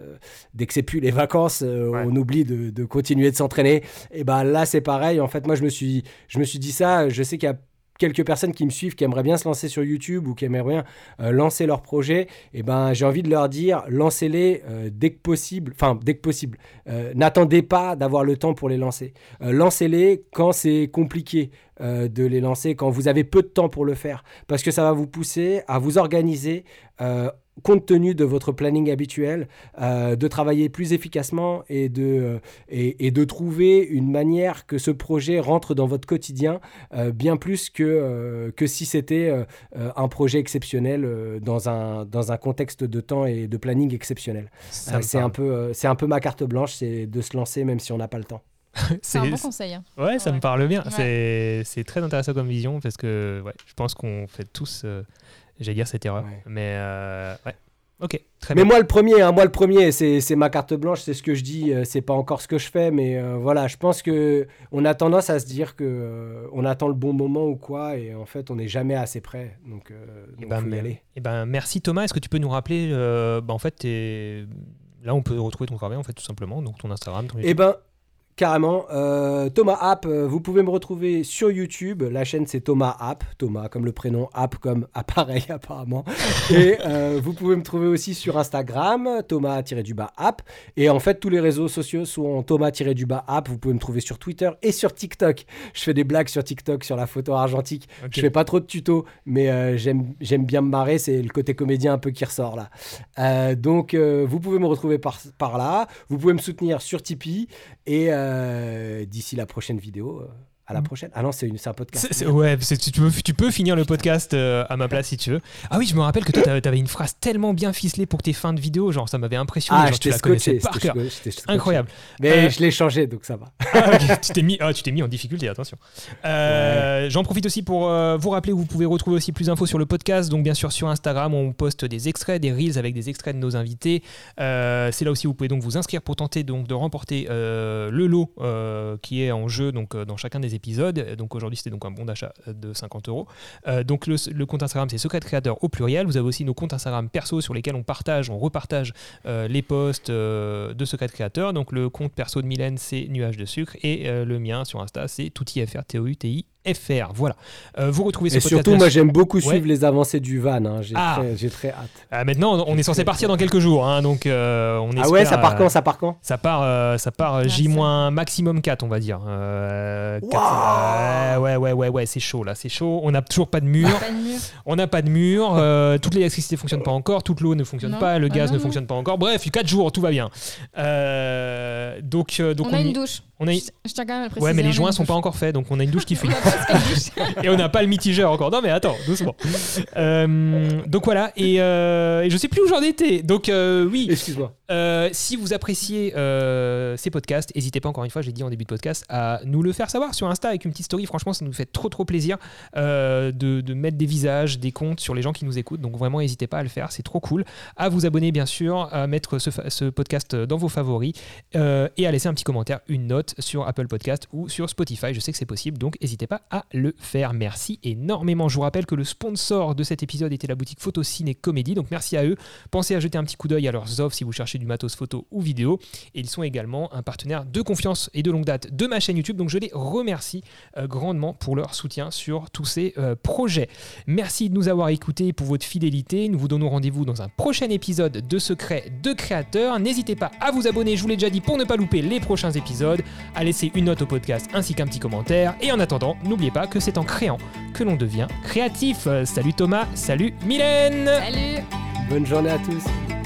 dès que c'est plus les vacances, Ouais. on oublie de, de continuer de s'entraîner. Et ben là, c'est pareil. En fait, moi, je me suis, je me suis dit ça. Je sais qu'il y a quelques personnes qui me suivent, qui aimeraient bien se lancer sur YouTube ou qui aimeraient bien euh, lancer leur projet, et ben j'ai envie de leur dire, lancez-les euh, dès que possible, enfin dès que possible. Euh, N'attendez pas d'avoir le temps pour les lancer. Lancez-les quand c'est compliqué de les lancer, quand vous avez peu de temps pour le faire, parce que ça va vous pousser à vous organiser. Compte tenu de votre planning habituel, euh, de travailler plus efficacement et de, euh, et, et de trouver une manière que ce projet rentre dans votre quotidien euh, bien plus que, euh, que si c'était un projet exceptionnel euh, dans, un, dans un contexte de temps et de planning exceptionnel. Euh, c'est un, peu, euh, c'est un peu ma carte blanche, c'est de se lancer même si on n'a pas le temps. C'est un bon conseil. hein. Ouais, ça Ouais. me parle bien. Ouais. C'est- C'est très intéressant comme vision parce que ouais, je pense qu'on fait tous, euh, j'allais dire cette erreur. Ouais. Mais euh, ouais, ok, très Mais bien. moi le premier, hein, moi le premier, c'est ma carte blanche, c'est ce que je dis, euh, c'est pas encore ce que je fais, mais euh, voilà, je pense que on a tendance à se dire que euh, on attend le bon moment ou quoi, et en fait on n'est jamais assez prêt, donc euh, Eh donc ben, faut y aller. eh ben, merci Thomas. Est-ce que tu peux nous rappeler, bah, en fait, là on peut retrouver ton travail en fait tout simplement, donc ton Instagram, ton Eh ben, carrément. euh, Thomas App, euh, vous pouvez me retrouver sur YouTube. La chaîne, c'est Thomas App. Thomas, comme le prénom, App, comme appareil, apparemment. Et euh, vous pouvez me trouver aussi sur Instagram, Thomas-du-bas App. Et en fait, tous les réseaux sociaux sont Thomas-du-bas App. Vous pouvez me trouver sur Twitter et sur TikTok. Je fais des blagues sur TikTok sur la photo argentique. Ok. Je fais pas trop de tutos, mais euh, j'aime bien me marrer. C'est le côté comédien un peu qui ressort là. Donc, vous pouvez me retrouver par, par là. Vous pouvez me soutenir sur Tipeee. Et d'ici la prochaine vidéo, euh, à la prochaine. Ah non, c'est un podcast. Ouais, tu, peux, tu peux finir le podcast euh, à ma place si tu veux. Ah oui, je me rappelle que toi, t'avais- une phrase tellement bien ficelée pour tes fins de vidéo, genre ça m'avait impressionné. Ah, genre, je tu la connaissais par c'était cœur. Incroyable. Mais Euh, je l'ai changé, donc ça va. Ah, ok, tu t'es mis, ah, mis en difficulté, attention. Euh, J'en profite aussi pour vous rappeler, vous pouvez retrouver aussi plus d'infos sur le podcast. Donc bien sûr sur Instagram, on poste des extraits, des reels avec des extraits de nos invités. C'est là aussi où vous pouvez donc vous inscrire pour tenter donc de remporter le lot qui est en jeu donc dans chacun des épisodes. Donc aujourd'hui c'était donc un bon d'achat de 50 euros. Euh, donc le, compte Instagram c'est Secret Créateur au pluriel. Vous avez aussi nos comptes Instagram perso sur lesquels on partage, on repartage euh, les posts euh, de Secret Créateur. Donc le compte perso de Mylène, c'est Nuage de sucre. Et euh, le mien sur Insta, c'est toutifr, T-O-U-T-I. FR, voilà. Euh, vous retrouvez ce Et podcast. surtout, moi, j'aime beaucoup Ouais. suivre les avancées du van. hein. J'ai Ah. très, j'ai très hâte. Ah, maintenant, on est censé partir dans quelques jours, hein, donc euh, on Ah ouais, espère, ça part euh, quand Ça part quand? Ça part, euh, ça part Ah, J- maximum 4, on va dire. Euh, Waouh quatre- ouais, ouais, ouais, ouais, c'est chaud là, c'est chaud. On n'a toujours pas de mur. Pas de mur. On n'a pas de mur, euh, toute l'électricité fonctionne pas encore, toute l'eau ne fonctionne Non. pas, le Ah gaz non, ne non. fonctionne pas encore. Bref, 4 jours, tout va bien. Euh, donc, euh, donc on a y- une douche. On a- Je, je tiens quand même à le préciser. Ouais, mais les joints sont pas douche. encore faits, donc on a une douche qui fuit. Et on n'a pas le mitigeur encore. Non, mais attends, doucement. Euh, donc voilà, et, euh, et je sais plus où j'en étais. Donc euh, oui, Excuse-moi. Euh, si vous appréciez euh, ces podcasts, n'hésitez pas encore une fois, je l'ai dit en début de podcast, à nous le faire savoir sur Insta avec une petite story. Franchement, ça nous fait trop trop plaisir euh, de, mettre des visages, des comptes sur les gens qui nous écoutent. Donc vraiment, n'hésitez pas à le faire, c'est trop cool. À vous abonner bien sûr, à mettre ce, podcast dans vos favoris et à laisser un petit commentaire, une note sur Apple Podcast ou sur Spotify. Je sais que c'est possible, donc n'hésitez pas à le faire. Merci énormément. Je vous rappelle que le sponsor de cet épisode était la boutique Photo Ciné Comédie, donc merci à eux. Pensez à jeter un petit coup d'œil à leurs offres si vous cherchez du matos photo ou vidéo. Et ils sont également un partenaire de confiance et de longue date de ma chaîne YouTube. Donc je les remercie euh, grandement pour leur soutien sur tous ces euh, projets. Merci de nous avoir écoutés pour votre fidélité. Nous vous donnons rendez-vous dans un prochain épisode de Secrets de Créateurs. N'hésitez pas à vous abonner, je vous l'ai déjà dit, pour ne pas louper les prochains épisodes, à laisser une note au podcast ainsi qu'un petit commentaire. Et en attendant, n'oubliez pas que c'est en créant que l'on devient créatif. Euh, Salut Thomas, salut Mylène Salut Bonne journée à tous.